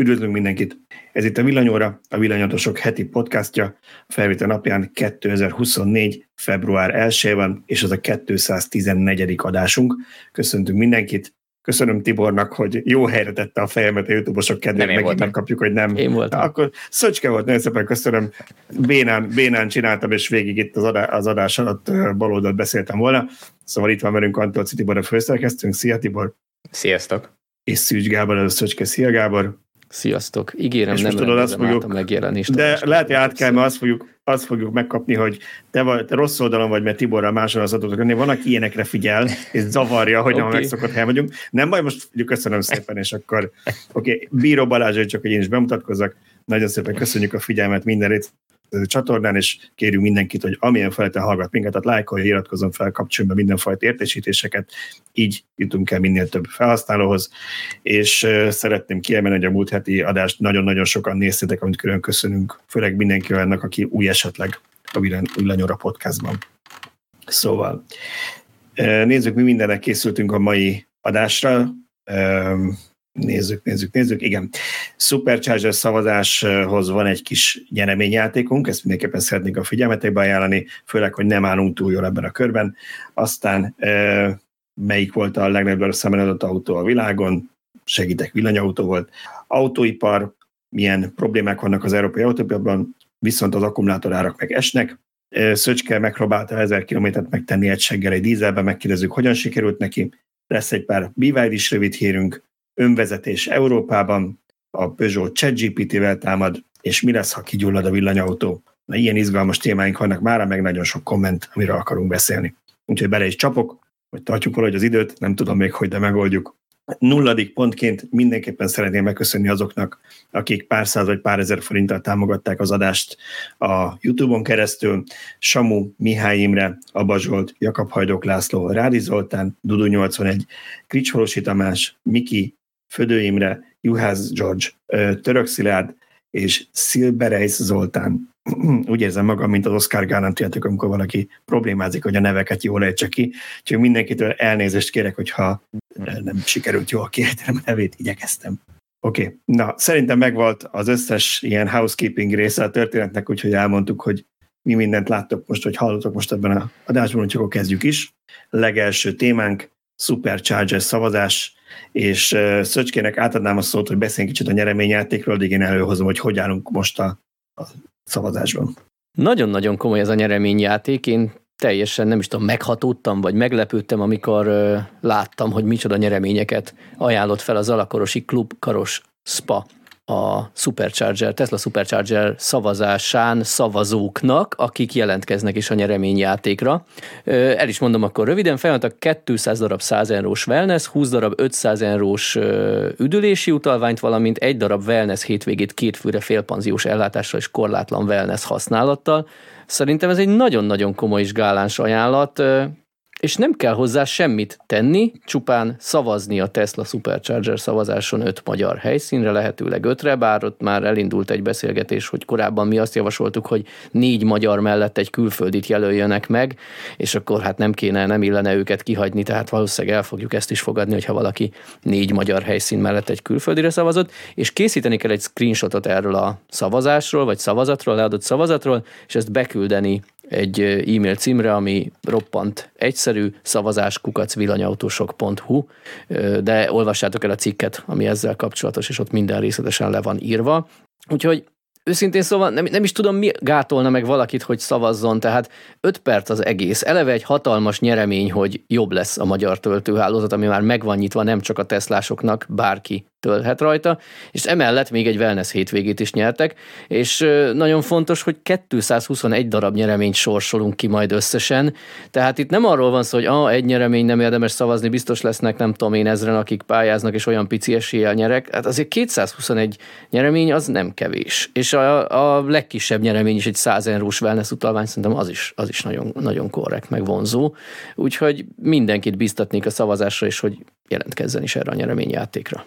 Üdvözlünk mindenkit! Ez itt a Villanyóra, a Villanyatosok heti podcastja, felvétel napján 2024. február 1 van, és az a 214. adásunk. Köszöntünk mindenkit! Köszönöm Tibornak, hogy jó helyre tette a fejemet a YouTube-osok kedvéért, megint megkapjuk, hogy nem. Én voltam. Akkor Szöcske volt, nagyon szépen köszönöm. Bénán, bénán csináltam, és végig itt az, adás, az adás alatt baloldalt beszéltem volna. Szóval itt van velünk Antolci Tibor, a főszerkesztőnk. Szia Tibor! Sziasztok! És Szűcs Gábor, a Szöcske. Szia Gábor! Sziasztok! Ígérem, És nem tudod, azt fogjuk, a megjelenést. De lehet, hogy át kell, mert azt fogjuk, azt fogjuk megkapni, hogy te, vagy, te rossz oldalon vagy, mert Tiborral máshol az adottak lenni. Van, aki ilyenekre figyel, és zavarja, hogy okay. nem megszokott hely vagyunk. Nem baj, most köszönöm szépen, és akkor oké, okay. Bíró Balázs, csak hogy én is bemutatkozzak. Nagyon szépen köszönjük a figyelmet minden csatornán, és kérjük mindenkit, hogy amilyen feleten hallgat minket, tehát lájkolja, iratkozzon fel, kapcsoljon be mindenfajta értesítéseket, így jutunk el minél több felhasználóhoz, és szeretném kiemelni, hogy a múlt heti adást nagyon-nagyon sokan néztétek, amit külön köszönünk, főleg mindenki olyannak, aki új esetleg a Villanyóra podcastban. Szóval nézzük, mi mindennek készültünk a mai adásra. Nézzük, nézzük, nézzük. Igen. Supercharger szavazáshoz van egy kis nyereményjátékunk, ezt mindenképpen szeretnék a figyelmetekbe ajánlani, főleg, hogy nem állunk túl jól ebben a körben. Aztán melyik volt a legnagyobb szemben adott autó a világon, segítek, villanyautó volt. Autóipar, milyen problémák vannak az európai autóiparban, viszont az akkumulátorárak meg esnek. Szöcske megpróbálta 1000 kilométert megtenni egy seggel egy dízelbe, megkérdezzük, hogyan sikerült neki. Lesz egy pár BYD is rövid hírünk, önvezetés Európában, a Peugeot ChatGPT-vel támad, és mi lesz, ha kigyullad a villanyautó. Na, ilyen izgalmas témáink vannak már, meg nagyon sok komment, amiről akarunk beszélni. Úgyhogy bele is csapok, hogy tartjuk valahogy az időt, nem tudom még, hogy de megoldjuk. Nulladik pontként mindenképpen szeretném megköszönni azoknak, akik pár száz vagy pár ezer forinttal támogatták az adást a YouTube-on keresztül. Samu, Mihály Imre, Abba Jakab Hajdok László, Rádi Zoltán, Dudu 81, Krics Tamás, Miki, Födő Imre, Juhász George, Török Szilárd és Szilbereis Zoltán. Úgy érzem magam, mint az Oscar Gálán tudjátok, amikor valaki problémázik, hogy a neveket jól ejtse ki. Úgyhogy mindenkitől elnézést kérek, hogyha nem sikerült jól kiejtenem a nevét, igyekeztem. Oké, okay. na szerintem megvolt az összes ilyen housekeeping része a történetnek, úgyhogy elmondtuk, hogy mi mindent láttok most, hogy hallottok most ebben a adásban, úgyhogy akkor kezdjük is. Legelső témánk, Supercharger szavazás, és Szöcskének átadnám a szót, hogy beszéljünk kicsit a nyereményjátékról, de én előhozom, hogy hogy állunk most a, a szavazásban. Nagyon-nagyon komoly ez a nyereményjáték. Én teljesen nem is tudom, meghatódtam, vagy meglepődtem, amikor uh, láttam, hogy micsoda nyereményeket ajánlott fel az Alakorosi Klub Karos Spa a Supercharger, Tesla Supercharger szavazásán szavazóknak, akik jelentkeznek is a nyereményjátékra. El is mondom akkor röviden, felmentek 200 darab 100 eurós wellness, 20 darab 500 eurós üdülési utalványt, valamint egy darab wellness hétvégét két főre félpanziós ellátással és korlátlan wellness használattal. Szerintem ez egy nagyon-nagyon komoly és gáláns ajánlat és nem kell hozzá semmit tenni, csupán szavazni a Tesla Supercharger szavazáson öt magyar helyszínre, lehetőleg ötre, bár ott már elindult egy beszélgetés, hogy korábban mi azt javasoltuk, hogy négy magyar mellett egy külföldit jelöljönek meg, és akkor hát nem kéne, nem illene őket kihagyni, tehát valószínűleg el fogjuk ezt is fogadni, hogyha valaki négy magyar helyszín mellett egy külföldire szavazott, és készíteni kell egy screenshotot erről a szavazásról, vagy szavazatról, leadott szavazatról, és ezt beküldeni egy e-mail címre, ami roppant egyszerű, szavazáskukacvillanyautósok.hu, de olvassátok el a cikket, ami ezzel kapcsolatos, és ott minden részletesen le van írva. Úgyhogy őszintén szóval nem, nem is tudom, mi gátolna meg valakit, hogy szavazzon, tehát 5 perc az egész. Eleve egy hatalmas nyeremény, hogy jobb lesz a magyar töltőhálózat, ami már megvan nyitva nem csak a teszlásoknak, bárki tölhet rajta, és emellett még egy wellness hétvégét is nyertek, és nagyon fontos, hogy 221 darab nyereményt sorsolunk ki majd összesen, tehát itt nem arról van szó, hogy ah, egy nyeremény nem érdemes szavazni, biztos lesznek nem tudom én ezren, akik pályáznak, és olyan pici eséllyel nyerek, hát azért 221 nyeremény az nem kevés, és a, a legkisebb nyeremény is egy 100 eurós wellness utalvány, szerintem az is, az is nagyon, nagyon korrekt, meg vonzó, úgyhogy mindenkit biztatnék a szavazásra, és hogy jelentkezzen is erre a nyereményjátékra.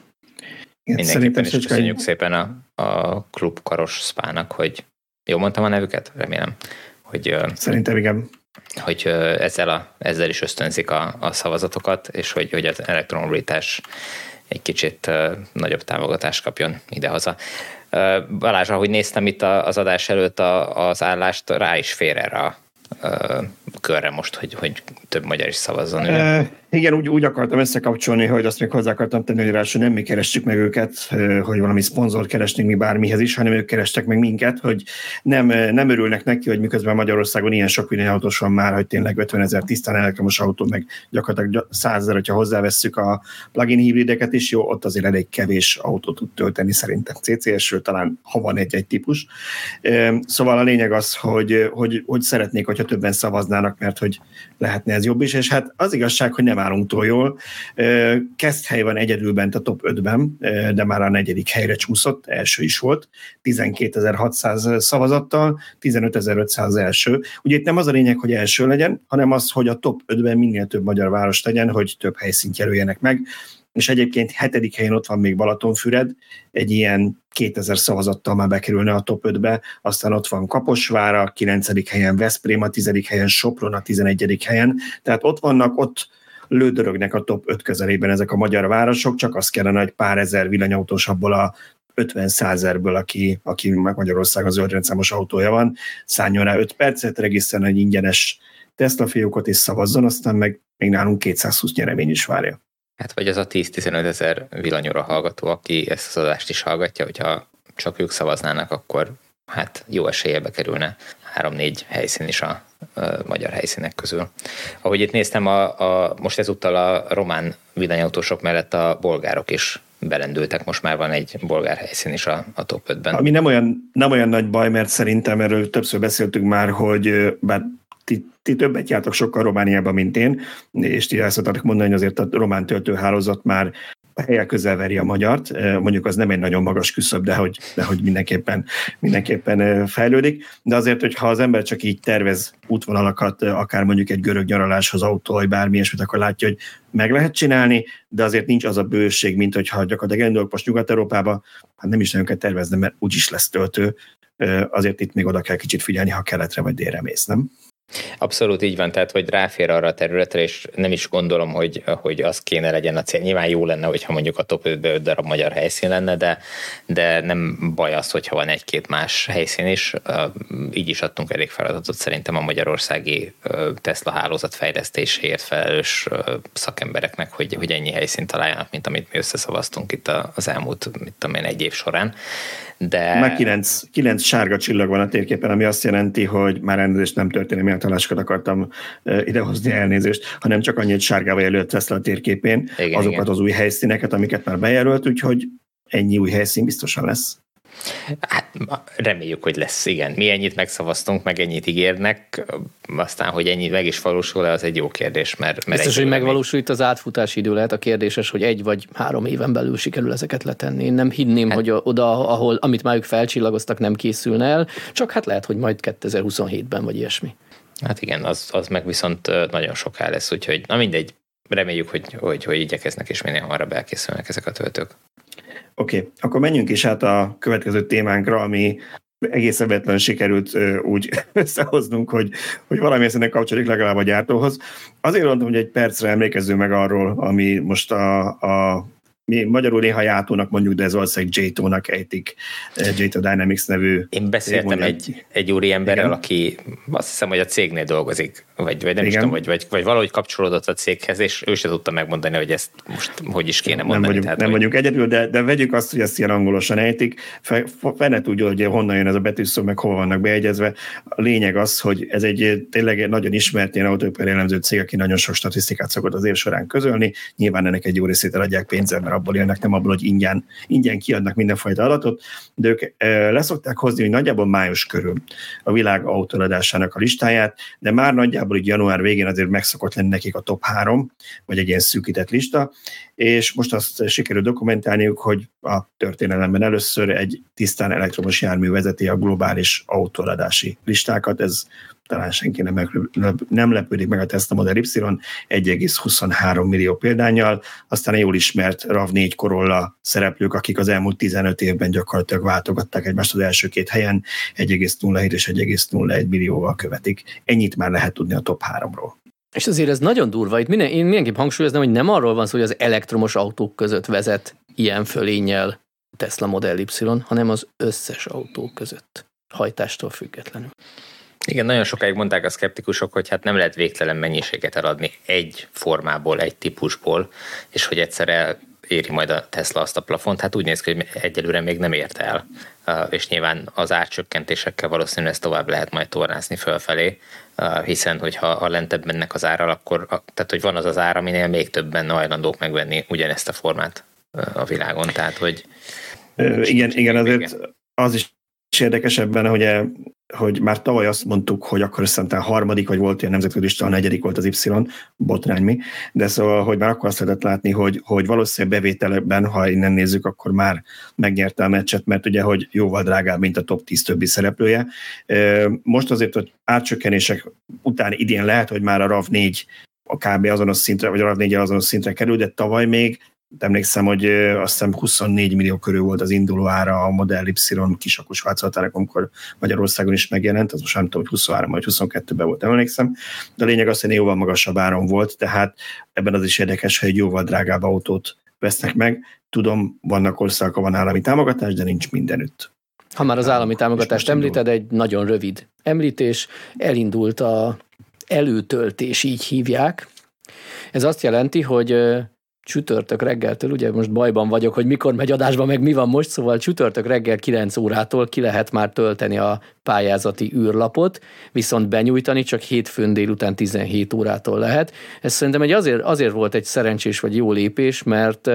Mindenképpen is köszönjük szépen a, a klub Karos Spának, hogy jó mondtam a nevüket? Remélem. Hogy, Szerintem igen. Hogy ezzel, a, ezzel is ösztönzik a, a szavazatokat, és hogy, hogy az elektromobilitás egy kicsit nagyobb támogatást kapjon idehaza. Balázs, ahogy néztem itt az adás előtt az állást, rá is fér erre a körre most, hogy, hogy több magyar is szavazzon. E, igen, úgy, úgy akartam összekapcsolni, hogy azt még hozzá akartam tenni, hogy ráadásul nem mi kerestük meg őket, hogy valami szponzort keresnénk mi bármihez is, hanem ők kerestek meg minket, hogy nem, nem örülnek neki, hogy miközben Magyarországon ilyen sok villanyautós van már, hogy tényleg 50 ezer tisztán elektromos autó, meg gyakorlatilag 100 ezer, hogyha hozzávesszük a plug-in hibrideket is, jó, ott azért elég kevés autót tud tölteni szerintem CCS-ről, talán ha van egy-egy típus. Szóval a lényeg az, hogy, hogy, hogy szeretnék, hogyha többen szavaznának, mert hogy lehetne ez jobb is, és hát az igazság, hogy nem állunk túl jól. Kezd hely van egyedül bent a top 5-ben, de már a negyedik helyre csúszott, első is volt, 12.600 szavazattal, 15.500 első. Ugye itt nem az a lényeg, hogy első legyen, hanem az, hogy a top 5-ben minél több magyar város legyen, hogy több helyszínt jelöljenek meg és egyébként hetedik helyen ott van még Balatonfüred, egy ilyen 2000 szavazattal már bekerülne a top 5-be, aztán ott van Kaposvára, 9. helyen Veszprém, a 10. helyen Sopron, a 11. helyen, tehát ott vannak, ott lődörögnek a top 5 közelében ezek a magyar városok, csak az kellene, hogy pár ezer villanyautós abból a 50 százerből, aki, aki Magyarország az zöldrendszámos autója van, szálljon rá 5 percet, regisztrálni egy ingyenes Tesla fiókot és szavazzon, aztán meg még nálunk 220 nyeremény is várja. Hát vagy az a 10-15 ezer villanyóra hallgató, aki ezt az adást is hallgatja, hogyha csak ők szavaznának, akkor hát jó esélye bekerülne három-négy helyszín is a, a magyar helyszínek közül. Ahogy itt néztem, a, a, most ezúttal a román villanyautósok mellett a bolgárok is belendültek, most már van egy bolgár helyszín is a, a top 5-ben. Ami nem olyan, nem olyan nagy baj, mert szerintem erről többször beszéltünk már, hogy bár ti, ti többet jártak sokkal Romániában, mint én, és ti el mondani, hogy azért a román töltőhálózat már a helye közel veri a magyart, mondjuk az nem egy nagyon magas küszöb, de hogy, de hogy mindenképpen, mindenképpen fejlődik, de azért, hogyha az ember csak így tervez útvonalakat, akár mondjuk egy görög nyaraláshoz, autó, vagy bármi ilyesmit, akkor látja, hogy meg lehet csinálni, de azért nincs az a bőség, mint hogyha gyakorlatilag elindulok most Nyugat-Európába, hát nem is nagyon kell tervezni, mert úgyis lesz töltő, azért itt még oda kell kicsit figyelni, ha keletre vagy délre mész, nem? Abszolút így van, tehát hogy ráfér arra a területre, és nem is gondolom, hogy, hogy az kéne legyen a cél. Nyilván jó lenne, hogyha mondjuk a top 5 5 darab magyar helyszín lenne, de, de nem baj az, hogyha van egy-két más helyszín is. Így is adtunk elég feladatot szerintem a magyarországi Tesla hálózat fejlesztéséért felelős szakembereknek, hogy, hogy ennyi helyszínt találjanak, mint amit mi összeszavaztunk itt az elmúlt, mit tudom én, egy év során. De... Már kilenc, kilenc sárga csillag van a térképen, ami azt jelenti, hogy már elnézést nem történik, milyen talásokat akartam idehozni elnézést, hanem csak annyit sárgával jelölt Tesla a térképén, igen, azokat igen. az új helyszíneket, amiket már bejelölt, úgyhogy ennyi új helyszín biztosan lesz. Hát reméljük, hogy lesz, igen. Mi ennyit megszavaztunk, meg ennyit ígérnek, aztán, hogy ennyi meg is valósul az egy jó kérdés, mert... mert Biztos, hogy megvalósul itt az átfutási idő lehet a kérdéses, hogy egy vagy három éven belül sikerül ezeket letenni. Én nem hinném, hát, hogy oda, ahol, amit már ők felcsillagoztak, nem készülne el, csak hát lehet, hogy majd 2027-ben vagy ilyesmi. Hát igen, az, az meg viszont nagyon soká lesz, úgyhogy na mindegy, reméljük, hogy, hogy, hogy igyekeznek és minél hamarabb elkészülnek ezek a töltők. Oké, okay, akkor menjünk is át a következő témánkra, ami egész ebetlen sikerült úgy összehoznunk, hogy, hogy valami ennek kapcsolódik legalább a gyártóhoz. Azért mondtam, hogy egy percre emlékezzünk meg arról, ami most a, a mi magyarul néha játónak mondjuk, de ez valószínűleg J-Tónak ejtik, eh, J-To Dynamics nevű. Én beszéltem egy, egy úri emberrel, Igen. aki azt hiszem, hogy a cégnél dolgozik, vagy, vagy nem Igen. is tudom, vagy, vagy, vagy valahogy kapcsolódott a céghez, és ő se tudta megmondani, hogy ezt most hogy is kéne mondani. Nem vagyunk, Tehát, nem hogy... vagyunk egyedül, de, de vegyük azt, hogy ezt ilyen angolosan ejtik. Fene tudja, hogy honnan jön ez a betűszó, meg hova vannak beegyezve. A lényeg az, hogy ez egy tényleg egy nagyon ismert ilyen autóipar jellemző cég, aki nagyon sok statisztikát szokott az év során közölni. Nyilván ennek egy jó részét eladják pénzzel, abból élnek, nem abból, hogy ingyen, ingyen kiadnak mindenfajta adatot, de ők leszokták hozni, hogy nagyjából május körül a világ autóladásának a listáját, de már nagyjából így január végén azért megszokott lenni nekik a top 3, vagy egy ilyen szűkített lista, és most azt sikerül dokumentálniuk, hogy a történelemben először egy tisztán elektromos jármű vezeti a globális autóladási listákat, ez talán senki nem, nem lepődik meg a Tesla Model Y 1,23 millió példányjal, aztán a jól ismert RAV4 Corolla szereplők, akik az elmúlt 15 évben gyakorlatilag váltogatták egymást az első két helyen, 1,07 és 1,01 millióval követik. Ennyit már lehet tudni a top 3-ról. És azért ez nagyon durva. Itt minden, én mindenképp hangsúlyoznám, hogy nem arról van szó, hogy az elektromos autók között vezet ilyen fölénnyel Tesla Model Y, hanem az összes autó között, hajtástól függetlenül. Igen, nagyon sokáig mondták a szkeptikusok, hogy hát nem lehet végtelen mennyiséget eladni egy formából, egy típusból, és hogy egyszer éri majd a Tesla azt a plafont, hát úgy néz ki, hogy egyelőre még nem érte el. És nyilván az árcsökkentésekkel valószínűleg ezt tovább lehet majd tornázni fölfelé, hiszen hogyha ha lentebb mennek az áral, akkor tehát hogy van az az ára, aminél még többen hajlandók megvenni ugyanezt a formát a világon, tehát hogy... igen, igen, azért az is érdekes ebben, hogy, hogy már tavaly azt mondtuk, hogy akkor szerintem harmadik, vagy volt ilyen nemzetközi a negyedik volt az Y, botrány mi, de szóval, hogy már akkor azt lehetett látni, hogy, hogy valószínűleg bevételekben, ha innen nézzük, akkor már megnyerte a meccset, mert ugye, hogy jóval drágább, mint a top 10 többi szereplője. Most azért, hogy átcsökkenések után idén lehet, hogy már a RAV4 a kb. azonos szintre, vagy a RAV4 azonos szintre kerül, de tavaly még emlékszem, hogy azt hiszem 24 millió körül volt az induló ára a Model Y kisakos változatának, amikor Magyarországon is megjelent, az most nem tudom, hogy 23 vagy 22-ben volt, nem emlékszem, de a lényeg az, hogy jóval magasabb áron volt, tehát ebben az is érdekes, hogy egy jóval drágább autót vesznek meg. Tudom, vannak országok, van állami támogatás, de nincs mindenütt. Ha már az állami támogatást említed, egy nagyon rövid említés, elindult a előtöltés, így hívják. Ez azt jelenti, hogy csütörtök reggeltől, ugye most bajban vagyok, hogy mikor megy adásba, meg mi van most, szóval csütörtök reggel 9 órától ki lehet már tölteni a pályázati űrlapot, viszont benyújtani csak hétfőn délután 17 órától lehet. Ez szerintem egy azért, azért volt egy szerencsés vagy jó lépés, mert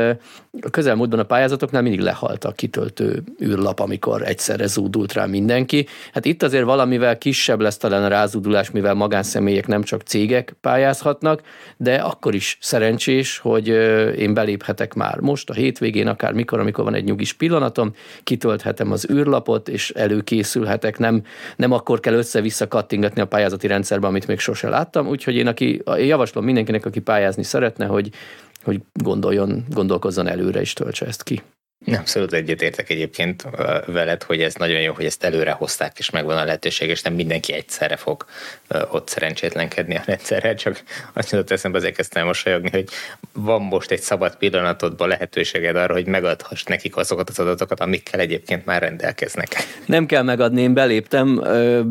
a közelmúltban a pályázatoknál mindig lehalt a kitöltő űrlap, amikor egyszerre zúdult rá mindenki. Hát itt azért valamivel kisebb lesz talán a rázúdulás, mivel magánszemélyek nem csak cégek pályázhatnak, de akkor is szerencsés, hogy én beléphetek már most, a hétvégén, akár mikor, amikor van egy nyugis pillanatom, kitölthetem az űrlapot, és előkészülhetek, nem nem, akkor kell össze-vissza kattingatni a pályázati rendszerbe, amit még sose láttam. Úgyhogy én, aki, én javaslom mindenkinek, aki pályázni szeretne, hogy, hogy gondoljon, gondolkozzon előre és töltse ezt ki. Abszolút egyetértek egyébként veled, hogy ez nagyon jó, hogy ezt előre hozták, és megvan a lehetőség, és nem mindenki egyszerre fog ott szerencsétlenkedni a rendszerrel, csak azt jutott eszembe, azért kezdtem mosolyogni, hogy van most egy szabad pillanatodban lehetőséged arra, hogy megadhass nekik azokat az adatokat, amikkel egyébként már rendelkeznek. Nem kell megadni, én beléptem,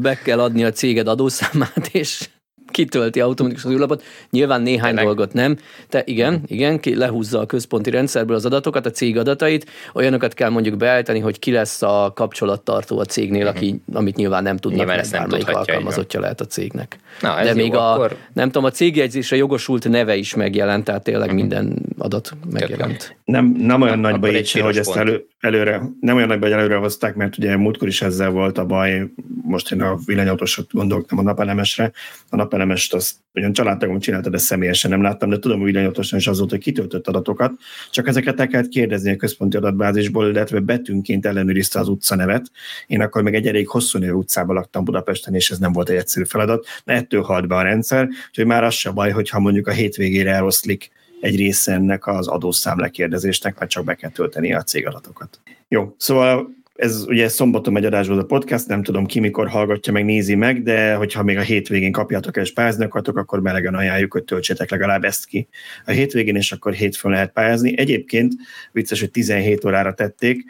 be kell adni a céged adószámát, és kitölti automatikusan az űrlapot. Nyilván néhány Ennek. dolgot nem. Te igen, igen, ki lehúzza a központi rendszerből az adatokat, a cég adatait, olyanokat kell mondjuk beállítani, hogy ki lesz a kapcsolattartó a cégnél, uh-huh. aki, amit nyilván nem tudnak, nyilván mert bármelyik alkalmazottja lehet a cégnek. Na, De még jó, a, akkor... nem tudom, a cégjegyzésre jogosult neve is megjelent, tehát tényleg uh-huh. minden adat megjelent. Nem, nem olyan nagy baj hogy ezt elő, előre, nem olyan nagy baj, hogy előre hozták, mert ugye múltkor is ezzel volt a baj, most én a villanyautósot gondolok, nem a napelemesre. A napelemest azt ugyan családtagom csinálta, de személyesen nem láttam, de tudom, hogy villanyautósan is az volt, hogy kitöltött adatokat, csak ezeket el kellett kérdezni a központi adatbázisból, illetve betűnként ellenőrizte az utca nevet. Én akkor még egy elég hosszú nevű utcában laktam Budapesten, és ez nem volt egy egyszerű feladat, de ettől halt be a rendszer, úgyhogy már az se baj, hogyha mondjuk a hétvégére eloszlik egy része ennek az adószám lekérdezésnek, mert csak be kell tölteni a cégadatokat. Jó, szóval ez ugye szombaton megy adásból a podcast, nem tudom ki mikor hallgatja meg, nézi meg, de hogyha még a hétvégén kapjátok el és pályázni akartok, akkor melegen ajánljuk, hogy töltsétek legalább ezt ki a hétvégén, és akkor hétfőn lehet pályázni. Egyébként vicces, hogy 17 órára tették,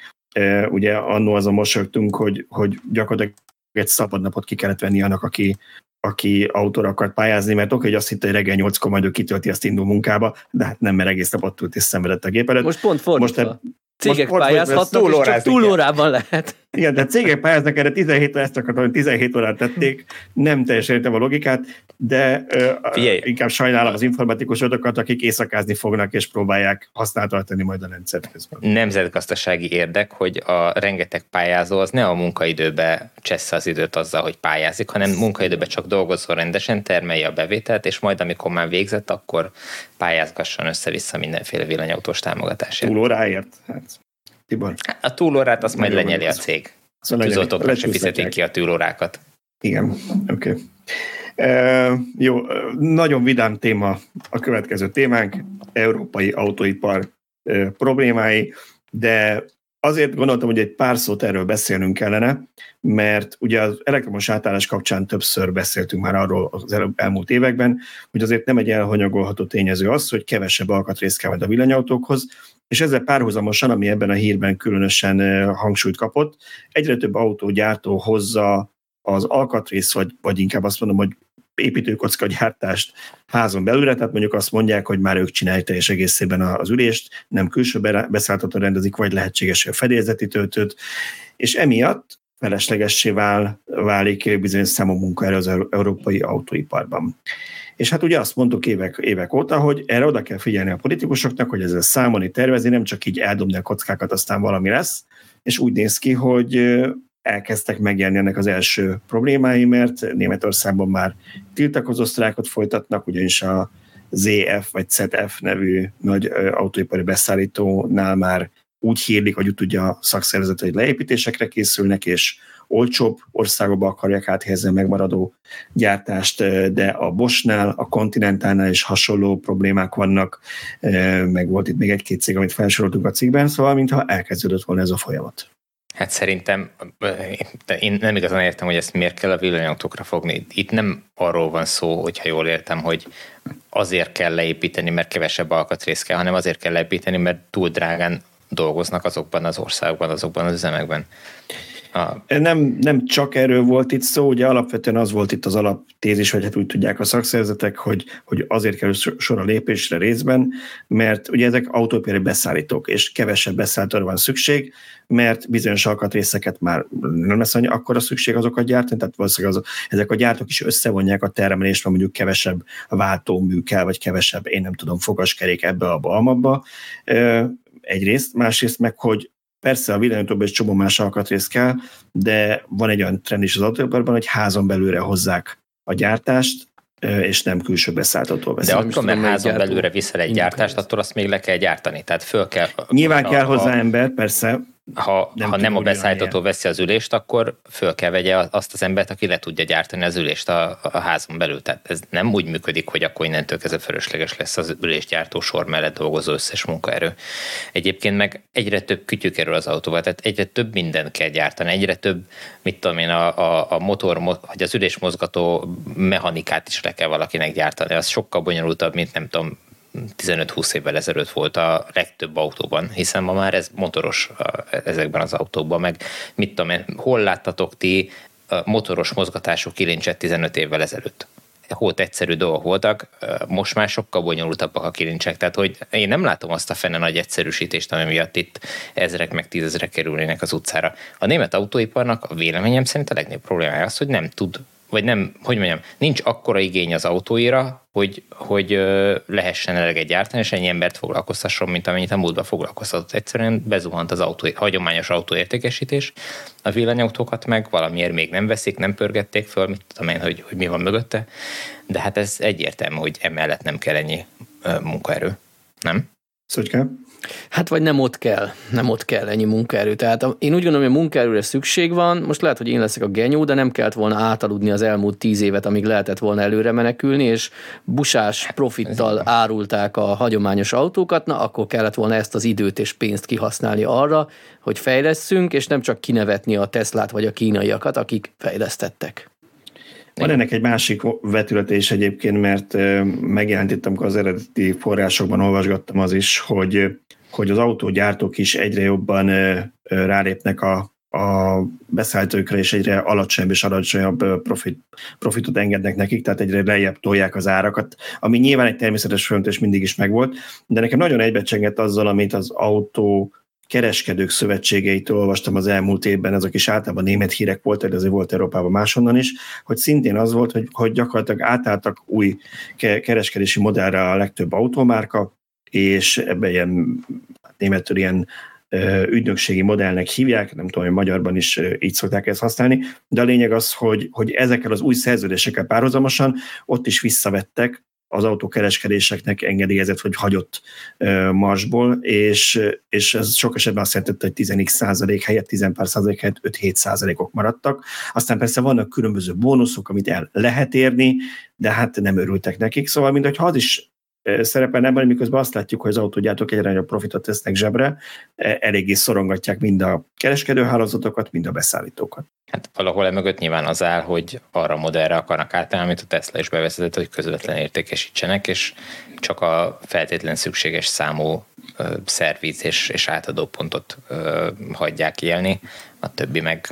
ugye annó azon mosolyogtunk, hogy, hogy gyakorlatilag egy szabad napot ki kellett venni annak, aki aki autóra akart pályázni, mert oké, hogy azt hitte, hogy reggel 8-kor majd ő kitölti, azt indul munkába, de hát nem, mert egész napot ült és szenvedett a gép előtt. Most pont fordítva. Most, Cégek most pályázhatnak, és csak túlórában lehet. Igen, de cégek pályáznak erre 17 órát, csak hogy 17 órát tették, nem teljesen értem a logikát, de Figyelj. inkább sajnálom az informatikusokat, akik éjszakázni fognak és próbálják használtatni majd a rendszert közben. Nemzetgazdasági érdek, hogy a rengeteg pályázó az ne a munkaidőbe csessze az időt azzal, hogy pályázik, hanem munkaidőbe csak dolgozzon rendesen, termelje a bevételt, és majd amikor már végzett, akkor pályázgasson össze-vissza mindenféle villanyautós támogatásért. Túlóráért? Hát Tibor? A túlórát azt majd lenyeli a cég. Szóval a tűzoltókra se fizetik ki a túlórákat. Igen, oké. Okay. Jó, nagyon vidám téma a következő témánk, európai autóipar problémái, de azért gondoltam, hogy egy pár szót erről beszélnünk kellene, mert ugye az elektromos átállás kapcsán többször beszéltünk már arról az elmúlt években, hogy azért nem egy elhanyagolható tényező az, hogy kevesebb alkatrész kell majd a villanyautókhoz, és ezzel párhuzamosan, ami ebben a hírben különösen hangsúlyt kapott, egyre több autógyártó hozza az alkatrész, vagy, vagy inkább azt mondom, hogy építőkocka gyártást házon belülre, tehát mondjuk azt mondják, hogy már ők csinálják teljes egészében az ülést, nem külső beszálltató rendezik, vagy lehetséges a fedélzeti töltőt, és emiatt feleslegessé vál, válik bizonyos számú munkaerő az európai autóiparban. És hát ugye azt mondtuk évek, évek óta, hogy erre oda kell figyelni a politikusoknak, hogy ezzel számolni, tervezni, nem csak így eldobni a kockákat, aztán valami lesz, és úgy néz ki, hogy elkezdtek megjelenni ennek az első problémái, mert Németországban már tiltakozó sztrákot folytatnak, ugyanis a ZF vagy ZF nevű nagy autóipari beszállítónál már úgy hírlik, hogy úgy tudja a szakszervezet, hogy leépítésekre készülnek, és olcsóbb országokba akarják áthelyezni a megmaradó gyártást, de a Bosnál, a Continentálnál is hasonló problémák vannak, meg volt itt még egy-két cég, amit felsoroltunk a cikkben, szóval mintha elkezdődött volna ez a folyamat. Hát szerintem én nem igazán értem, hogy ezt miért kell a villanyautókra fogni. Itt nem arról van szó, hogyha jól értem, hogy azért kell leépíteni, mert kevesebb alkatrész kell, hanem azért kell leépíteni, mert túl drágán dolgoznak azokban az országokban, azokban az üzemekben. A... Nem, nem csak erről volt itt szó, ugye alapvetően az volt itt az alaptézis, vagy hát úgy tudják a szakszervezetek, hogy, hogy azért kerül sor a lépésre részben, mert ugye ezek autópéri beszállítók, és kevesebb beszállítóra van szükség, mert bizonyos alkatrészeket már nem lesz annyi akkora szükség azokat gyártani, tehát valószínűleg az, ezek a gyártók is összevonják a termelést, mert mondjuk kevesebb váltómű kell, vagy kevesebb, én nem tudom, fogaskerék ebbe a balmabba. Egyrészt, másrészt meg, hogy Persze a villanyautóban is csomó más alkatrész kell, de van egy olyan trend is az autóiparban, hogy házon belőle hozzák a gyártást, és nem külső beszálltató veszik. De attól, mert házon belőle viszel egy gyártást, attól azt még le kell gyártani. Tehát föl kell... Nyilván a, kell hozzá a, ember, persze, ha nem, ha nem a beszállítató veszi az ülést, akkor föl kell vegye azt az embert, aki le tudja gyártani az ülést a, a házon belül. Tehát ez nem úgy működik, hogy akkor innentől kezdve fölösleges lesz az ülésgyártó sor mellett dolgozó összes munkaerő. Egyébként meg egyre több kütyű kerül az autóval, tehát egyre több mindent kell gyártani, egyre több, mit tudom én, a, a, a motor, vagy az ülésmozgató mechanikát is le kell valakinek gyártani. Az sokkal bonyolultabb, mint nem tudom, 15-20 évvel ezelőtt volt a legtöbb autóban, hiszen ma már ez motoros ezekben az autókban, meg mit tudom én, hol láttatok ti motoros mozgatású kilincset 15 évvel ezelőtt? Volt egyszerű dolgok voltak, most már sokkal bonyolultabbak a kilincsek, tehát hogy én nem látom azt a fene nagy egyszerűsítést, ami miatt itt ezrek meg tízezrek kerülnének az utcára. A német autóiparnak a véleményem szerint a legnagyobb problémája az, hogy nem tud vagy nem, hogy mondjam, nincs akkora igény az autóira, hogy, hogy lehessen eleget gyártani, és ennyi embert foglalkoztasson, mint amennyit a múltban foglalkoztatott. Egyszerűen bezuhant az autó, hagyományos autóértékesítés, a villanyautókat meg valamiért még nem veszik, nem pörgették föl, mit tudom én, hogy, hogy mi van mögötte, de hát ez egyértelmű, hogy emellett nem kell ennyi munkaerő, nem? Szóval Hát vagy nem ott kell, nem ott kell ennyi munkaerő. Tehát én úgy gondolom, hogy a munkaerőre szükség van, most lehet, hogy én leszek a genyó, de nem kellett volna átaludni az elmúlt tíz évet, amíg lehetett volna előre menekülni, és busás profittal árulták a hagyományos autókat, na akkor kellett volna ezt az időt és pénzt kihasználni arra, hogy fejlesszünk, és nem csak kinevetni a Teslát vagy a kínaiakat, akik fejlesztettek. Van ennek egy másik vetülete is egyébként, mert megjelent itt, amikor az eredeti forrásokban olvasgattam az is, hogy hogy az autógyártók is egyre jobban rálépnek a, a beszállítókra, és egyre alacsonyabb és alacsonyabb profit, profitot engednek nekik, tehát egyre lejjebb tolják az árakat, ami nyilván egy természetes folyamatos mindig is megvolt, de nekem nagyon egybecsengett azzal, amit az autó kereskedők szövetségeitől olvastam az elmúlt évben, ezek is általában német hírek voltak, de azért volt Európában máshonnan is, hogy szintén az volt, hogy, hogy gyakorlatilag átálltak új kereskedési modellre a legtöbb automárka, és ebben ilyen németül ilyen ügynökségi modellnek hívják, nem tudom, hogy magyarban is így szokták ezt használni, de a lényeg az, hogy, hogy ezekkel az új szerződésekkel párhuzamosan ott is visszavettek az autókereskedéseknek engedélyezett vagy hagyott marsból, és, és ez sok esetben azt jelentette, hogy 10 százalék helyett, 10 pár százalék helyett 5-7 százalékok maradtak. Aztán persze vannak különböző bónuszok, amit el lehet érni, de hát nem örültek nekik, szóval mindegy, ha az is szerepelne ebben, miközben azt látjuk, hogy az autógyártók egyre nagyobb profitot tesznek zsebre, eléggé szorongatják mind a kereskedőhálózatokat, mind a beszállítókat. Hát valahol emögött nyilván az áll, hogy arra modellre akarnak átállni, amit a Tesla is bevezetett, hogy közvetlen értékesítsenek, és csak a feltétlen szükséges számú szerviz és, és átadó pontot ö, hagyják élni, a többi meg,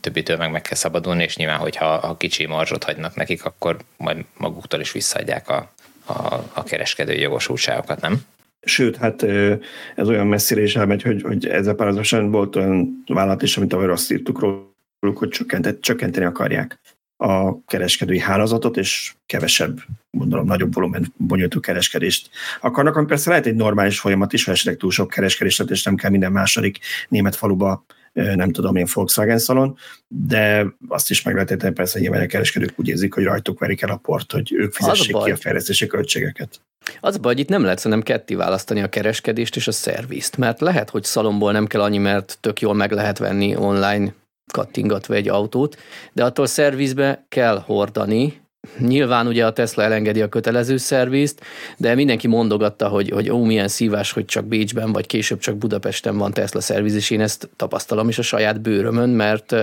többitől meg meg kell szabadulni, és nyilván, hogyha ha kicsi marzsot hagynak nekik, akkor majd maguktól is visszaadják a, a, a kereskedői jogosultságokat, nem? Sőt, hát ez olyan messzire is elmegy, hogy, hogy ezzel párhuzamosan volt olyan vállalat is, amit ahogy azt írtuk róluk, hogy csökkenteni akarják a kereskedői hálózatot, és kevesebb, gondolom, nagyobb volumen bonyolító kereskedést akarnak, ami persze lehet egy normális folyamat is, ha esetleg túl sok kereskedés és nem kell minden második német faluba nem tudom én Volkswagen szalon, de azt is meg lehet érteni persze, hogy a kereskedők úgy érzik, hogy rajtuk verik el a port, hogy ők fizessék a ki a fejlesztési költségeket. Az baj, hogy itt nem lehet szerintem ketté választani a kereskedést és a szervizt, mert lehet, hogy szalomból nem kell annyi, mert tök jól meg lehet venni online kattingatva egy autót, de attól szervizbe kell hordani, Nyilván ugye a Tesla elengedi a kötelező szervizt, de mindenki mondogatta, hogy, hogy ó, milyen szívás, hogy csak Bécsben, vagy később csak Budapesten van Tesla szerviz, és én ezt tapasztalom is a saját bőrömön, mert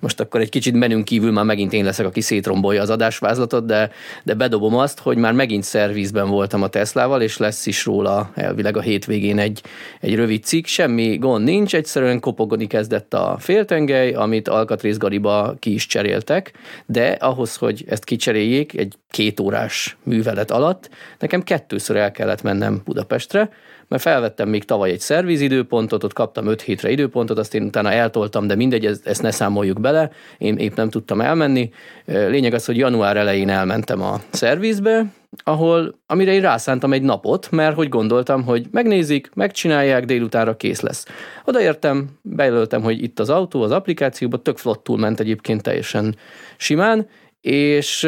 most akkor egy kicsit menünk kívül már megint én leszek, aki szétrombolja az adásvázlatot, de, de bedobom azt, hogy már megint szervizben voltam a Teslával, és lesz is róla elvileg a hétvégén egy, egy rövid cikk, semmi gond nincs, egyszerűen kopogni kezdett a féltengely, amit alkatrészgariba ki is cseréltek, de ahhoz, hogy ezt kicserélték, cseréljék egy két órás művelet alatt, nekem kettőször el kellett mennem Budapestre, mert felvettem még tavaly egy szervizidőpontot, ott kaptam 5 hétre időpontot, azt én utána eltoltam, de mindegy, ezt, ezt ne számoljuk bele, én épp nem tudtam elmenni. Lényeg az, hogy január elején elmentem a szervizbe, ahol, amire én rászántam egy napot, mert hogy gondoltam, hogy megnézik, megcsinálják, délutánra kész lesz. Odaértem, bejelöltem, hogy itt az autó, az applikációban, tök flottul ment egyébként teljesen simán, és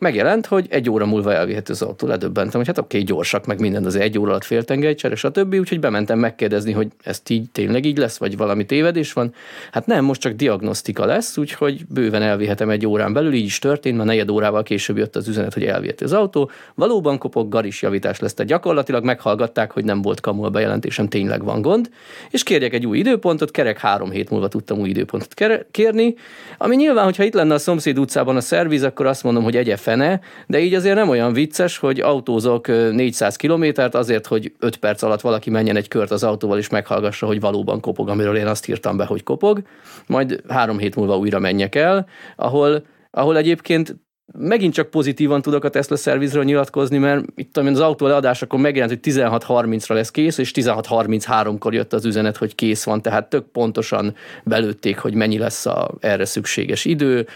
megjelent, hogy egy óra múlva elvihető az autó. Ledöbbentem, hogy hát oké, gyorsak, meg minden az egy óra alatt féltengely, csere, stb. Úgyhogy bementem megkérdezni, hogy ezt így tényleg így lesz, vagy valami tévedés van. Hát nem, most csak diagnosztika lesz, úgyhogy bőven elvihetem egy órán belül, így is történt, mert negyed órával később jött az üzenet, hogy elvihető az autó. Valóban kopog, garis javítás lesz. Tehát gyakorlatilag meghallgatták, hogy nem volt kamu a bejelentésem, tényleg van gond, és kérjek egy új időpontot, kerek három hét múlva tudtam új időpontot kérni, ami nyilván, hogyha itt lenne a szomszéd utcában a szerviz, akkor azt mondom, hogy egy fene, de így azért nem olyan vicces, hogy autózok 400 kilométert azért, hogy 5 perc alatt valaki menjen egy kört az autóval, és meghallgassa, hogy valóban kopog, amiről én azt írtam be, hogy kopog, majd három hét múlva újra menjek el, ahol, ahol egyébként megint csak pozitívan tudok a Tesla szervizről nyilatkozni, mert itt az autó leadásakor megjelent, hogy 16.30-ra lesz kész, és 16.33-kor jött az üzenet, hogy kész van, tehát tök pontosan belőtték, hogy mennyi lesz a erre szükséges idő,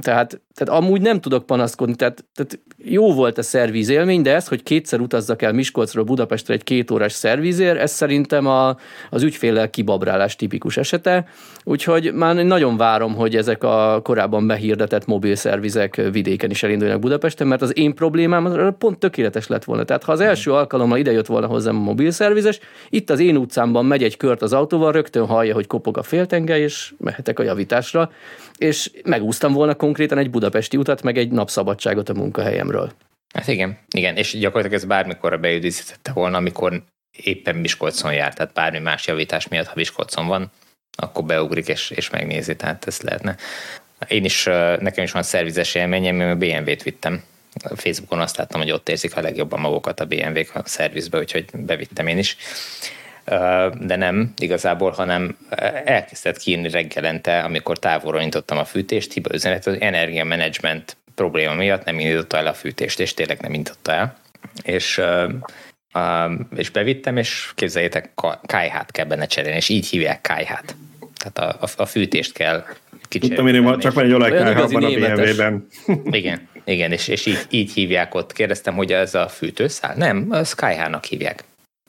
tehát, tehát amúgy nem tudok panaszkodni, tehát, tehát jó volt a szervízélmény, de ez, hogy kétszer utazzak el Miskolcról Budapestre egy két órás szervízér, ez szerintem a, az ügyféllel kibabrálás tipikus esete, úgyhogy már nagyon várom, hogy ezek a korábban behirdetett mobil szervizek vidéken is elindulnak Budapesten, mert az én problémám pont tökéletes lett volna. Tehát ha az első alkalommal ide jött volna hozzám a mobil szervizes, itt az én utcámban megy egy kört az autóval, rögtön hallja, hogy kopog a féltengely, és mehetek a javításra és megúsztam volna konkrétan egy budapesti utat, meg egy napszabadságot a munkahelyemről. Hát igen, igen, és gyakorlatilag ez bármikor beüdíthette volna, amikor éppen Miskolcon jár, tehát bármi más javítás miatt, ha Miskolcon van, akkor beugrik és, és megnézi, tehát ez lehetne. Én is, nekem is van szervizes élményem, én a BMW-t vittem. Facebookon azt láttam, hogy ott érzik a legjobban magukat a BMW-k a szervizbe, úgyhogy bevittem én is de nem igazából, hanem elkezdett kiírni reggelente, amikor távolról nyitottam a fűtést, hiba üzenet, az energiamanagement probléma miatt nem indította el a fűtést, és tényleg nem indította el. És, és bevittem, és képzeljétek, kájhát kell benne cserélni, és így hívják kájhát. Tehát a, a, a fűtést kell kicserélni. Tudtam én, csak van egy olajkájha van a BMW-ben. Igen, igen, és, és így, így hívják ott. Kérdeztem, hogy ez a fűtőszál? Nem, a Skyhának hívják.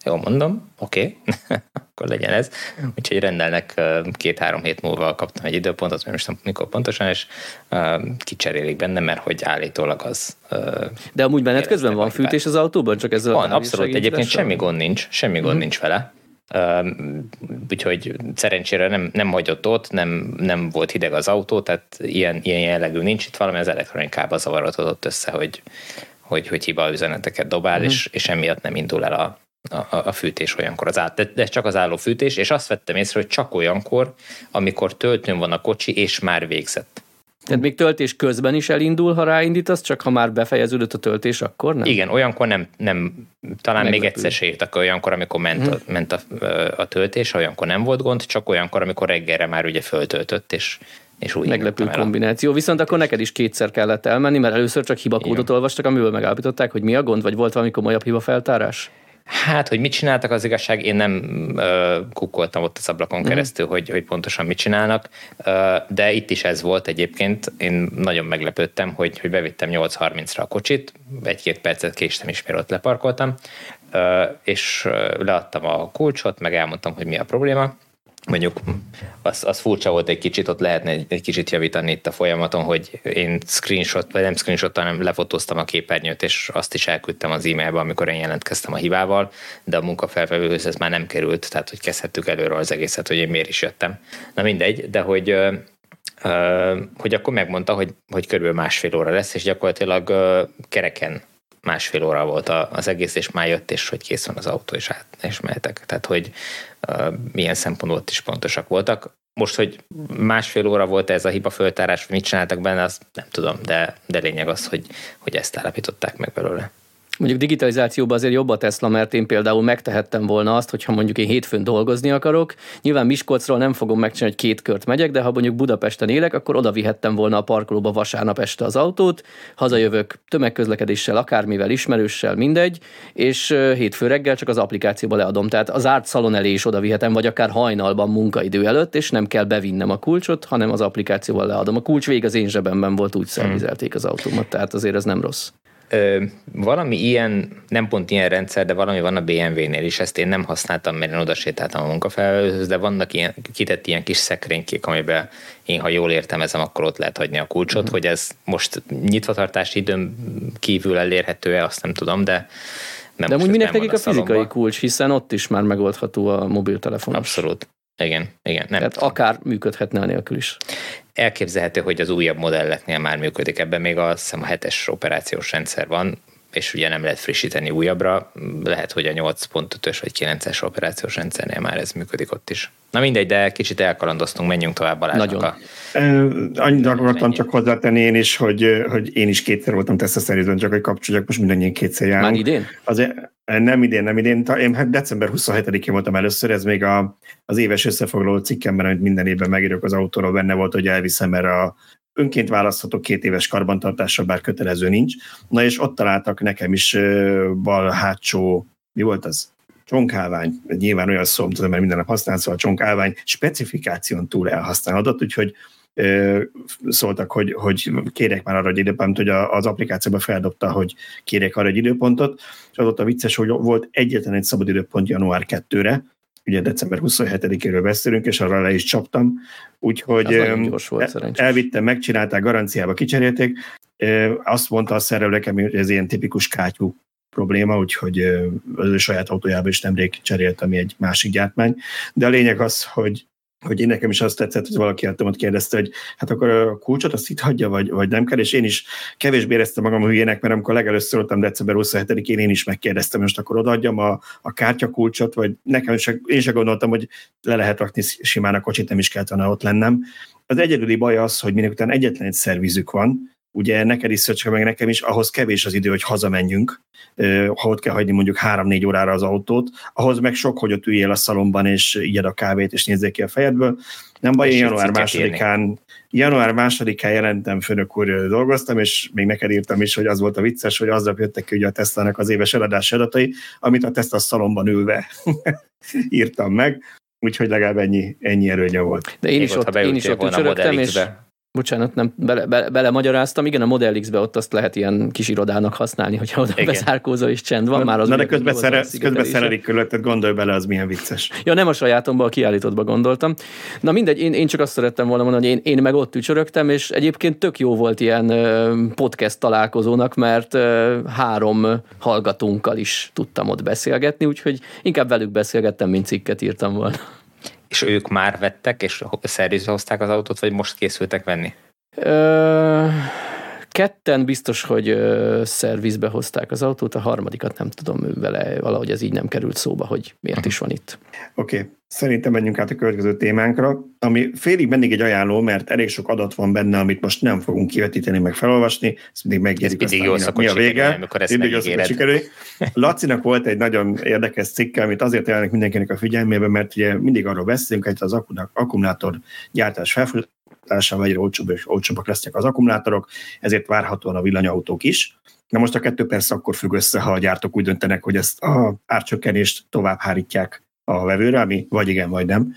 Jó, mondom, oké, okay. akkor legyen ez. Úgyhogy rendelnek két-három hét múlva kaptam egy időpontot, mert most nem mikor pontosan, és uh, kicserélik benne, mert hogy állítólag az... Uh, De amúgy benned közben van fűtés az autóban? Csak ez van, abszolút. Egyébként semmi gond nincs, semmi gond uh-huh. nincs vele. Úgyhogy szerencsére nem, nem hagyott ott, nem, nem volt hideg az autó, tehát ilyen, ilyen jellegű nincs itt valami, az elektronikában zavarodott össze, hogy, hogy, hogy hiba üzeneteket dobál, uh-huh. és, és emiatt nem indul el a, a, a fűtés olyankor, az át, de, de csak az álló fűtés, és azt vettem észre, hogy csak olyankor, amikor töltőn van a kocsi, és már végzett. Tehát még töltés közben is elindul, ha ráindítasz, csak ha már befejeződött a töltés, akkor nem? Igen, olyankor nem, nem talán Meglepő. még egyszer se írtak olyankor, amikor ment, a, hmm. ment a, a töltés, olyankor nem volt gond, csak olyankor, amikor reggelre már ugye föltöltött, és, és úgy Meglepő kombináció. Viszont akkor neked is kétszer kellett elmenni, mert először csak hibakódot olvastak, amiből megállapították, hogy mi a gond, vagy volt valami komolyabb hibafeltárás? Hát, hogy mit csináltak az igazság, én nem uh, kukkoltam ott az ablakon uh-huh. keresztül, hogy, hogy pontosan mit csinálnak, uh, de itt is ez volt egyébként. Én nagyon meglepődtem, hogy, hogy bevittem 8.30-ra a kocsit, egy-két percet késtem is, mire ott leparkoltam, uh, és leadtam a kulcsot, meg elmondtam, hogy mi a probléma, mondjuk az, az furcsa volt egy kicsit, ott lehetne egy, egy kicsit javítani itt a folyamaton, hogy én screenshot, vagy nem screenshot, hanem lefotóztam a képernyőt, és azt is elküldtem az e-mailbe, amikor én jelentkeztem a hibával, de a munkafelvevőhöz ez már nem került, tehát hogy kezdhettük előről az egészet, hogy én miért is jöttem. Na mindegy, de hogy hogy akkor megmondta, hogy, hogy körülbelül másfél óra lesz, és gyakorlatilag kereken másfél óra volt az egész, és már jött, és hogy kész van az autó, és át, és mehetek. Tehát, hogy uh, milyen szempontból is pontosak voltak. Most, hogy másfél óra volt ez a hiba föltárás, mit csináltak benne, azt nem tudom, de, de lényeg az, hogy, hogy ezt állapították meg belőle. Mondjuk digitalizációban azért jobb a Tesla, mert én például megtehettem volna azt, hogyha mondjuk én hétfőn dolgozni akarok. Nyilván Miskolcról nem fogom megcsinálni, hogy két kört megyek, de ha mondjuk Budapesten élek, akkor oda vihettem volna a parkolóba vasárnap este az autót, hazajövök tömegközlekedéssel, akármivel, ismerőssel, mindegy, és hétfő reggel csak az applikációba leadom. Tehát az árt szalon elé is oda vihetem, vagy akár hajnalban munkaidő előtt, és nem kell bevinnem a kulcsot, hanem az applikációval leadom. A kulcs vég az én zsebemben volt, úgy szervizelték az autómat, tehát azért ez nem rossz ö, valami ilyen, nem pont ilyen rendszer, de valami van a BMW-nél is, ezt én nem használtam, mert én oda sétáltam a munkafelelőhöz, de vannak ilyen, kitett ilyen kis szekrénykék, amiben én, ha jól értelmezem, akkor ott lehet hagyni a kulcsot, uh-huh. hogy ez most nyitvatartási időn kívül elérhető-e, azt nem tudom, de nem de úgy minek nekik a fizikai kulcs, hiszen ott is már megoldható a mobiltelefon. Abszolút. Igen, igen. Nem Tehát tudom. akár működhetne a nélkül is elképzelhető, hogy az újabb modelleknél már működik. Ebben még azt hiszem a hetes operációs rendszer van, és ugye nem lehet frissíteni újabbra, lehet, hogy a 8.5-ös vagy 9-es operációs rendszernél már ez működik ott is. Na mindegy, de kicsit elkalandoztunk, menjünk tovább Balázsnak Nagyon. A... Annyit akartam csak hozzátenni én is, hogy, hogy én is kétszer voltam tesztaszerűzőn, csak hogy kapcsolatban most mindannyian kétszer járunk. Már idén? Azért, nem idén, nem idén. Én hát december 27-én voltam először, ez még a, az éves összefoglaló cikkemben, amit minden évben megírok az autóról, benne volt, hogy elviszem erre a önként választható két éves karbantartásra, bár kötelező nincs. Na és ott találtak nekem is bal hátsó, mi volt az? Csonkálvány, nyilván olyan szó, tudom, mert minden nap használsz, szóval a csonkálvány specifikáción túl elhasználódott, úgyhogy szóltak, hogy, hogy kérek már arra egy időpontot, hogy az applikációban feldobta, hogy kérek arra egy időpontot, és az ott a vicces, hogy volt egyetlen egy szabad időpont január 2-re, ugye december 27-éről beszélünk, és arra le is csaptam, úgyhogy volt, elvittem, megcsinálták, garanciába kicserélték, azt mondta a szerelő nekem, hogy ez ilyen tipikus kátyú probléma, úgyhogy az ő saját autójába is nemrég cserélt, ami egy másik gyártmány. De a lényeg az, hogy hogy én nekem is azt tetszett, hogy valaki ott kérdezte, hogy hát akkor a kulcsot azt itt hagyja, vagy, vagy nem kell, és én is kevésbé éreztem magam hülyének, mert amikor legelőször voltam december 27-én, én is megkérdeztem, most akkor odaadjam a, a kártyakulcsot, vagy nekem is, én sem gondoltam, hogy le lehet rakni simán a kocsit, nem is kellett volna ott lennem. Az egyedüli baj az, hogy minek után egyetlen egy szervizük van, ugye neked is Szöcske, meg nekem is, ahhoz kevés az idő, hogy hazamenjünk, ha ott kell hagyni mondjuk három-négy órára az autót, ahhoz meg sok, hogy ott üljél a szalomban, és igyed a kávét, és nézzék ki a fejedből. Nem baj, én január másodikán, január másodikán jelentem, főnök úr, dolgoztam, és még neked írtam is, hogy az volt a vicces, hogy azzal jöttek ki ugye a Tesla-nak az éves eladási adatai, amit a Tesla szalomban ülve írtam meg, úgyhogy legalább ennyi, ennyi erőnye volt. De én is ott, én is ott csörögtem, és Bocsánat, nem bele, bele, bele magyaráztam. Igen, a Model X-be ott azt lehet ilyen kis irodának használni, hogyha oda Igen. beszárkózó és csend van. Már az Na de közben, szere, közben szerelik körülötted, gondolj bele, az milyen vicces. Ja, nem a sajátomba, a kiállítottba gondoltam. Na mindegy, én, én csak azt szerettem volna mondani, hogy én, én meg ott ücsörögtem, és egyébként tök jó volt ilyen podcast találkozónak, mert három hallgatónkkal is tudtam ott beszélgetni, úgyhogy inkább velük beszélgettem, mint cikket írtam volna. És ők már vettek, és szervizbe hozták az autót, vagy most készültek venni? Ö, Ketten biztos, hogy szervizbe hozták az autót, a harmadikat nem tudom vele, valahogy ez így nem került szóba, hogy miért is van itt. Oké, okay. Szerintem menjünk át a következő témánkra, ami félig mindig egy ajánló, mert elég sok adat van benne, amit most nem fogunk kivetíteni, meg felolvasni, ezt mindig megjegyzik, ez mindig aztán, mi a vége. Amikor ezt mindig sikerül. Lacinak volt egy nagyon érdekes cikke, amit azért jelenik mindenkinek a figyelmébe, mert ugye mindig arról beszélünk, hogy az akkumulátor gyártás felfutásával egyre olcsóbb és olcsóbbak lesznek az akkumulátorok, ezért várhatóan a villanyautók is. Na most a kettő persze akkor függ össze, ha a gyártók úgy döntenek, hogy ezt a árcsökkenést tovább hárítják a vevőre, ami vagy igen, vagy nem.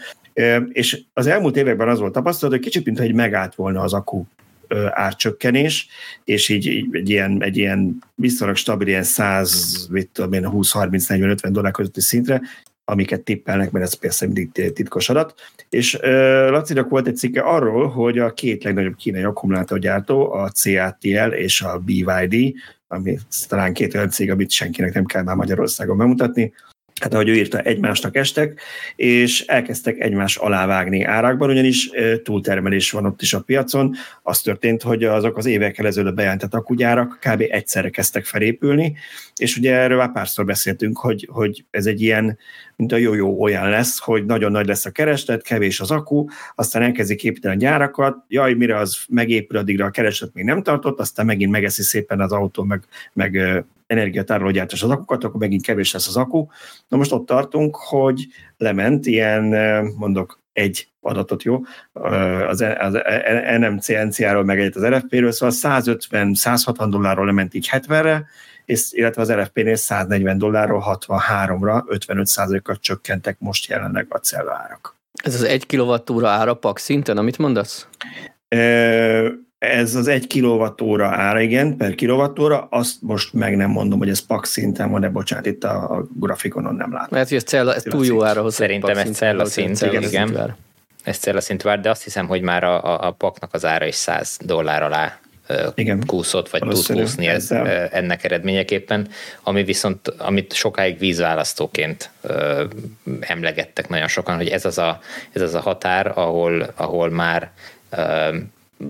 És az elmúlt években az volt tapasztalat, hogy kicsit, mintha egy megállt volna az akku árcsökkenés, és így, így egy, ilyen, egy ilyen viszonylag stabil, ilyen 100, 20, 30, 40, 50 dollár közötti szintre, amiket tippelnek, mert ez persze mindig titkos adat. És uh, volt egy cikke arról, hogy a két legnagyobb kínai akkumulátorgyártó, a CATL és a BYD, ami talán két olyan cég, amit senkinek nem kell már Magyarországon bemutatni, hát ahogy ő írta, egymásnak estek, és elkezdtek egymás alá vágni árakban, ugyanis túltermelés van ott is a piacon. Az történt, hogy azok az évekkel ezelőtt bejelentett akugyárak kb. egyszerre kezdtek felépülni, és ugye erről már párszor beszéltünk, hogy, hogy ez egy ilyen, mint a jó-jó olyan lesz, hogy nagyon nagy lesz a kereslet, kevés az akku, aztán elkezdik építeni a gyárakat, jaj, mire az megépül, addigra a kereslet még nem tartott, aztán megint megeszi szépen az autó, meg, meg energiatárológyártás az akukat, akkor megint kevés lesz az akku. Na most ott tartunk, hogy lement ilyen, mondok egy adatot, jó, az, az NMC, NCA-ról meg egyet az RFP-ről, szóval 150-160 dollárról lement így 70-re, és, illetve az RFP-nél 140 dollárról 63-ra 55 kal csökkentek most jelenleg a cellárak. Ez az egy kilovattúra ára pak szinten, amit mondasz? Ez az egy kilovattóra ára, igen, per kilovattóra, azt most meg nem mondom, hogy ez pak szinten van, de bocsánat, itt a, a grafikonon nem látom. Mert hogy ez, cella, ez túl jó ára Szerintem ez cella szint, igen. igen. Ez cella szint vár, de azt hiszem, hogy már a, a, a paknak az ára is 100 dollár alá igen. kúszott, vagy tud kúszni ez, ennek eredményeképpen, ami viszont, amit sokáig vízválasztóként emlegettek nagyon sokan, hogy ez az a, ez az a határ, ahol, ahol már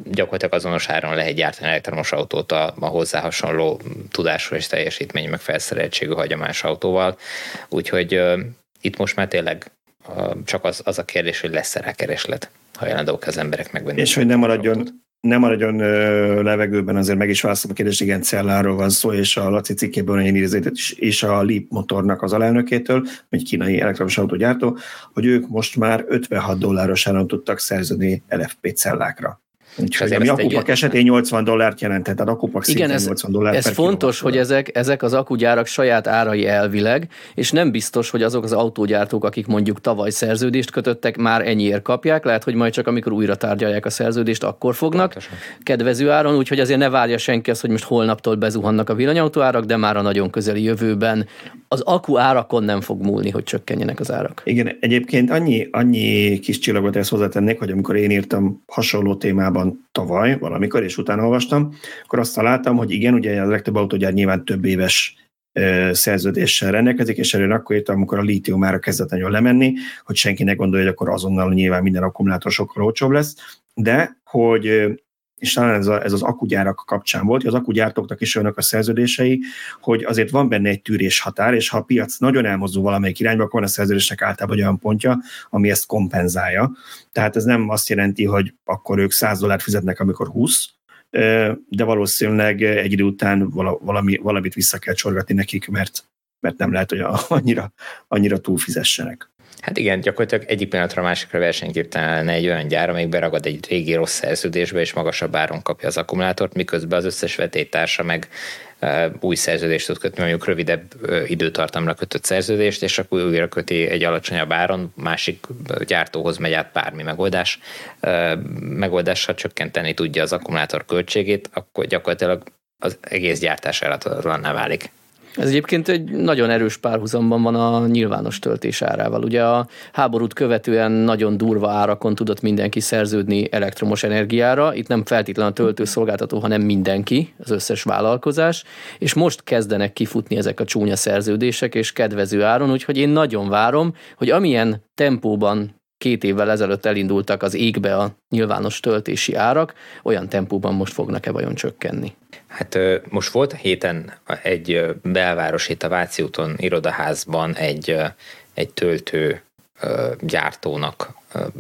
gyakorlatilag azonos áron lehet gyártani elektromos autót a, a hozzá hasonló tudású és teljesítmény meg felszereltségű hagyományos autóval. Úgyhogy uh, itt most már tényleg uh, csak az, az a kérdés, hogy lesz-e rá kereslet, ha jelenleg az emberek megvenni. És hogy nem maradjon, nem maradjon ö, levegőben, azért meg is választom a kérdést, igen, Celláról van szó, és a Laci cikkében egy idézetet is, és a Leap motornak az alelnökétől, egy kínai elektromos autógyártó, hogy ők most már 56 dolláros áron tudtak szerződni LFP cellákra. Úgyhogy ami akupak esetén 80 dollárt jelentett, a akupak Igen, ez, 80 dollárt ez fontos, hogy ezek, ezek az akugyárak saját árai elvileg, és nem biztos, hogy azok az autógyártók, akik mondjuk tavaly szerződést kötöttek, már ennyiért kapják, lehet, hogy majd csak amikor újra tárgyalják a szerződést, akkor fognak Pontosan. kedvező áron, úgyhogy azért ne várja senki azt, hogy most holnaptól bezuhannak a villanyautóárak, de már a nagyon közeli jövőben az aku árakon nem fog múlni, hogy csökkenjenek az árak. Igen, egyébként annyi, annyi kis csillagot ezt hozzátennék, hogy amikor én írtam hasonló témában Japánban tavaly valamikor, és utána olvastam, akkor azt találtam, hogy igen, ugye a legtöbb autógyár nyilván több éves szerződéssel rendelkezik, és erről akkor írtam, amikor a lítium ára kezdett nagyon lemenni, hogy senki ne gondolja, hogy akkor azonnal nyilván minden akkumulátor sokkal olcsóbb lesz, de hogy és talán ez, a, ez az akugyárak kapcsán volt, hogy az akugyártóknak is olyanok a szerződései, hogy azért van benne egy tűrés határ, és ha a piac nagyon elmozdul valamelyik irányba, akkor van a szerződésnek általában olyan pontja, ami ezt kompenzálja. Tehát ez nem azt jelenti, hogy akkor ők 100 dollárt fizetnek, amikor 20, de valószínűleg egy idő után valami, valamit vissza kell csorgatni nekik, mert, mert nem lehet, hogy annyira, annyira túlfizessenek. Hát igen, gyakorlatilag egyik pillanatra a másikra versenyképtelen lenne egy olyan gyár, amelyik beragad egy régi rossz szerződésbe, és magasabb áron kapja az akkumulátort, miközben az összes vetétársa meg új szerződést tud kötni, mondjuk rövidebb időtartamra kötött szerződést, és akkor újra köti egy alacsonyabb áron, másik gyártóhoz megy át bármi megoldás. Megoldással csökkenteni tudja az akkumulátor költségét, akkor gyakorlatilag az egész gyártás elhatatlanná válik. Ez egyébként egy nagyon erős párhuzamban van a nyilvános töltés árával. Ugye a háborút követően nagyon durva árakon tudott mindenki szerződni elektromos energiára. Itt nem feltétlenül a töltőszolgáltató, hanem mindenki, az összes vállalkozás, és most kezdenek kifutni ezek a csúnya szerződések és kedvező áron, úgyhogy én nagyon várom, hogy amilyen tempóban két évvel ezelőtt elindultak az égbe a nyilvános töltési árak, olyan tempóban most fognak-e vajon csökkenni? Hát most volt a héten egy belvárosi a Váci úton irodaházban egy, egy töltő gyártónak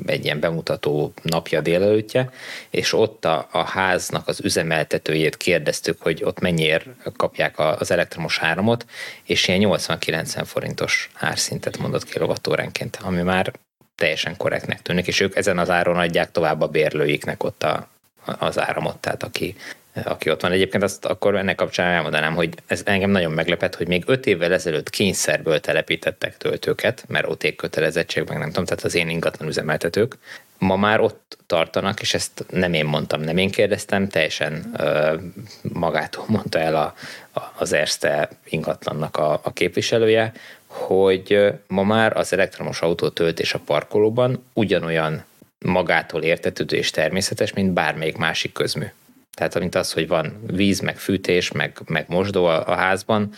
egy ilyen bemutató napja délelőttje, és ott a, a háznak az üzemeltetőjét kérdeztük, hogy ott mennyiért kapják az elektromos áramot, és ilyen 80-90 forintos árszintet mondott kilovattóránként, ami már teljesen korrektnek tűnik, és ők ezen az áron adják tovább a bérlőiknek ott a, az áramot, tehát aki, aki ott van. Egyébként azt akkor ennek kapcsán elmondanám, hogy ez engem nagyon meglepett, hogy még öt évvel ezelőtt kényszerből telepítettek töltőket, mert OT kötelezettség, meg nem tudom, tehát az én ingatlan üzemeltetők. Ma már ott tartanak, és ezt nem én mondtam, nem én kérdeztem, teljesen ö, magától mondta el a, a, az Erste ingatlannak a, a képviselője, hogy ma már az elektromos autó töltés a parkolóban ugyanolyan magától értetődő és természetes, mint bármelyik másik közmű. Tehát mint az, hogy van víz, meg fűtés, meg, meg mosdó a, a házban,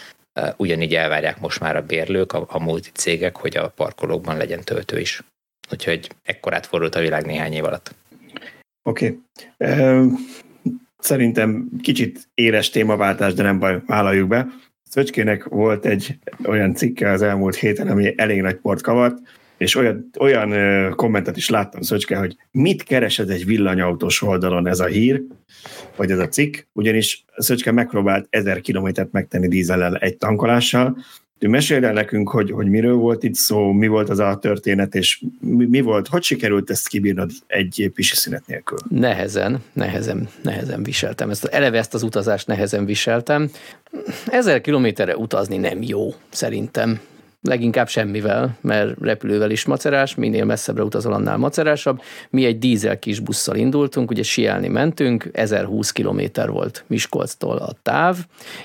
ugyanígy elvárják most már a bérlők, a, a multicégek, hogy a parkolókban legyen töltő is. Úgyhogy ekkorát fordult a világ néhány év alatt. Oké. Okay. Szerintem kicsit éles témaváltás, de nem baj, vállaljuk be. Szöcskének volt egy olyan cikke az elmúlt héten, ami elég nagy port kavart, és olyan, olyan kommentet is láttam Szöcske, hogy mit keresed egy villanyautós oldalon ez a hír, vagy ez a cikk, ugyanis Szöcske megpróbált ezer kilométert megtenni dízellel egy tankolással, ő mesél el nekünk, hogy, hogy miről volt itt szó, mi volt az a és mi, mi volt, hogy sikerült ezt kibírnod egy pisi szünet nélkül? Nehezen, nehezen, nehezen viseltem. Ezt, eleve ezt az utazást nehezen viseltem. Ezer kilométerre utazni nem jó, szerintem leginkább semmivel, mert repülővel is macerás, minél messzebbre utazol, annál macerásabb. Mi egy dízel kis busszal indultunk, ugye sielni mentünk, 1020 kilométer volt Miskolctól a táv,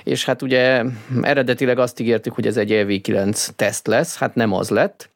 és hát ugye eredetileg azt ígértük, hogy ez egy EV9 teszt lesz, hát nem az lett,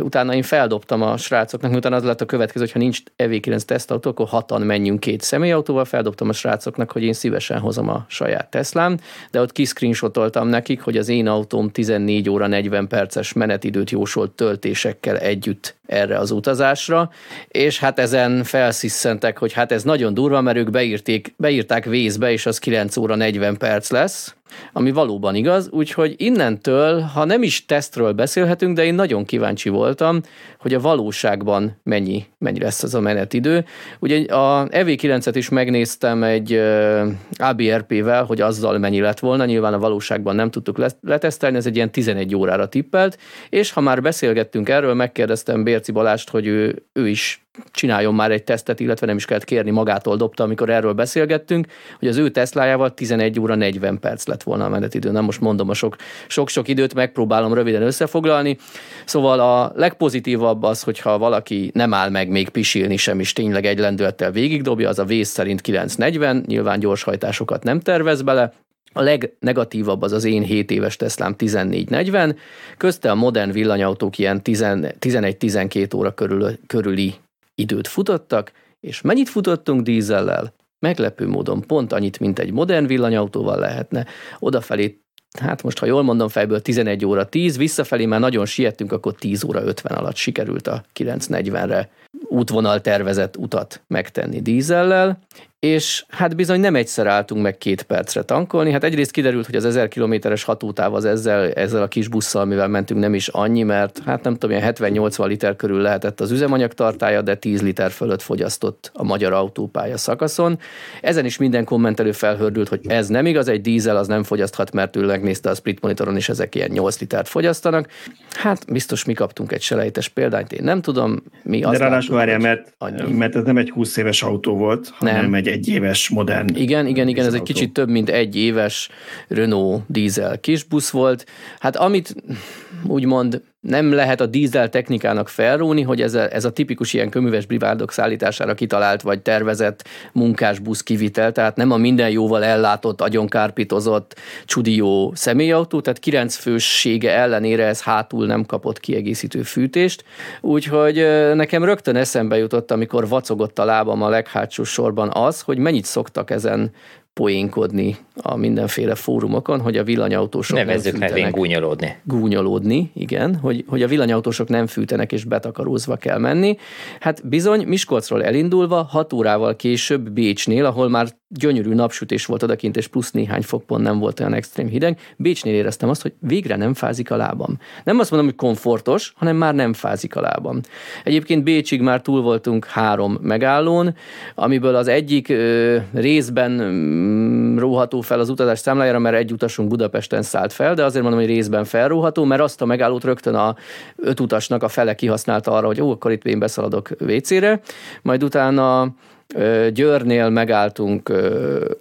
Utána én feldobtam a srácoknak, miután az lett a következő, hogy ha nincs EV9 tesztautó, akkor hatan menjünk két személyautóval, feldobtam a srácoknak, hogy én szívesen hozom a saját Teslám, de ott kiszcreenshotoltam nekik, hogy az én autóm 14 óra 40 perces menetidőt jósolt töltésekkel együtt erre az utazásra, és hát ezen felsziszentek, hogy hát ez nagyon durva, mert ők beírték, beírták vészbe, és az 9 óra 40 perc lesz, ami valóban igaz, úgyhogy innentől, ha nem is tesztről beszélhetünk, de én nagyon kíváncsi voltam, hogy a valóságban mennyi, mennyi lesz az a menetidő. Ugye a EV9-et is megnéztem egy ABRP-vel, hogy azzal mennyi lett volna, nyilván a valóságban nem tudtuk letesztelni, ez egy ilyen 11 órára tippelt, és ha már beszélgettünk erről, megkérdeztem Bérci Balást, hogy ő, ő is csináljon már egy tesztet, illetve nem is kellett kérni, magától dobta, amikor erről beszélgettünk, hogy az ő Teslájával 11 óra 40 perc lett volna a menetidő. Nem most mondom a sok-sok időt, megpróbálom röviden összefoglalni. Szóval a legpozitívabb az, hogyha valaki nem áll meg még pisilni sem, és tényleg egy lendülettel végigdobja, az a vész szerint 940, nyilván gyorshajtásokat nem tervez bele, a legnegatívabb az az én 7 éves Teslám 1440, közte a modern villanyautók ilyen 11-12 óra körül, körüli időt futottak, és mennyit futottunk dízellel? Meglepő módon pont annyit, mint egy modern villanyautóval lehetne. Odafelé hát most ha jól mondom fejből 11 óra 10, visszafelé már nagyon siettünk, akkor 10 óra 50 alatt sikerült a 940-re útvonal tervezett utat megtenni dízellel, és hát bizony nem egyszer álltunk meg két percre tankolni. Hát egyrészt kiderült, hogy az 1000 kilométeres hatótáv az ezzel, ezzel a kis busszal, amivel mentünk, nem is annyi, mert hát nem tudom, ilyen 70-80 liter körül lehetett az üzemanyag tartája, de 10 liter fölött fogyasztott a magyar autópálya szakaszon. Ezen is minden kommentelő felhördült, hogy ez nem igaz, egy dízel az nem fogyaszthat, mert ő megnézte a split monitoron, és ezek ilyen 8 litert fogyasztanak. Hát biztos mi kaptunk egy selejtes példányt, én nem tudom. Mi de ráadásul várjál, mert, mert ez nem egy 20 éves autó volt, hanem nem. egy egy éves modern. Igen, igen, igen, ez autó. egy kicsit több, mint egy éves Renault dízel kisbusz volt. Hát amit úgymond nem lehet a dízel technikának felróni, hogy ez a, ez a tipikus ilyen köműves brivádok szállítására kitalált vagy tervezett munkásbusz kivitel, tehát nem a minden jóval ellátott, agyonkárpitozott, csudió személyautó, tehát kilenc főssége ellenére ez hátul nem kapott kiegészítő fűtést, úgyhogy nekem rögtön eszembe jutott, amikor vacogott a lábam a leghátsó sorban az, hogy mennyit szoktak ezen poénkodni a mindenféle fórumokon, hogy a villanyautósok Nevezzük nem fűtenek. gúnyolódni. Gúnyolódni, igen, hogy, hogy a villanyautósok nem fűtenek és betakarózva kell menni. Hát bizony, Miskolcról elindulva, hat órával később Bécsnél, ahol már gyönyörű napsütés volt odakint, és plusz néhány fokpont nem volt olyan extrém hideg, Bécsnél éreztem azt, hogy végre nem fázik a lábam. Nem azt mondom, hogy komfortos, hanem már nem fázik a lábam. Egyébként Bécsig már túl voltunk három megállón, amiből az egyik ö, részben róható fel az utazás számlájára, mert egy utasunk Budapesten szállt fel, de azért mondom, hogy részben felróható, mert azt a megállót rögtön a öt utasnak a fele kihasználta arra, hogy ó, akkor itt én beszaladok WC-re, majd utána Győrnél megálltunk,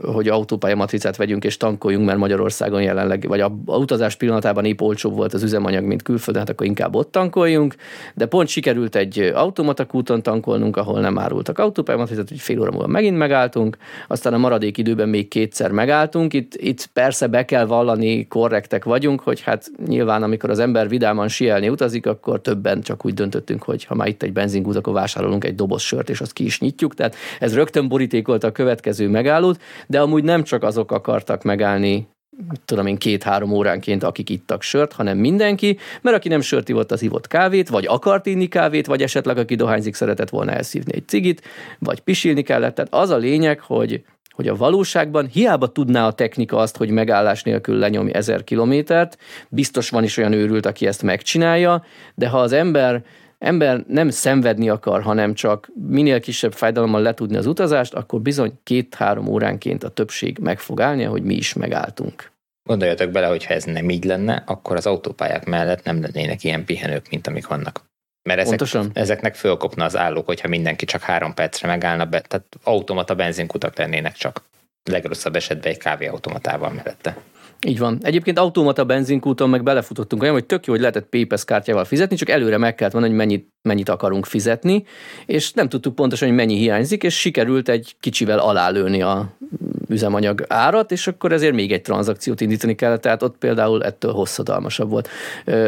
hogy autópályamatricát vegyünk és tankoljunk, mert Magyarországon jelenleg, vagy a utazás pillanatában épp olcsóbb volt az üzemanyag, mint külföldön, hát akkor inkább ott tankoljunk, de pont sikerült egy automatakúton tankolnunk, ahol nem árultak autópályamatricát, hogy fél óra múlva megint megálltunk, aztán a maradék időben még kétszer megálltunk. Itt, itt persze be kell vallani, korrektek vagyunk, hogy hát nyilván amikor az ember vidáman sielni utazik, akkor többen csak úgy döntöttünk, hogy ha már itt egy benzingút, akkor vásárolunk egy doboz sört, és azt ki is nyitjuk. Tehát ez rögtön borítékolta a következő megállót, de amúgy nem csak azok akartak megállni tudom én, két-három óránként, akik ittak sört, hanem mindenki, mert aki nem sört ivott, az ivott kávét, vagy akart inni kávét, vagy esetleg aki dohányzik, szeretett volna elszívni egy cigit, vagy pisilni kellett. Tehát az a lényeg, hogy hogy a valóságban hiába tudná a technika azt, hogy megállás nélkül lenyomj ezer kilométert, biztos van is olyan őrült, aki ezt megcsinálja, de ha az ember ember nem szenvedni akar, hanem csak minél kisebb fájdalommal letudni az utazást, akkor bizony két-három óránként a többség meg fog állni, hogy mi is megálltunk. Gondoljatok bele, hogy ha ez nem így lenne, akkor az autópályák mellett nem lennének ilyen pihenők, mint amik vannak. Mert ezek, Pontosan. ezeknek fölkopna az állók, hogyha mindenki csak három percre megállna, be, tehát automata benzinkutak lennének csak. Legrosszabb esetben egy kávéautomatával mellette. Így van. Egyébként automata benzinkúton meg belefutottunk olyan, hogy tök jó, hogy lehetett PayPass kártyával fizetni, csak előre meg kellett mondani, hogy mennyit, mennyit akarunk fizetni, és nem tudtuk pontosan, hogy mennyi hiányzik, és sikerült egy kicsivel alálőni a üzemanyag árat, és akkor ezért még egy tranzakciót indítani kellett, tehát ott például ettől hosszadalmasabb volt.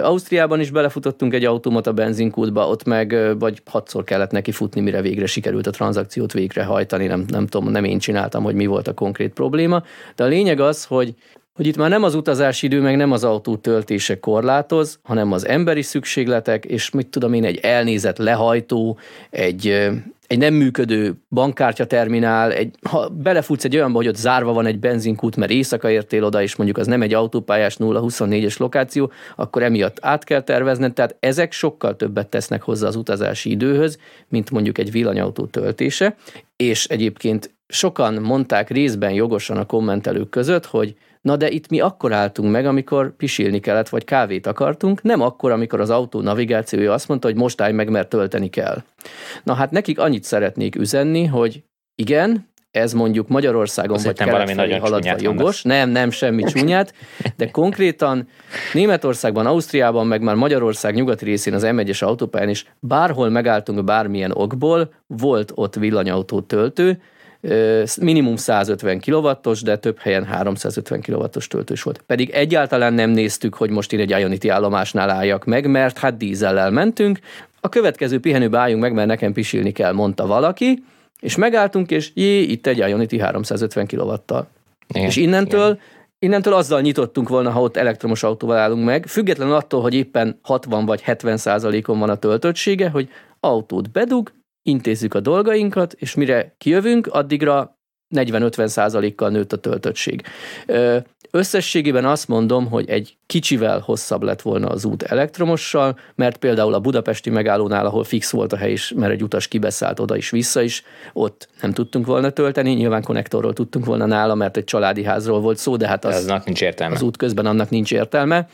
Ausztriában is belefutottunk egy automata benzinkútba, ott meg vagy hatszor kellett neki futni, mire végre sikerült a tranzakciót végrehajtani, nem, nem tudom, nem én csináltam, hogy mi volt a konkrét probléma, de a lényeg az, hogy hogy itt már nem az utazási idő, meg nem az autó töltése korlátoz, hanem az emberi szükségletek, és mit tudom én, egy elnézett lehajtó, egy, egy nem működő bankkártya terminál, egy, ha belefutsz egy olyanba, hogy ott zárva van egy benzinkút, mert éjszaka értél oda, és mondjuk az nem egy autópályás 0-24-es lokáció, akkor emiatt át kell tervezned, tehát ezek sokkal többet tesznek hozzá az utazási időhöz, mint mondjuk egy villanyautó töltése, és egyébként sokan mondták részben jogosan a kommentelők között, hogy Na de itt mi akkor álltunk meg, amikor pisilni kellett, vagy kávét akartunk, nem akkor, amikor az autó navigációja azt mondta, hogy most állj meg, mert tölteni kell. Na hát nekik annyit szeretnék üzenni, hogy igen, ez mondjuk Magyarországon Azt vagy kelet felé haladva jogos, nem, nem, semmi csúnyát, de konkrétan Németországban, Ausztriában, meg már Magyarország nyugati részén az M1-es autópályán is bárhol megálltunk bármilyen okból, volt ott villanyautó töltő, minimum 150 kW-os, de több helyen 350 kW-os töltős volt. Pedig egyáltalán nem néztük, hogy most én egy Ionity állomásnál álljak meg, mert hát dízellel mentünk. A következő pihenőbe álljunk meg, mert nekem pisilni kell, mondta valaki, és megálltunk, és jé, itt egy Ionity 350 kW-tal. Igen, és innentől igen. Innentől azzal nyitottunk volna, ha ott elektromos autóval állunk meg, függetlenül attól, hogy éppen 60 vagy 70 százalékon van a töltöttsége, hogy autót bedug, intézzük a dolgainkat, és mire kijövünk, addigra 40-50 százalékkal nőtt a töltöttség. Összességében azt mondom, hogy egy kicsivel hosszabb lett volna az út elektromossal, mert például a budapesti megállónál, ahol fix volt a hely is, mert egy utas kibeszállt oda is vissza is, ott nem tudtunk volna tölteni, nyilván konnektorról tudtunk volna nála, mert egy családi házról volt szó, de hát az, nincs értelme. az út közben annak nincs értelme.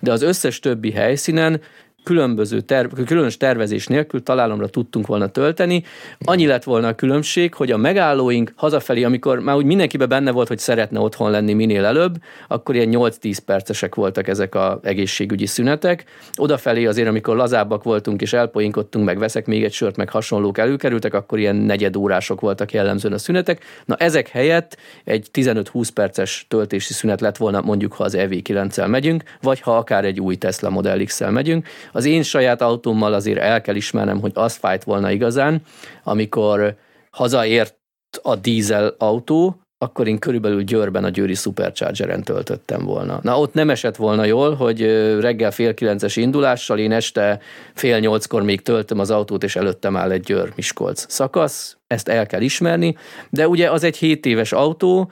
De az összes többi helyszínen különböző terv, különös tervezés nélkül találomra tudtunk volna tölteni. Annyi lett volna a különbség, hogy a megállóink hazafelé, amikor már úgy mindenkibe benne volt, hogy szeretne otthon lenni minél előbb, akkor ilyen 8-10 percesek voltak ezek a egészségügyi szünetek. Odafelé azért, amikor lazábbak voltunk és elpoinkodtunk, meg veszek még egy sört, meg hasonlók előkerültek, akkor ilyen negyed órások voltak jellemzően a szünetek. Na ezek helyett egy 15-20 perces töltési szünet lett volna, mondjuk ha az EV9-el megyünk, vagy ha akár egy új Tesla Model X-el megyünk. Az én saját autómmal azért el kell ismernem, hogy az fájt volna igazán, amikor hazaért a dízel autó, akkor én körülbelül Győrben a Győri Superchargeren töltöttem volna. Na ott nem esett volna jól, hogy reggel fél kilences indulással én este fél nyolckor még töltöm az autót, és előttem áll egy Győr-Miskolc szakasz, ezt el kell ismerni, de ugye az egy 7 éves autó,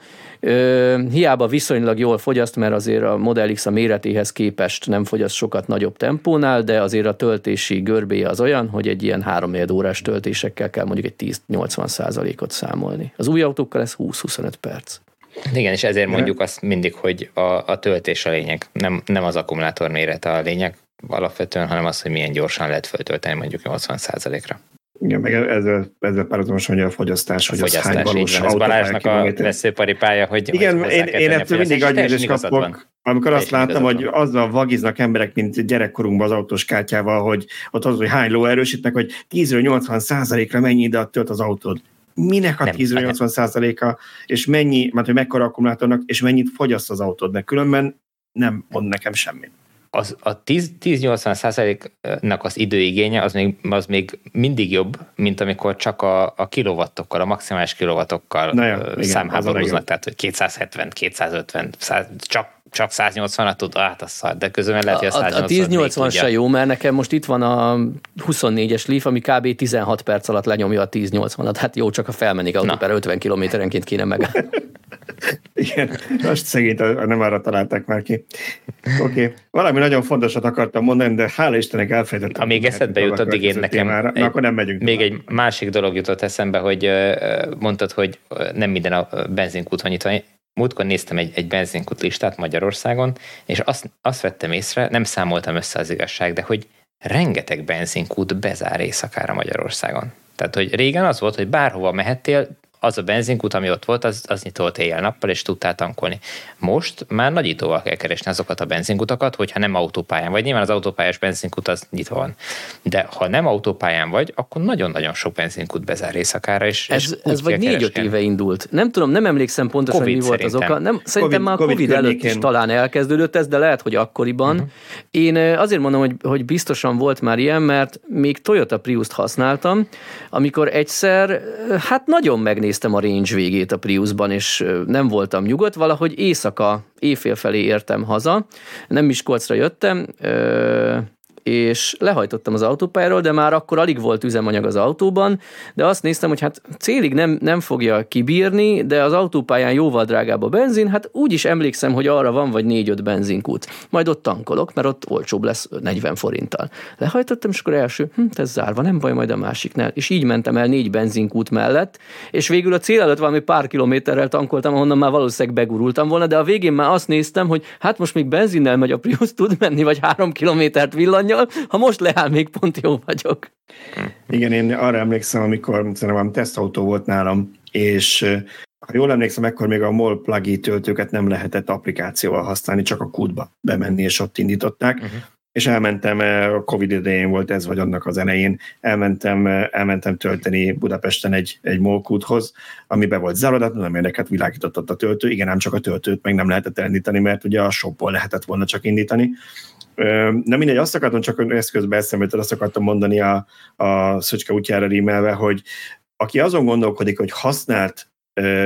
hiába viszonylag jól fogyaszt, mert azért a Model X a méretéhez képest nem fogyaszt sokat nagyobb tempónál, de azért a töltési görbéje az olyan, hogy egy ilyen 3 órás töltésekkel kell mondjuk egy 10-80 százalékot számolni. Az új autókkal ez 20-25 perc. Igen, és ezért mondjuk azt mindig, hogy a, a töltés a lényeg, nem, nem az akkumulátor mérete a lényeg alapvetően, hanem az, hogy milyen gyorsan lehet föltölteni mondjuk 80 százalékra. Igen, meg ezzel, ezzel párhuzamosan, hogy a fogyasztás, a hogy fogyasztás, az hány valós Ez Balázsnak a veszőparipája, hogy Igen, hogy én, én ettől mindig agyérés kapok, amikor azt láttam, hogy azzal vagiznak emberek, mint gyerekkorunkban az autós kártyával, hogy ott az, hogy hány lóerősítnek, hogy 10-80 százalékra mennyi ide tölt az autód. Minek a 10-80 százaléka, és mennyi, mert hogy mekkora akkumulátornak, és mennyit fogyaszt az autód, mert különben nem mond nekem semmit az, a 10-80 százaléknak az időigénye az még, az még mindig jobb, mint amikor csak a, a kilovattokkal, a maximális kilovattokkal számháborúznak, tehát hogy 270, 250, 100, csak csak 180-at tud, hát az szar, de közben lehet, hogy a 180 A, a 1080 se jó, mert nekem most itt van a 24-es Leaf, ami kb. 16 perc alatt lenyomja a 1080-at. Hát jó, csak a felmenik autó per 50 kilométerenként kéne meg. Igen, most szegényt nem arra találták már ki. Oké, okay. valami nagyon fontosat akartam mondani, de hála Istennek elfejtettem. Amíg eszedbe jut, addig én nekem témára. egy, Na, akkor nem megyünk Még tovább. egy másik dolog jutott eszembe, hogy mondtad, hogy nem minden a benzinkút van nyitva. Múltkor néztem egy, egy benzinkút listát Magyarországon, és azt, azt vettem észre, nem számoltam össze az igazság, de hogy rengeteg benzinkút bezár éjszakára Magyarországon. Tehát, hogy régen az volt, hogy bárhova mehettél, az a benzinkút, ami ott volt, az, az nyitott éjjel-nappal, és tudtál tankolni. Most már nagyítóval kell keresni azokat a benzinkutakat, hogyha nem autópályán vagy. Nyilván az autópályás benzinkut az nyitva van. De ha nem autópályán vagy, akkor nagyon-nagyon sok benzinkut bezár éjszakára. És, ez, és ez vagy négy-öt éve indult. Nem tudom, nem emlékszem pontosan, COVID mi volt szerintem. az oka. Nem, szerintem COVID, már COVID, COVID előtt is talán elkezdődött ez, de lehet, hogy akkoriban. Uh-huh. Én azért mondom, hogy, hogy biztosan volt már ilyen, mert még Toyota Prius-t használtam, amikor egyszer, hát nagyon megnéztem megnéztem a range végét a Priusban, és nem voltam nyugodt, valahogy éjszaka, éjfél felé értem haza, nem Miskolcra jöttem, és lehajtottam az autópályáról, de már akkor alig volt üzemanyag az autóban, de azt néztem, hogy hát célig nem, nem fogja kibírni, de az autópályán jóval drágább a benzin, hát úgy is emlékszem, hogy arra van vagy négy-öt benzinkút. Majd ott tankolok, mert ott olcsóbb lesz 40 forinttal. Lehajtottam, és akkor első, hm, ez zárva, nem baj, majd a másiknál. És így mentem el négy benzinkút mellett, és végül a cél előtt valami pár kilométerrel tankoltam, ahonnan már valószínűleg begurultam volna, de a végén már azt néztem, hogy hát most még benzinnel megy a Prius, tud menni, vagy három kilométert villanja, Daniel, ha most leáll, még pont jó vagyok. Igen, én arra emlékszem, amikor szerintem tesztautó volt nálam, és ha jól emlékszem, akkor még a MOL plug töltőket nem lehetett applikációval használni, csak a kútba bemenni, és ott indították. Uh-huh. És elmentem, a Covid idején volt ez, vagy annak az elején, elmentem, elmentem tölteni Budapesten egy, egy MOL kúthoz, ami be volt zárodatlan, amelyeket világított ott a töltő. Igen, nem csak a töltőt meg nem lehetett elindítani, mert ugye a shopból lehetett volna csak indítani. Na mindegy, azt akartam csak eszközbe eszembe, azt akartam mondani a, a Szöcske útjára rímelve, hogy aki azon gondolkodik, hogy használt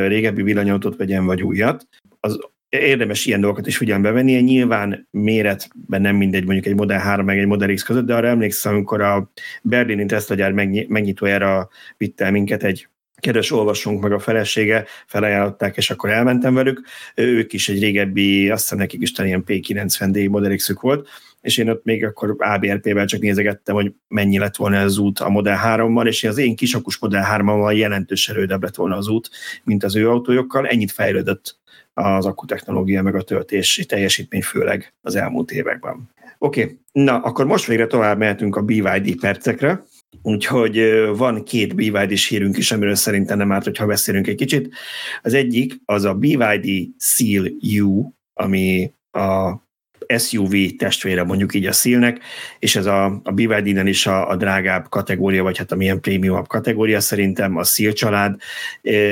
régebbi villanyautót vegyen, vagy újat, az érdemes ilyen dolgokat is figyelembe venni. Nyilván méretben nem mindegy, mondjuk egy Model 3 meg egy Model X között, de arra emlékszem, amikor a berlini Tesla gyár megnyitójára vitt el minket egy kedves olvasónk meg a felesége felajánlották, és akkor elmentem velük. Ők is egy régebbi, azt hiszem nekik is ilyen P90D Model x volt, és én ott még akkor ABRP-vel csak nézegettem, hogy mennyi lett volna az út a Model 3-mal, és az én kisakus Model 3-mal jelentős erődebb lett volna az út, mint az ő autójukkal. Ennyit fejlődött az akkutechnológia, meg a töltési teljesítmény, főleg az elmúlt években. Oké, okay. na akkor most végre tovább mehetünk a BYD percekre. Úgyhogy van két BYD-s hírünk is, amiről szerintem nem árt, hogyha beszélünk egy kicsit. Az egyik az a BYD Seal U, ami a SUV testvére mondjuk így a szílnek, és ez a, a BYD-nen is a, a drágább kategória, vagy hát a milyen prémiumabb kategória szerintem a szíl család.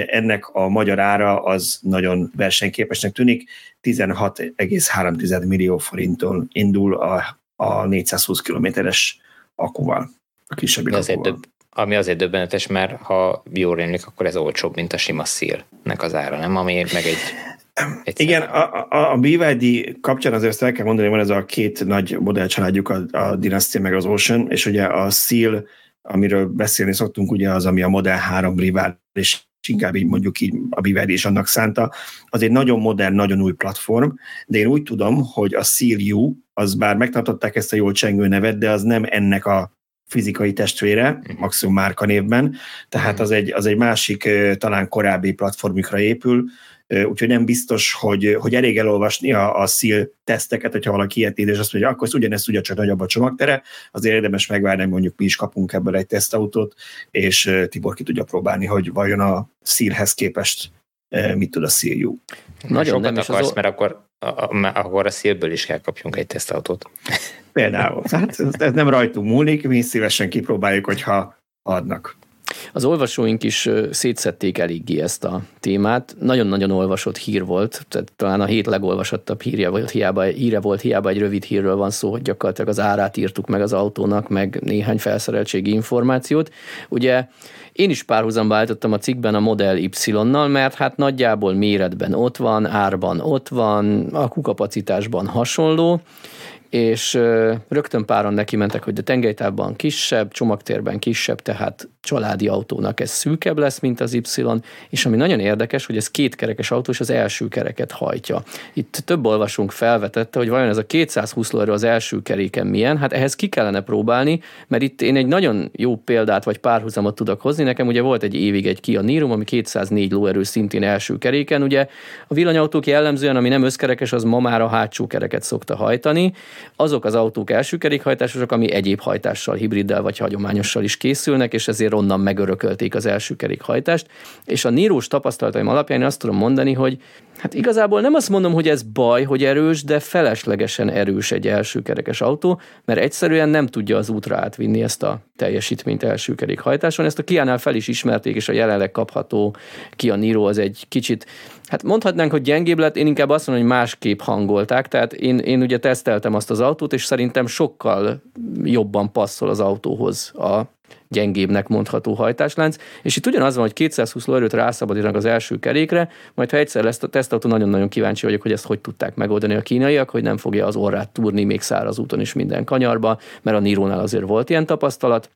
Ennek a magyar ára az nagyon versenyképesnek tűnik, 16,3 millió forinton indul a, a 420 kilométeres akuval a kisebb azért több, Ami azért döbbenetes, mert ha jól rémlik, akkor ez olcsóbb, mint a sima szélnek az ára, nem? Ami meg egy Egyszer. Igen, a, a, a BYD kapcsán azért ezt el kell mondani, van ez a két nagy modellcsaládjuk, a, a Dynasty meg az Ocean, és ugye a Seal, amiről beszélni szoktunk, ugye az, ami a Model 3 rivális, és inkább így mondjuk így a BYD is annak szánta, az egy nagyon modern, nagyon új platform, de én úgy tudom, hogy a Seal U, az bár megtartották ezt a jól csengő nevet, de az nem ennek a fizikai testvére, maximum márkanévben, tehát mhm. az egy, az egy másik, talán korábbi platformikra épül, úgyhogy nem biztos, hogy, hogy elég elolvasni a, a szíl teszteket, hogyha valaki ilyet és azt mondja, akkor ez ugyanezt ugye csak nagyobb a csomagtere, azért érdemes megvárni, mondjuk mi is kapunk ebből egy tesztautót, és Tibor ki tudja próbálni, hogy vajon a szílhez képest mit tud a szíljú. Nagyon Sokat nem akarsz, az... mert akkor, a, a, akkor a szélből is kell kapjunk egy tesztautót. Például. Hát ez, ez nem rajtunk múlik, mi szívesen kipróbáljuk, hogyha adnak. Az olvasóink is szétszették eléggé ezt a témát. Nagyon-nagyon olvasott hír volt, tehát talán a hét legolvasottabb hírje volt, hiába, híre volt, hiába egy rövid hírről van szó, hogy gyakorlatilag az árát írtuk meg az autónak, meg néhány felszereltségi információt. Ugye én is párhuzamba állítottam a cikkben a Model Y-nal, mert hát nagyjából méretben ott van, árban ott van, a kukapacitásban hasonló, és rögtön páran neki mentek, hogy a tengelytávban kisebb, csomagtérben kisebb, tehát családi autónak ez szűkebb lesz, mint az Y, és ami nagyon érdekes, hogy ez két kerekes autó, és az első kereket hajtja. Itt több olvasónk felvetette, hogy vajon ez a 220 lóerő az első keréken milyen, hát ehhez ki kellene próbálni, mert itt én egy nagyon jó példát vagy párhuzamot tudok hozni. Nekem ugye volt egy évig egy Kia Nirum, ami 204 lóerő szintén első keréken, ugye a villanyautók jellemzően, ami nem összkerekes, az ma már a hátsó kereket szokta hajtani. Azok az autók első kerékhajtásosak, ami egyéb hajtással, hibriddel vagy hagyományossal is készülnek, és ezért onnan megörökölték az első kerékhajtást, és a nírós tapasztalataim alapján azt tudom mondani, hogy hát igazából nem azt mondom, hogy ez baj, hogy erős, de feleslegesen erős egy első kerekes autó, mert egyszerűen nem tudja az útra átvinni ezt a teljesítményt első kerékhajtáson. Ezt a Kiánál fel is ismerték, és a jelenleg kapható Kia Niro az egy kicsit Hát mondhatnánk, hogy gyengébb lett, én inkább azt mondom, hogy másképp hangolták, tehát én, én ugye teszteltem azt az autót, és szerintem sokkal jobban passzol az autóhoz a gyengébbnek mondható hajtáslánc, és itt ugyanaz van, hogy 220 lóerőt rászabadítanak az első kerékre, majd ha egyszer lesz a tesztautó, nagyon-nagyon kíváncsi vagyok, hogy ezt hogy tudták megoldani a kínaiak, hogy nem fogja az orrát túrni még száraz úton is minden kanyarba, mert a Nirónál azért volt ilyen tapasztalat.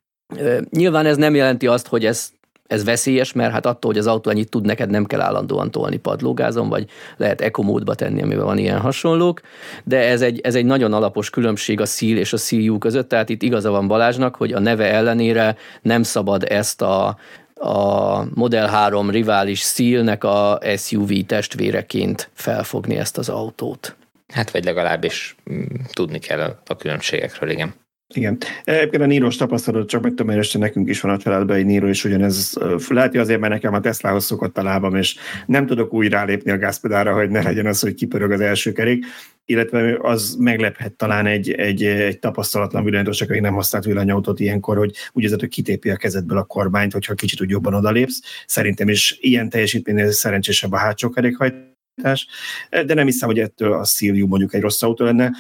Nyilván ez nem jelenti azt, hogy ez ez veszélyes, mert hát attól, hogy az autó ennyit tud, neked nem kell állandóan tolni padlógázon, vagy lehet ekomódba tenni, amiben van ilyen hasonlók, de ez egy, ez egy nagyon alapos különbség a szíl és a CU között, tehát itt igaza van Balázsnak, hogy a neve ellenére nem szabad ezt a a Model 3 rivális szílnek a SUV testvéreként felfogni ezt az autót. Hát vagy legalábbis mm, tudni kell a különbségekről, igen. Igen. Egyébként a Níros tapasztalat csak meg tudom nekünk is van a családban egy Niro, és ugyanez lehet, azért, mert nekem a Teslahoz szokott a lábam, és nem tudok úgy rálépni a gázpedára, hogy ne legyen az, hogy kipörög az első kerék, illetve az meglephet talán egy, egy, egy tapasztalatlan villanyos, aki nem használt villanyautót ilyenkor, hogy úgy érzed, hogy kitépi a kezedből a kormányt, hogyha kicsit úgy jobban odalépsz. Szerintem is ilyen teljesítménynél szerencsésebb a hátsó kerékhajtás, de nem hiszem, hogy ettől a Szilvium mondjuk egy rossz autó lenne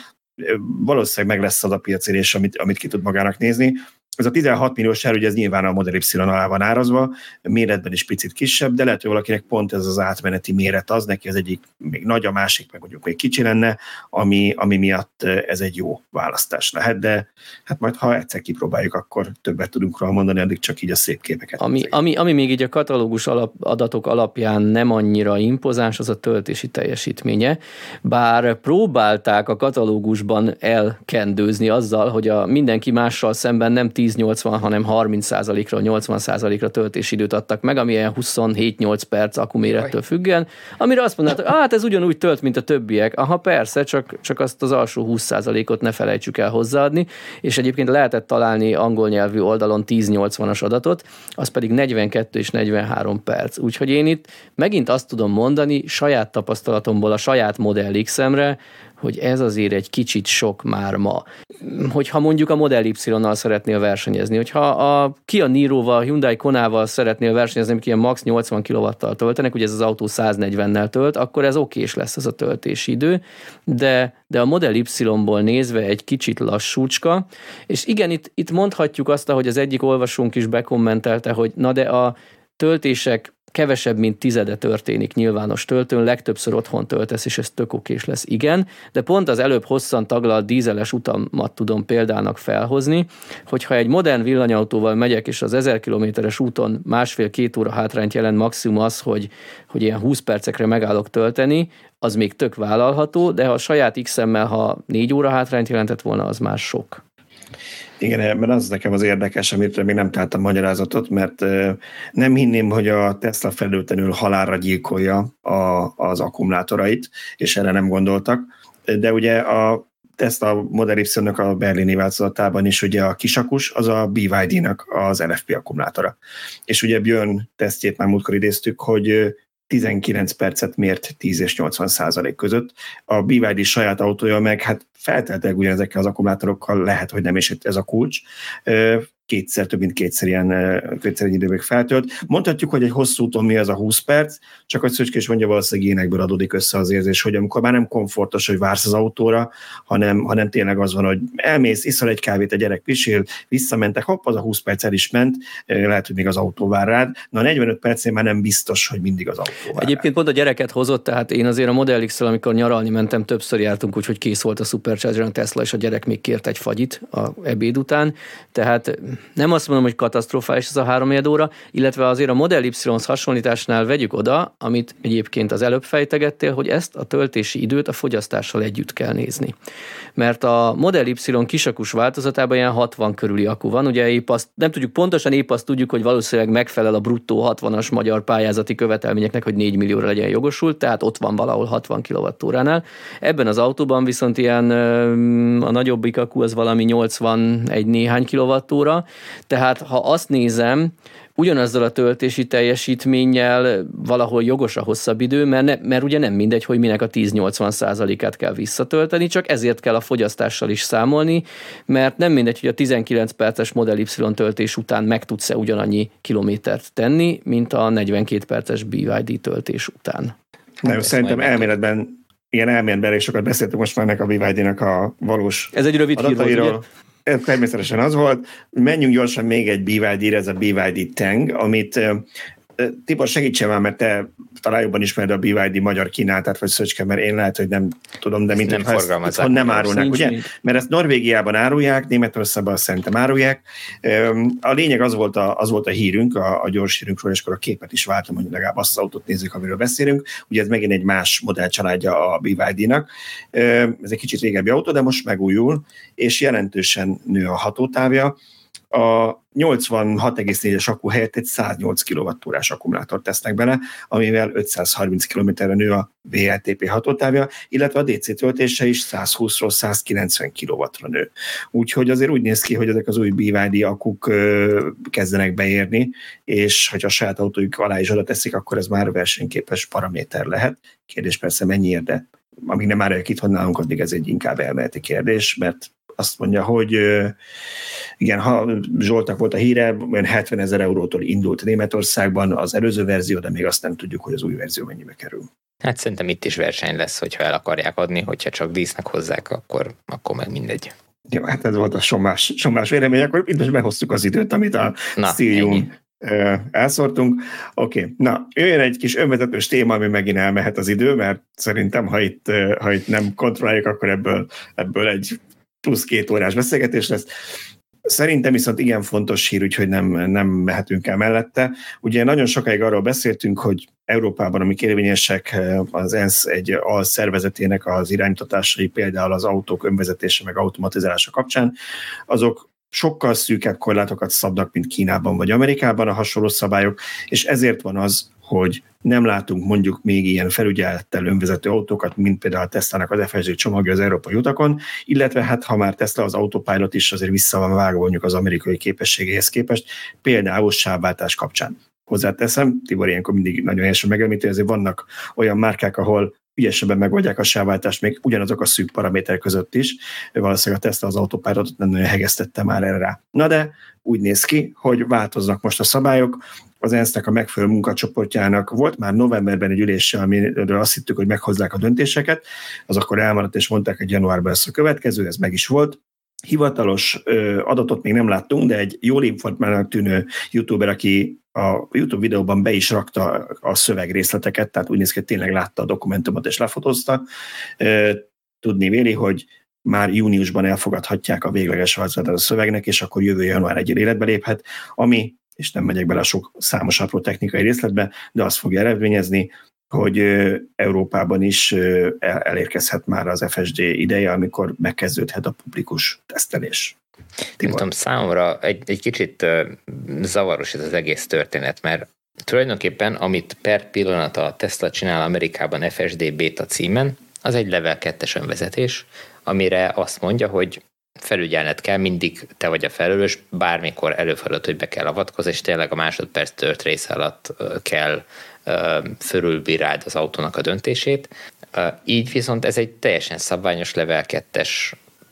valószínűleg meg lesz az a piacérés, amit, amit ki tud magának nézni. Ez a 16 milliós ár, ugye ez nyilván a Model Y alá van árazva, méretben is picit kisebb, de lehet, hogy valakinek pont ez az átmeneti méret az, neki az egyik még nagy, a másik meg mondjuk még kicsi lenne, ami, ami miatt ez egy jó választás lehet, de hát majd ha egyszer kipróbáljuk, akkor többet tudunk róla mondani, addig csak így a szép képeket. Ami, ami, ami még így a katalógus alap, adatok alapján nem annyira impozáns, az a töltési teljesítménye, bár próbálták a katalógusban elkendőzni azzal, hogy a mindenki mással szemben nem 10-80, hanem 30%-ra, 80%-ra töltésidőt adtak meg, ami ilyen 27-8 perc akkumérettől függően, amire azt mondták, hogy hát ez ugyanúgy tölt, mint a többiek. Aha, persze, csak, csak azt az alsó 20%-ot ne felejtsük el hozzáadni, és egyébként lehetett találni angol nyelvű oldalon 10-80-as adatot, az pedig 42 és 43 perc. Úgyhogy én itt megint azt tudom mondani saját tapasztalatomból a saját Model X-emre, hogy ez azért egy kicsit sok már ma. Hogyha mondjuk a Model Y-nal szeretnél versenyezni, hogyha a Kia Niro-val, Hyundai Konával szeretnél versenyezni, amik ilyen max 80 kW-tal töltenek, ugye ez az autó 140-nel tölt, akkor ez okés lesz ez a töltési idő, de, de a Model Y-ból nézve egy kicsit lassúcska, és igen, itt, itt mondhatjuk azt, hogy az egyik olvasónk is bekommentelte, hogy na de a töltések kevesebb, mint tizede történik nyilvános töltőn, legtöbbször otthon töltesz, és ez tök okés lesz. Igen, de pont az előbb hosszan taglalt dízeles utamat tudom példának felhozni, hogyha egy modern villanyautóval megyek, és az 1000 kilométeres úton másfél-két óra hátrányt jelent maximum az, hogy, hogy ilyen 20 percekre megállok tölteni, az még tök vállalható, de ha a saját X-emmel, ha négy óra hátrányt jelentett volna, az már sok. Igen, mert az nekem az érdekes, amit még nem találtam magyarázatot, mert nem hinném, hogy a Tesla felültenül halálra gyilkolja a, az akkumulátorait, és erre nem gondoltak. De ugye a Tesla Model y a berlini változatában is ugye a kisakus, az a BYD-nak az LFP akkumulátora. És ugye Björn tesztjét már múltkor idéztük, hogy 19 percet mért 10 és 80 százalék között. A BYD saját autója meg hát felteltek ugyanezekkel az akkumulátorokkal, lehet, hogy nem is ez a kulcs kétszer, több mint kétszer ilyen kétszer egy időben feltölt. Mondhatjuk, hogy egy hosszú úton mi az a 20 perc, csak a Szöcskés mondja, valószínűleg énekből adódik össze az érzés, hogy amikor már nem komfortos, hogy vársz az autóra, hanem, hanem tényleg az van, hogy elmész, iszol egy kávét, a gyerek pisil, visszamentek, hopp, az a 20 perc el is ment, lehet, hogy még az autó vár rád. Na a 45 percén már nem biztos, hogy mindig az autó vár Egyébként pont a gyereket hozott, tehát én azért a Model x amikor nyaralni mentem, többször jártunk, úgyhogy kész volt a Supercharger a Tesla, és a gyerek még kért egy fagyit a ebéd után, tehát nem azt mondom, hogy katasztrofális ez a három óra, illetve azért a Model y hasonlításnál vegyük oda, amit egyébként az előbb fejtegettél, hogy ezt a töltési időt a fogyasztással együtt kell nézni. Mert a Model Y kisakus változatában ilyen 60 körüli akku van, ugye épp azt, nem tudjuk pontosan, épp azt tudjuk, hogy valószínűleg megfelel a bruttó 60-as magyar pályázati követelményeknek, hogy 4 millióra legyen jogosult, tehát ott van valahol 60 kWh-nál. Ebben az autóban viszont ilyen a nagyobbik akku az valami 81 néhány kWh, tehát ha azt nézem, ugyanazzal a töltési teljesítménnyel valahol jogos a hosszabb idő, mert, ne, mert ugye nem mindegy, hogy minek a 10-80 százalékát kell visszatölteni, csak ezért kell a fogyasztással is számolni, mert nem mindegy, hogy a 19 perces Model Y töltés után meg tudsz-e ugyanannyi kilométert tenni, mint a 42 perces BYD töltés után. Jó, szerintem elméletben ilyen elméletben elég sokat beszéltünk most már a BYD-nak a valós Ez egy rövid hír volt, ugye? természetesen az volt. Menjünk gyorsan még egy BYD-re, ez a BYD Tang, amit Tibor, segítsen már, mert te talán jobban ismered a BYD magyar kínálatát, vagy Szöcske, mert én lehet, hogy nem tudom, de mint nem forgalmazzák. Nem árulnak, ugye? Nincs. Mert ezt Norvégiában árulják, Németországban szerintem árulják. A lényeg az volt a, az volt a hírünk, a, a gyors hírünkről, és akkor a képet is váltam, hogy legalább azt az autót nézzük, amiről beszélünk. Ugye ez megint egy más modellcsaládja a BYD-nak. Ez egy kicsit régebbi autó, de most megújul, és jelentősen nő a hatótávja a 86,4-es akku helyett egy 108 kWh-s akkumulátort tesznek bele, amivel 530 km-re nő a VLTP hatótávja, illetve a DC töltése is 120-ról 190 kW-ra nő. Úgyhogy azért úgy néz ki, hogy ezek az új BYD akuk kezdenek beérni, és ha a saját autójuk alá is oda teszik, akkor ez már versenyképes paraméter lehet. Kérdés persze mennyiért, de amíg nem árulják itthon nálunk, addig ez egy inkább elméleti kérdés, mert azt mondja, hogy igen, ha Zsoltak volt a híre, olyan 70 ezer eurótól indult Németországban az előző verzió, de még azt nem tudjuk, hogy az új verzió mennyibe kerül. Hát szerintem itt is verseny lesz, hogyha el akarják adni, hogyha csak dísznek hozzák, akkor, akkor meg mindegy. Ja, hát ez volt a somás, somás vélemény, akkor itt most behoztuk az időt, amit a Stilium elszortunk. Oké, okay. na, jöjjön egy kis önvezetős téma, ami megint elmehet az idő, mert szerintem, ha itt, ha itt nem kontrolláljuk, akkor ebből, ebből egy plusz két órás beszélgetés lesz. Szerintem viszont igen fontos hír, úgyhogy nem, nem mehetünk el mellette. Ugye nagyon sokáig arról beszéltünk, hogy Európában, amik érvényesek, az ENSZ egy alszervezetének az iránytatásai, például az autók önvezetése meg automatizálása kapcsán, azok sokkal szűkebb korlátokat szabnak, mint Kínában vagy Amerikában a hasonló szabályok, és ezért van az, hogy nem látunk mondjuk még ilyen felügyelettel önvezető autókat, mint például a Tesla-nak az FSD csomagja az európai utakon, illetve hát ha már Tesla az autopilot is azért vissza van vágva mondjuk az amerikai képességeihez képest, például sávváltás kapcsán. Hozzáteszem, Tibor ilyenkor mindig nagyon helyesen megemlíti, azért vannak olyan márkák, ahol ügyesebben megoldják a sávváltást még ugyanazok a szűk paraméterek között is. Valószínűleg a Tesla az autópályátot nem nagyon hegesztette már erre rá. Na de úgy néz ki, hogy változnak most a szabályok, az ensz a megfelelő munkacsoportjának volt már novemberben egy ülése, amiről azt hittük, hogy meghozzák a döntéseket, az akkor elmaradt, és mondták, hogy januárban lesz a következő, ez meg is volt. Hivatalos adatot még nem láttunk, de egy jól informálnak tűnő youtuber, aki a YouTube videóban be is rakta a szövegrészleteket, tehát úgy néz ki, hogy tényleg látta a dokumentumot és lefotózta. Tudni véli, hogy már júniusban elfogadhatják a végleges változatát a szövegnek, és akkor jövő január egy életbe léphet, ami, és nem megyek bele a sok számos apró technikai részletbe, de azt fogja eredményezni, hogy Európában is elérkezhet már az FSD ideje, amikor megkezdődhet a publikus tesztelés. Nem tudom, számomra egy, egy kicsit zavaros ez az egész történet, mert tulajdonképpen, amit per pillanat a Tesla csinál Amerikában FSD beta címen, az egy level 2-es önvezetés, amire azt mondja, hogy felügyelned kell, mindig te vagy a felelős, bármikor előfordult, hogy be kell avatkozni, és tényleg a másodperc tört rész alatt kell fölülbíráld az autónak a döntését. Így viszont ez egy teljesen szabványos level 2-es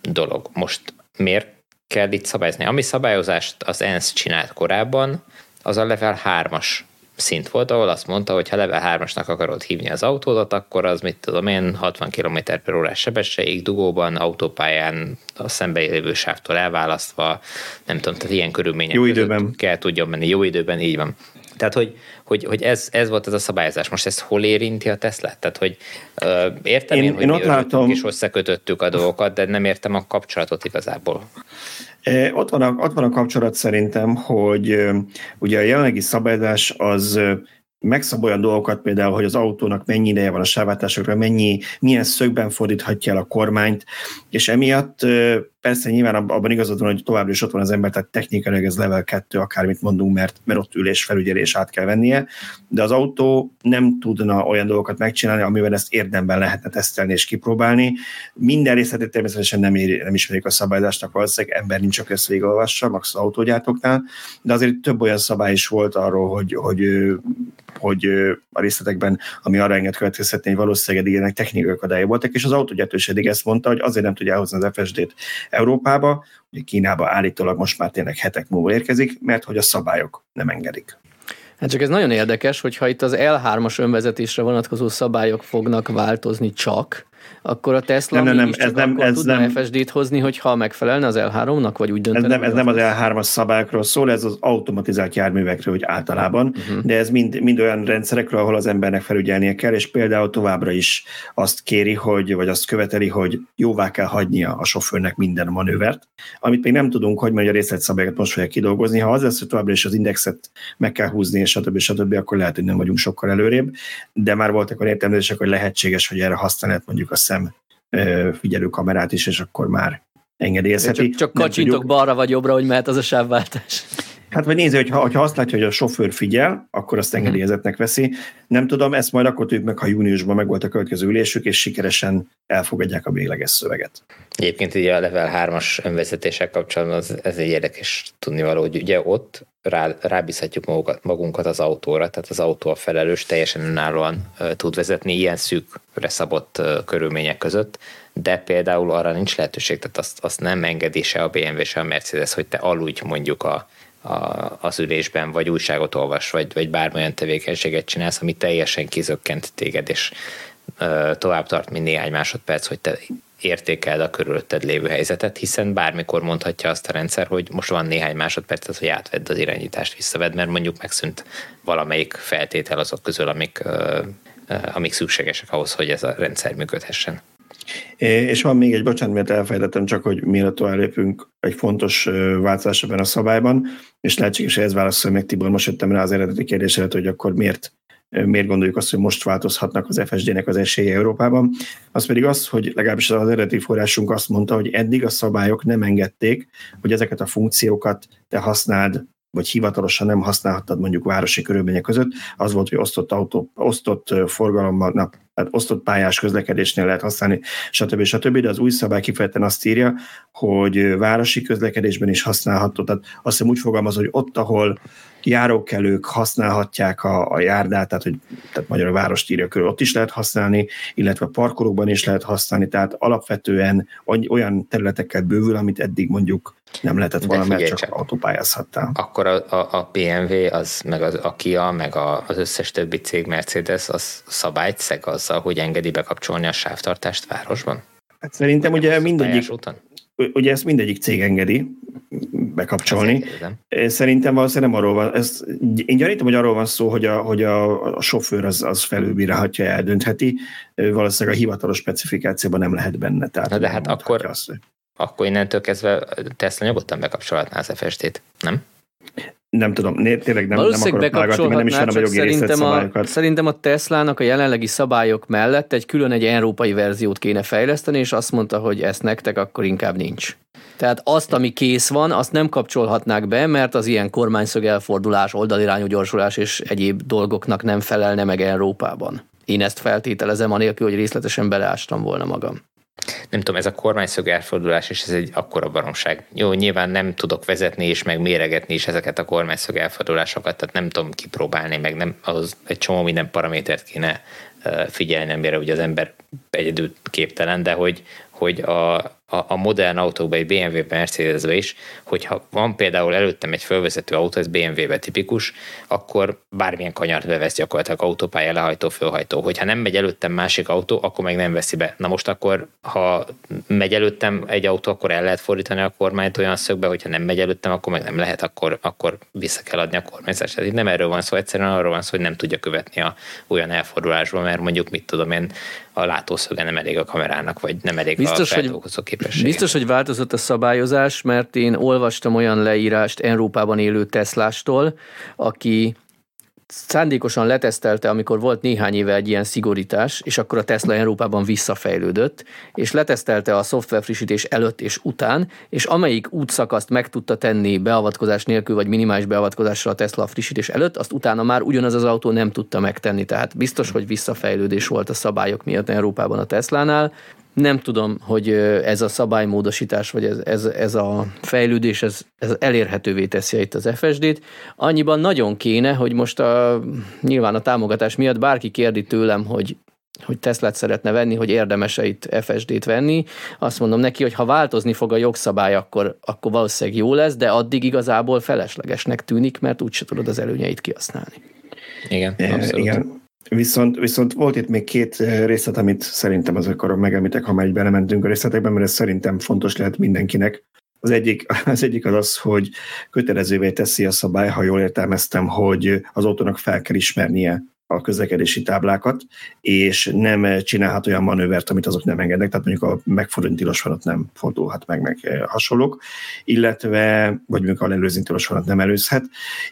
dolog. Most miért kell itt szabályozni? Ami szabályozást az ENSZ csinált korábban, az a level 3-as szint volt, ahol azt mondta, hogy ha level 3-asnak akarod hívni az autódat, akkor az mit tudom én, 60 km per órás sebességig, dugóban, autópályán, a szembe lévő sávtól elválasztva, nem tudom, tehát ilyen körülmények jó időben. kell tudjon menni, jó időben, így van. Tehát, hogy, hogy, hogy ez, ez volt ez a szabályozás. Most ez hol érinti a Tesla? Tehát, hogy ö, értem én, én, hogy én ott látom... és összekötöttük a dolgokat, de nem értem a kapcsolatot igazából. Ott van, a, ott van a kapcsolat szerintem, hogy ugye a jelenlegi szabályozás az megszab olyan dolgokat, például, hogy az autónak mennyi ideje van a sávátásokra, mennyi, milyen szögben fordíthatja el a kormányt, és emiatt Persze nyilván abban igazad van, hogy továbbra is ott van az ember, tehát technikailag ez level 2, akármit mondunk, mert, mert ott ülés felügyelés át kell vennie, de az autó nem tudna olyan dolgokat megcsinálni, amivel ezt érdemben lehetne tesztelni és kipróbálni. Minden részletét természetesen nem, ér, nem ismerik a szabályzásnak, valószínűleg ember nincs, aki ezt végigolvassa, max az autógyártóknál, de azért több olyan szabály is volt arról, hogy, hogy, hogy a részletekben, ami arra enged következhetni, hogy valószínűleg ilyenek technikai akadályai voltak, és az autógyártó is eddig ezt mondta, hogy azért nem tudja elhozni az FSD-t Európába, ugye Kínába állítólag most már tényleg hetek múlva érkezik, mert hogy a szabályok nem engedik. Hát csak ez nagyon érdekes, hogyha itt az L3-as önvezetésre vonatkozó szabályok fognak változni csak, akkor a Tesla nem, nem, nem, ez nem, ez tudna nem, FSD-t hozni, hogyha megfelelne az L3-nak, vagy úgy döntene? Ez nem, ez nem az L3-as szabályokról szól, ez az automatizált járművekről hogy általában, uh-huh. de ez mind, mind olyan rendszerekről, ahol az embernek felügyelnie kell, és például továbbra is azt kéri, hogy, vagy azt követeli, hogy jóvá kell hagynia a sofőrnek minden manővert, amit még nem tudunk, hogy majd a részletszabályokat most fogják kidolgozni. Ha az lesz, hogy továbbra is az indexet meg kell húzni, és stb. stb., akkor lehet, hogy nem vagyunk sokkal előrébb, de már voltak olyan értelmezések, hogy lehetséges, hogy erre használhat mondjuk a szem figyelő kamerát is, és akkor már engedélyezheti. Csak, csak kacsintok balra vagy jobbra, hogy mehet az a sávváltás. Hát vagy nézi, hogy ha, ha azt látja, hogy a sofőr figyel, akkor azt mhm. engedélyezetnek veszi. Nem tudom, ezt majd akkor tudjuk meg, ha júniusban meg volt a következő ülésük, és sikeresen elfogadják a végleges szöveget. Egyébként ugye a level 3-as önvezetések kapcsolatban az, ez egy érdekes tudnivaló, hogy ugye ott rá, rábízhatjuk magunkat, magunkat az autóra, tehát az autó a felelős teljesen önállóan tud vezetni ilyen szűkre szabott uh, körülmények között, de például arra nincs lehetőség, tehát azt, azt nem engedi se a BMW, se a Mercedes, hogy te aludj mondjuk a, a, az ülésben, vagy újságot olvas, vagy, vagy bármilyen tevékenységet csinálsz, ami teljesen kizökkent téged, és ö, tovább tart, mint néhány másodperc, hogy te értékeld a körülötted lévő helyzetet, hiszen bármikor mondhatja azt a rendszer, hogy most van néhány másodperc, hogy átvedd az irányítást, visszavedd, mert mondjuk megszűnt valamelyik feltétel azok közül, amik, ö, ö, amik szükségesek ahhoz, hogy ez a rendszer működhessen. És van még egy, bocsánat, mert elfelejtettem csak, hogy mielőtt tovább lépünk, egy fontos változás ebben a szabályban, és lehetséges, hogy ez válaszol meg Tibor, most jöttem rá az eredeti kérdésre, hogy akkor miért miért gondoljuk azt, hogy most változhatnak az FSD-nek az esélye Európában. Az pedig az, hogy legalábbis az eredeti forrásunk azt mondta, hogy eddig a szabályok nem engedték, hogy ezeket a funkciókat te használd vagy hivatalosan nem használhattad mondjuk városi körülmények között, az volt, hogy osztott autó, osztott forgalomban, na, tehát osztott pályás közlekedésnél lehet használni, stb. stb. De az új szabály kifejezetten azt írja, hogy városi közlekedésben is használható. Tehát azt hiszem úgy fogalmaz, hogy ott, ahol járókelők használhatják a, a járdát, tehát, hogy tehát magyar a várost írja körül, ott is lehet használni, illetve parkolókban is lehet használni, tehát alapvetően olyan területekkel bővül, amit eddig mondjuk nem lehetett volna, mert csak, csak autópályázhattál. Akkor a, a, a BMW, az, meg az, a Kia, meg a, az összes többi cég Mercedes, az szabályt szeg azzal, hogy engedi bekapcsolni a sávtartást városban? Hát szerintem ugye mindegyik, után? ugye ezt mindegyik cég engedi bekapcsolni. Szerintem valószínűleg nem arról van, ez, én gyanítom, hogy arról van szó, hogy a, hogy a, a sofőr az, az felülbírálhatja, eldöntheti, valószínűleg a hivatalos specifikációban nem lehet benne. Tehát Na de hát akkor, azt, hogy... akkor innentől kezdve Tesla nyugodtan bekapcsolhatná az FSD-t, nem? Nem tudom, tényleg nem, nem akarok vágatni, mert nem is a jogi szerintem a, szerintem a Teslának a jelenlegi szabályok mellett egy külön egy európai verziót kéne fejleszteni, és azt mondta, hogy ezt nektek akkor inkább nincs. Tehát azt, ami kész van, azt nem kapcsolhatnák be, mert az ilyen kormányszög elfordulás, oldalirányú gyorsulás és egyéb dolgoknak nem felelne meg Európában. Én ezt feltételezem, anélkül, hogy részletesen beleástam volna magam nem tudom, ez a kormányszög elfordulás, és ez egy akkora baromság. Jó, nyilván nem tudok vezetni és meg méregetni is ezeket a kormányszög elfordulásokat, tehát nem tudom kipróbálni, meg nem, az egy csomó minden paramétert kéne figyelni, amire ugye az ember egyedül képtelen, de hogy, hogy a, a, a modern autókban, egy BMW, Mercedesbe is, hogyha van például előttem egy fölvezető autó, ez BMW-be tipikus, akkor bármilyen kanyart bevesz gyakorlatilag autópálya, lehajtó, fölhajtó. Hogyha nem megy előttem másik autó, akkor meg nem veszi be. Na most akkor, ha megy előttem egy autó, akkor el lehet fordítani a kormányt olyan szögbe, hogyha nem megy előttem, akkor meg nem lehet, akkor, akkor vissza kell adni a kormányzást. Tehát itt nem erről van szó, egyszerűen arról van szó, hogy nem tudja követni a olyan elfordulásba, mert mondjuk mit tudom én, a látószöge nem elég a kamerának, vagy nem elég biztos, a feltolkozó képessége. Biztos, hogy változott a szabályozás, mert én olvastam olyan leírást Európában élő Teslástól, aki szándékosan letesztelte, amikor volt néhány éve egy ilyen szigorítás, és akkor a Tesla Európában visszafejlődött, és letesztelte a szoftver frissítés előtt és után, és amelyik útszakaszt meg tudta tenni beavatkozás nélkül, vagy minimális beavatkozással a Tesla frissítés előtt, azt utána már ugyanaz az autó nem tudta megtenni. Tehát biztos, hogy visszafejlődés volt a szabályok miatt Európában a Teslánál. Nem tudom, hogy ez a szabálymódosítás, vagy ez, ez, ez a fejlődés, ez, ez elérhetővé teszi itt az FSD-t. Annyiban nagyon kéne, hogy most a, nyilván a támogatás miatt bárki kérdi tőlem, hogy hogy Teslát szeretne venni, hogy érdemes-e itt FSD-t venni. Azt mondom neki, hogy ha változni fog a jogszabály, akkor, akkor valószínűleg jó lesz, de addig igazából feleslegesnek tűnik, mert úgyse tudod az előnyeit kihasználni. Igen, abszolút. Igen. Viszont, viszont volt itt még két eh, részlet, amit szerintem az akarom megemlítek, ha már egy belementünk a részletekben, mert ez szerintem fontos lehet mindenkinek. Az egyik, az egyik az az, hogy kötelezővé teszi a szabály, ha jól értelmeztem, hogy az autónak fel kell ismernie a közlekedési táblákat, és nem csinálhat olyan manővert, amit azok nem engednek, tehát mondjuk a megfordulni tilos vonat nem fordulhat meg, meg eh, hasonlók, illetve, vagy mondjuk a lelőzni tilos vonat nem előzhet,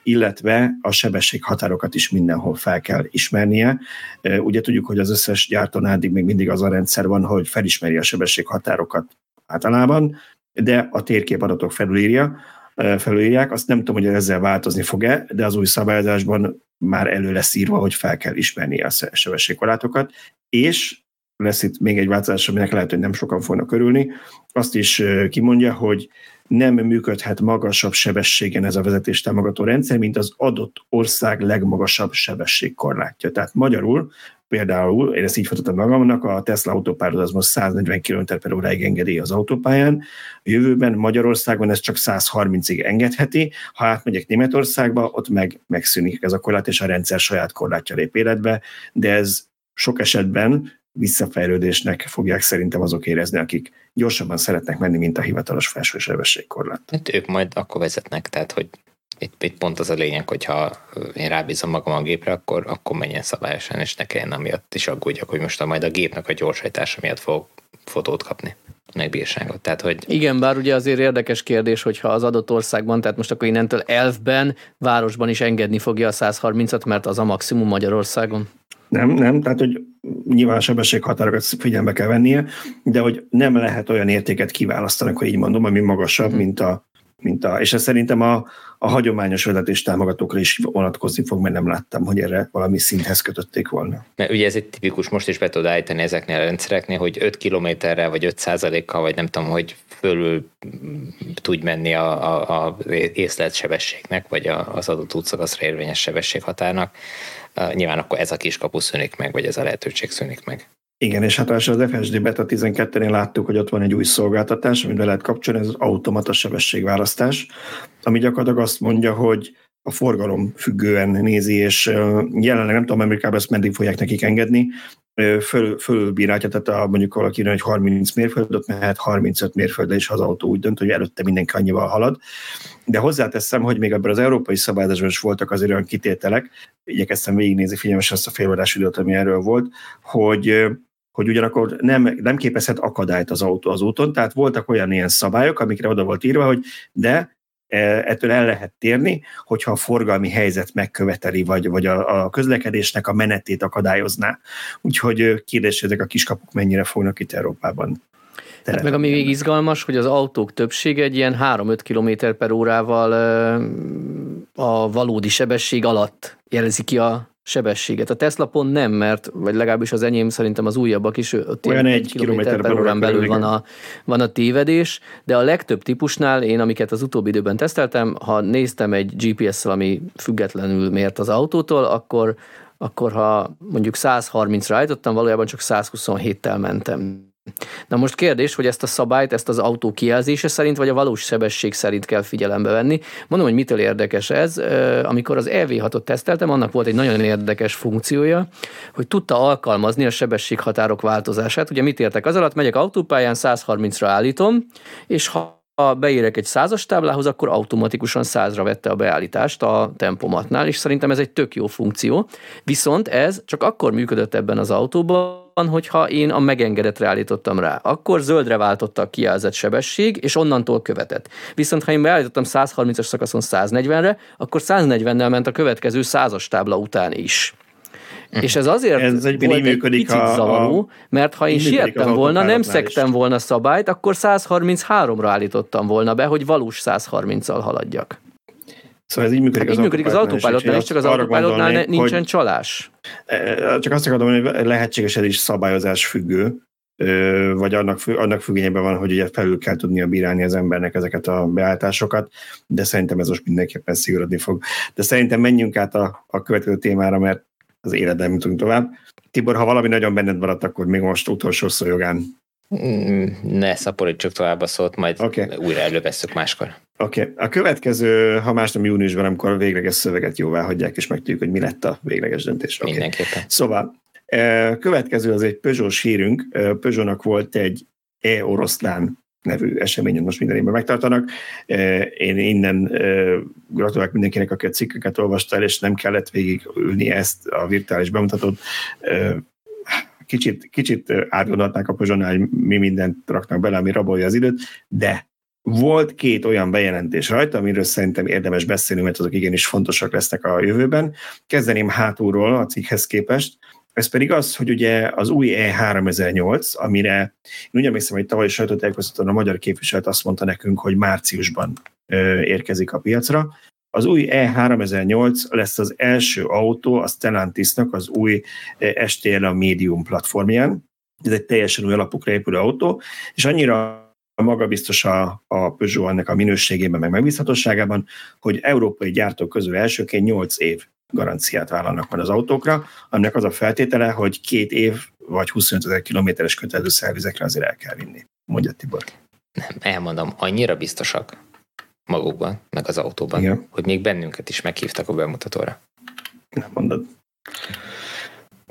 illetve a sebességhatárokat is mindenhol fel kell ismernie. Eh, ugye tudjuk, hogy az összes gyártónál addig még mindig az a rendszer van, hogy felismeri a sebességhatárokat általában, de a térkép adatok felülírja, felülírják. Azt nem tudom, hogy ezzel változni fog-e, de az új szabályozásban már elő lesz írva, hogy fel kell ismerni a sebességkorlátokat, és lesz itt még egy változás, aminek lehet, hogy nem sokan fognak örülni, azt is kimondja, hogy nem működhet magasabb sebességen ez a vezetés támogató rendszer, mint az adott ország legmagasabb sebességkorlátja. Tehát magyarul például, én ezt így futottam magamnak, a Tesla autópályázat az most 140 km per óráig engedi az autópályán, a jövőben Magyarországon ez csak 130-ig engedheti, ha átmegyek Németországba, ott meg megszűnik ez a korlát, és a rendszer saját korlátja lép életbe, de ez sok esetben visszafejlődésnek fogják szerintem azok érezni, akik gyorsabban szeretnek menni, mint a hivatalos felső sebességkorlát. Hát ők majd akkor vezetnek, tehát hogy itt, itt pont az a lényeg, hogyha én rábízom magam a gépre, akkor, akkor menjen szabályosan, és ne kelljen amiatt is aggódjak, hogy most a majd a gépnek a gyorsajtása miatt fog fotót kapni meg bírságot. Tehát, hogy... Igen, bár ugye azért érdekes kérdés, hogyha az adott országban, tehát most akkor innentől elfben, városban is engedni fogja a 130-at, mert az a maximum Magyarországon. Nem, nem, tehát hogy nyilván a sebességhatárokat figyelme kell vennie, de hogy nem lehet olyan értéket kiválasztani, hogy így mondom, ami magasabb, mm. mint a mint a, és ez szerintem a, a hagyományos vezetés támogatókra is vonatkozni fog, mert nem láttam, hogy erre valami szinthez kötötték volna. Mert ugye ez egy tipikus, most is be tudod állítani ezeknél a rendszereknél, hogy 5 kilométerrel vagy 5 kal vagy nem tudom, hogy fölül tudj menni a, a, a észlelt sebességnek, vagy a, az adott útszakaszra érvényes sebességhatárnak. Nyilván akkor ez a kiskapu szűnik meg, vagy ez a lehetőség szűnik meg. Igen, és hát az FSD Beta 12-nél láttuk, hogy ott van egy új szolgáltatás, amit be lehet kapcsolni, ez az automata sebességválasztás, ami gyakorlatilag azt mondja, hogy a forgalom függően nézi, és jelenleg nem tudom, Amerikában ezt meddig fogják nekik engedni, föl, fölülbírálja, tehát a, mondjuk valaki hogy 30 mérföldöt mehet 35 mérföldre, és az autó úgy dönt, hogy előtte mindenki annyival halad. De hozzáteszem, hogy még ebben az európai szabályozásban is voltak azért olyan kitételek, igyekeztem végignézni figyelmesen azt a félórás időt, ami erről volt, hogy hogy ugyanakkor nem, nem képezhet akadályt az autó az úton, tehát voltak olyan ilyen szabályok, amikre oda volt írva, hogy de e, ettől el lehet térni, hogyha a forgalmi helyzet megköveteli, vagy, vagy a, a közlekedésnek a menetét akadályozná. Úgyhogy kérdés, ezek a kiskapuk mennyire fognak itt Európában Hát meg ami még izgalmas, hogy az autók többsége egy ilyen 3-5 km per órával a valódi sebesség alatt jelzi ki a sebességet. A Tesla pont nem, mert, vagy legalábbis az enyém szerintem az újabbak is, ott Olyan egy kilométer per órán belül van a, van a tévedés, de a legtöbb típusnál, én amiket az utóbbi időben teszteltem, ha néztem egy GPS-szel, ami függetlenül mért az autótól, akkor akkor ha mondjuk 130-ra állítottam, valójában csak 127-tel mentem. Na most kérdés, hogy ezt a szabályt, ezt az autó kijelzése szerint, vagy a valós sebesség szerint kell figyelembe venni. Mondom, hogy mitől érdekes ez. Amikor az EV6-ot teszteltem, annak volt egy nagyon érdekes funkciója, hogy tudta alkalmazni a sebességhatárok változását. Ugye mit értek az alatt? Megyek autópályán, 130-ra állítom, és ha ha beérek egy százas táblához, akkor automatikusan százra vette a beállítást a tempomatnál, és szerintem ez egy tök jó funkció. Viszont ez csak akkor működött ebben az autóban, hogyha én a megengedetre állítottam rá. Akkor zöldre váltotta a kijelzett sebesség, és onnantól követett. Viszont ha én beállítottam 130-as szakaszon 140-re, akkor 140-nel ment a következő százas tábla után is. Mhm. És ez azért ez egy volt egy picit a, zavaró, mert ha én siettem volna, nem szektem volna szabályt, akkor 133-ra állítottam volna be, hogy valós 130-al haladjak. Szóval ez így működik, hát az, így működik az autopilotnál is, csak az autopilotnál nincsen hogy, csalás. Csak azt akarom mondani, hogy lehetséges ez is szabályozás függő, vagy annak, annak függvényében van, hogy ugye felül kell tudnia bírálni az embernek ezeket a beállításokat, de szerintem ez most mindenképpen szigorodni fog. De szerintem menjünk át a, a következő témára, mert az életben jutunk tovább. Tibor, ha valami nagyon benned maradt, akkor még most utolsó szó jogán. Mm, ne szaporítsuk tovább a szót, majd okay. újra elővesszük máskor. Oké. Okay. A következő, ha más nem júniusban, amikor a végleges szöveget jóvá hagyják, és megtudjuk, hogy mi lett a végleges döntés. Okay. Mindenképpen. Szóval, e, következő az egy Peugeot hírünk. E, Peugeotnak volt egy e-oroszlán nevű eseményen most minden évben megtartanak. E, én innen gratulálok mindenkinek, aki a cikkeket olvasta el, és nem kellett végigülni ezt a virtuális bemutatót kicsit, kicsit átgondolták a Peugeotnál, hogy mi mindent raknak bele, ami rabolja az időt, de volt két olyan bejelentés rajta, amiről szerintem érdemes beszélni, mert azok igenis fontosak lesznek a jövőben. Kezdeném hátulról a cikkhez képest. Ez pedig az, hogy ugye az új E3008, amire én úgy emlékszem, hogy tavaly sajtótájékoztatón a magyar képviselet azt mondta nekünk, hogy márciusban érkezik a piacra. Az új E3008 lesz az első autó a Stellantisnak az új STL a Medium platformján. Ez egy teljesen új alapokra épülő autó, és annyira magabiztos a, a Peugeot ennek a minőségében, meg megbízhatóságában, hogy európai gyártók közül elsőként 8 év garanciát vállalnak majd az autókra, aminek az a feltétele, hogy két év vagy 25 ezer kilométeres kötelező szervizekre azért el kell vinni. Mondja Tibor. Nem, elmondom, annyira biztosak magukban, meg az autóban, Igen. hogy még bennünket is meghívtak a bemutatóra. Nem mondod.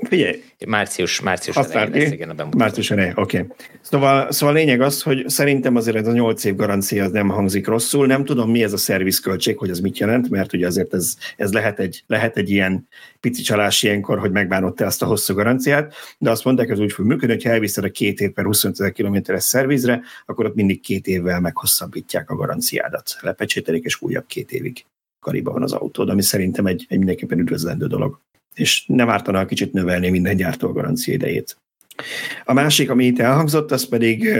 Figyelj. Március, március Aztán, elején lesz, igen, a bemutató. Március elején, oké. Okay. Szóval, szóval a lényeg az, hogy szerintem azért ez a 8 év garancia az nem hangzik rosszul. Nem tudom, mi ez a szervizköltség, hogy ez mit jelent, mert ugye azért ez, ez lehet, egy, lehet egy ilyen pici csalás ilyenkor, hogy megbánott te azt a hosszú garanciát, de azt mondták, ez úgy fog működni, hogy ha elviszed a két év per 25 ezer kilométeres szervizre, akkor ott mindig két évvel meghosszabbítják a garanciádat. Lepecsételik, és újabb két évig kariba van az autód, ami szerintem egy, egy mindenképpen üdvözlendő dolog és nem ártana kicsit növelni minden gyártó garancia idejét. A másik, ami itt elhangzott, az pedig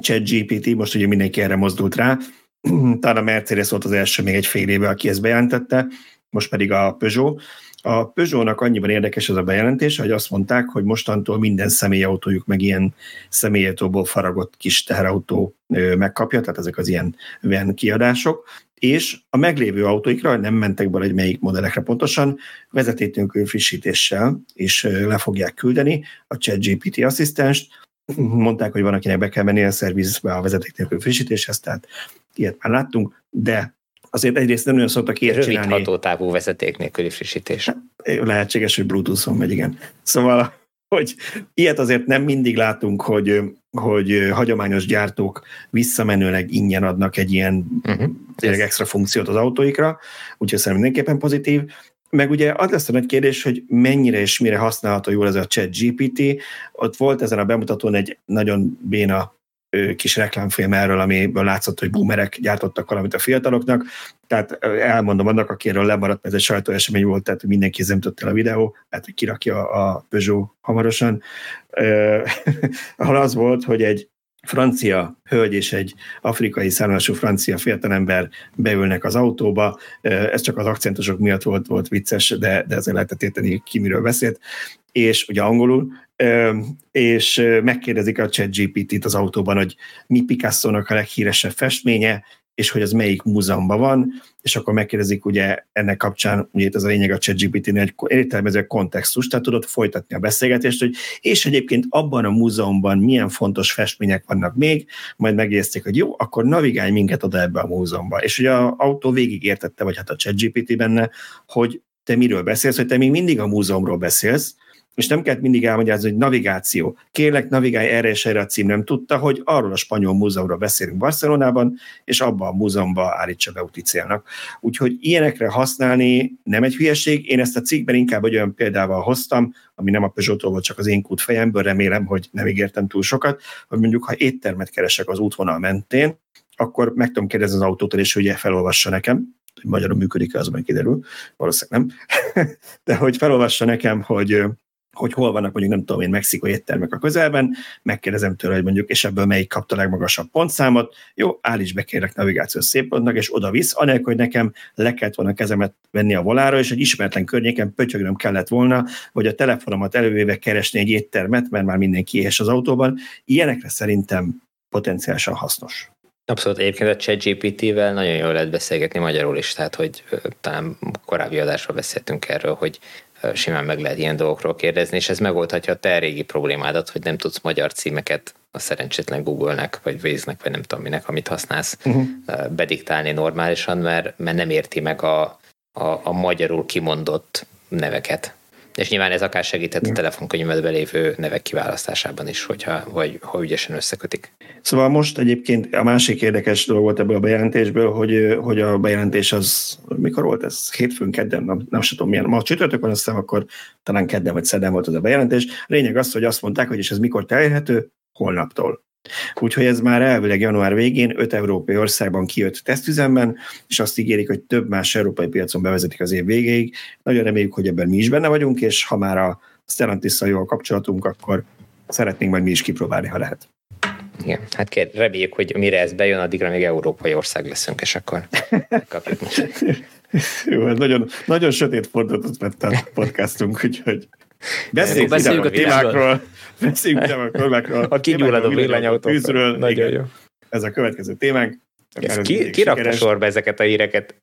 ChatGPT, most ugye mindenki erre mozdult rá, talán a Mercedes volt az első még egy fél éve, aki ezt bejelentette, most pedig a Peugeot. A Peugeot-nak annyiban érdekes ez a bejelentés, hogy azt mondták, hogy mostantól minden személyautójuk meg ilyen személyautóból faragott kis teherautó megkapja, tehát ezek az ilyen van kiadások, és a meglévő autóikra, nem mentek bele, hogy melyik modellekre pontosan, vezetéknélkül frissítéssel is le fogják küldeni. A ChatGPT asszisztenst, mondták, hogy van, akinek be kell menni a szervizbe a vezeték nélkül frissítéshez, tehát ilyet már láttunk, de azért egyrészt nem nagyon szoktak ilyet Rövid csinálni. hatótávú vezeték nélküli frissítés. Lehetséges, hogy Bluetooth-on megy, igen. Szóval, hogy ilyet azért nem mindig látunk, hogy, hogy hagyományos gyártók visszamenőleg ingyen adnak egy ilyen uh-huh. tényleg extra funkciót az autóikra, úgyhogy szerintem mindenképpen pozitív. Meg ugye az lesz a nagy kérdés, hogy mennyire és mire használható jól ez a chat GPT. Ott volt ezen a bemutatón egy nagyon béna kis reklámfilm erről, amiből látszott, hogy boomerek gyártottak valamit a fiataloknak. Tehát elmondom annak, akiről lemaradt, ez egy sajtóesemény volt, tehát mindenki nem el a videó, hát hogy kirakja a Peugeot hamarosan, ahol az volt, hogy egy francia hölgy és egy afrikai származású francia fiatalember beülnek az autóba. Ez csak az akcentusok miatt volt, volt vicces, de, de ezzel lehetett érteni, ki miről beszélt. És ugye angolul, és megkérdezik a chat GPT-t az autóban, hogy mi Picasso-nak a leghíresebb festménye, és hogy az melyik múzeumban van, és akkor megkérdezik ugye ennek kapcsán, ugye itt az a lényeg a ChatGPT-nél egy értelmező kontextus, tehát tudod folytatni a beszélgetést, hogy és egyébként abban a múzeumban milyen fontos festmények vannak még, majd megérezték, hogy jó, akkor navigálj minket oda ebbe a múzeumba. És ugye az autó végig értette, vagy hát a ChatGPT benne, hogy te miről beszélsz, hogy te még mindig a múzeumról beszélsz, és nem kellett mindig elmagyarázni, hogy navigáció. Kérlek, navigálj erre és erre a cím. Nem tudta, hogy arról a spanyol múzeumról beszélünk Barcelonában, és abban a múzeumban állítsa be úti célnak. Úgyhogy ilyenekre használni nem egy hülyeség. Én ezt a cikkben inkább egy olyan példával hoztam, ami nem a peugeot volt, csak az én kút fejemből, remélem, hogy nem ígértem túl sokat, hogy mondjuk, ha éttermet keresek az útvonal mentén, akkor meg tudom kérdezni az autótól, és hogy felolvassa nekem, hogy magyarul működik az majd kiderül, valószínűleg nem, de hogy felolvassa nekem, hogy hogy hol vannak mondjuk nem tudom én Mexikó éttermek a közelben, megkérdezem tőle, hogy mondjuk, és ebből melyik kapta legmagasabb pontszámot, jó, állíts be kérlek navigációs szép pontnak, és oda visz, anélkül, hogy nekem le kellett volna kezemet venni a volára, és egy ismeretlen környéken pötyögnöm kellett volna, hogy a telefonomat elővéve keresni egy éttermet, mert már mindenki éhes az autóban. Ilyenekre szerintem potenciálisan hasznos. Abszolút, egyébként a ChatGPT-vel nagyon jól lehet beszélgetni magyarul is, tehát hogy talán korábbi adásról beszéltünk erről, hogy simán meg lehet ilyen dolgokról kérdezni, és ez megoldhatja a te régi problémádat, hogy nem tudsz magyar címeket a szerencsétlen Google-nek, vagy Waze-nek, vagy nem tudom minek, amit használsz, uh-huh. bediktálni normálisan, mert, mert nem érti meg a, a, a magyarul kimondott neveket. És nyilván ez akár segíthet a telefonkönyvedben lévő nevek kiválasztásában is, hogyha, vagy ha ügyesen összekötik. Szóval most egyébként a másik érdekes dolog volt ebből a bejelentésből, hogy, hogy a bejelentés az, mikor volt ez? Hétfőn, kedden, nem, nem tudom milyen. Ma csütörtök van, aztán akkor talán kedden vagy szedden volt az a bejelentés. A lényeg az, hogy azt mondták, hogy és ez mikor elérhető? Holnaptól. Úgyhogy ez már elvileg január végén öt európai országban kijött tesztüzemben, és azt ígérik, hogy több más európai piacon bevezetik az év végéig. Nagyon reméljük, hogy ebben mi is benne vagyunk, és ha már a stellantis jó a kapcsolatunk, akkor szeretnénk majd mi is kipróbálni, ha lehet. Igen, hát kér, reméljük, hogy mire ez bejön, addigra még európai ország leszünk, és akkor kapjuk most. Jó, hát nagyon, nagyon sötét fordulatot vett a podcastunk, úgyhogy beszéljünk, beszéljünk a témákról. Beszéljünk a témákról. A kigyulladó villanyautókról. Tűzről. Nagyon jó. Ez a következő témánk. Ez ki, ki rakta sorba ezeket a híreket?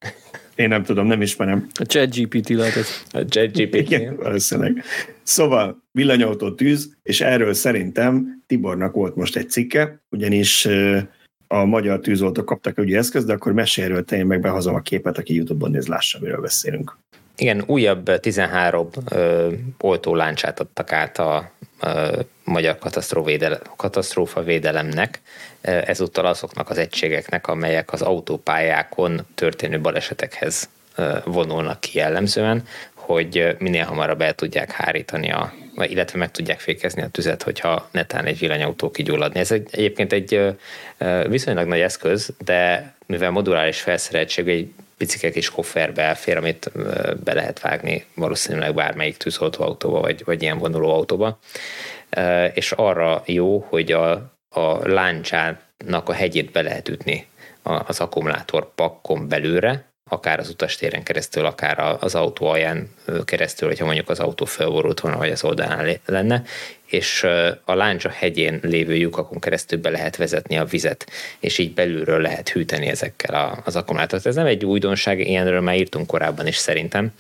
Én nem tudom, nem ismerem. A ChatGPT lehetett. A ChatGPT. Igen, valószínűleg. Szóval villanyautó tűz, és erről szerintem Tibornak volt most egy cikke, ugyanis a magyar tűzoltók kaptak egy eszközt, de akkor mesélj erről, te én meg behozom a képet, aki YouTube-on néz, lássa, miről beszélünk. Igen, újabb 13 ö, oltóláncsát adtak át a magyar katasztrófa védelemnek, ezúttal azoknak az egységeknek, amelyek az autópályákon történő balesetekhez vonulnak ki jellemzően, hogy minél hamarabb el tudják hárítani a illetve meg tudják fékezni a tüzet, hogyha netán egy villanyautó kigyulladni. Ez egy, egyébként egy viszonylag nagy eszköz, de mivel moduláris felszereltség, egy picike kis kofferbe elfér, amit be lehet vágni valószínűleg bármelyik tűzoltóautóba, vagy, vagy ilyen vonuló autóba. És arra jó, hogy a, a láncsának a hegyét be lehet ütni az akkumulátor pakkon belőle, akár az utastéren keresztül, akár az autó alján keresztül, hogyha mondjuk az autó felborult volna, vagy az oldalán lenne, és a láncsa hegyén lévő lyukakon keresztül be lehet vezetni a vizet, és így belülről lehet hűteni ezekkel az akkumulátort. Ez nem egy újdonság, ilyenről már írtunk korábban is szerintem,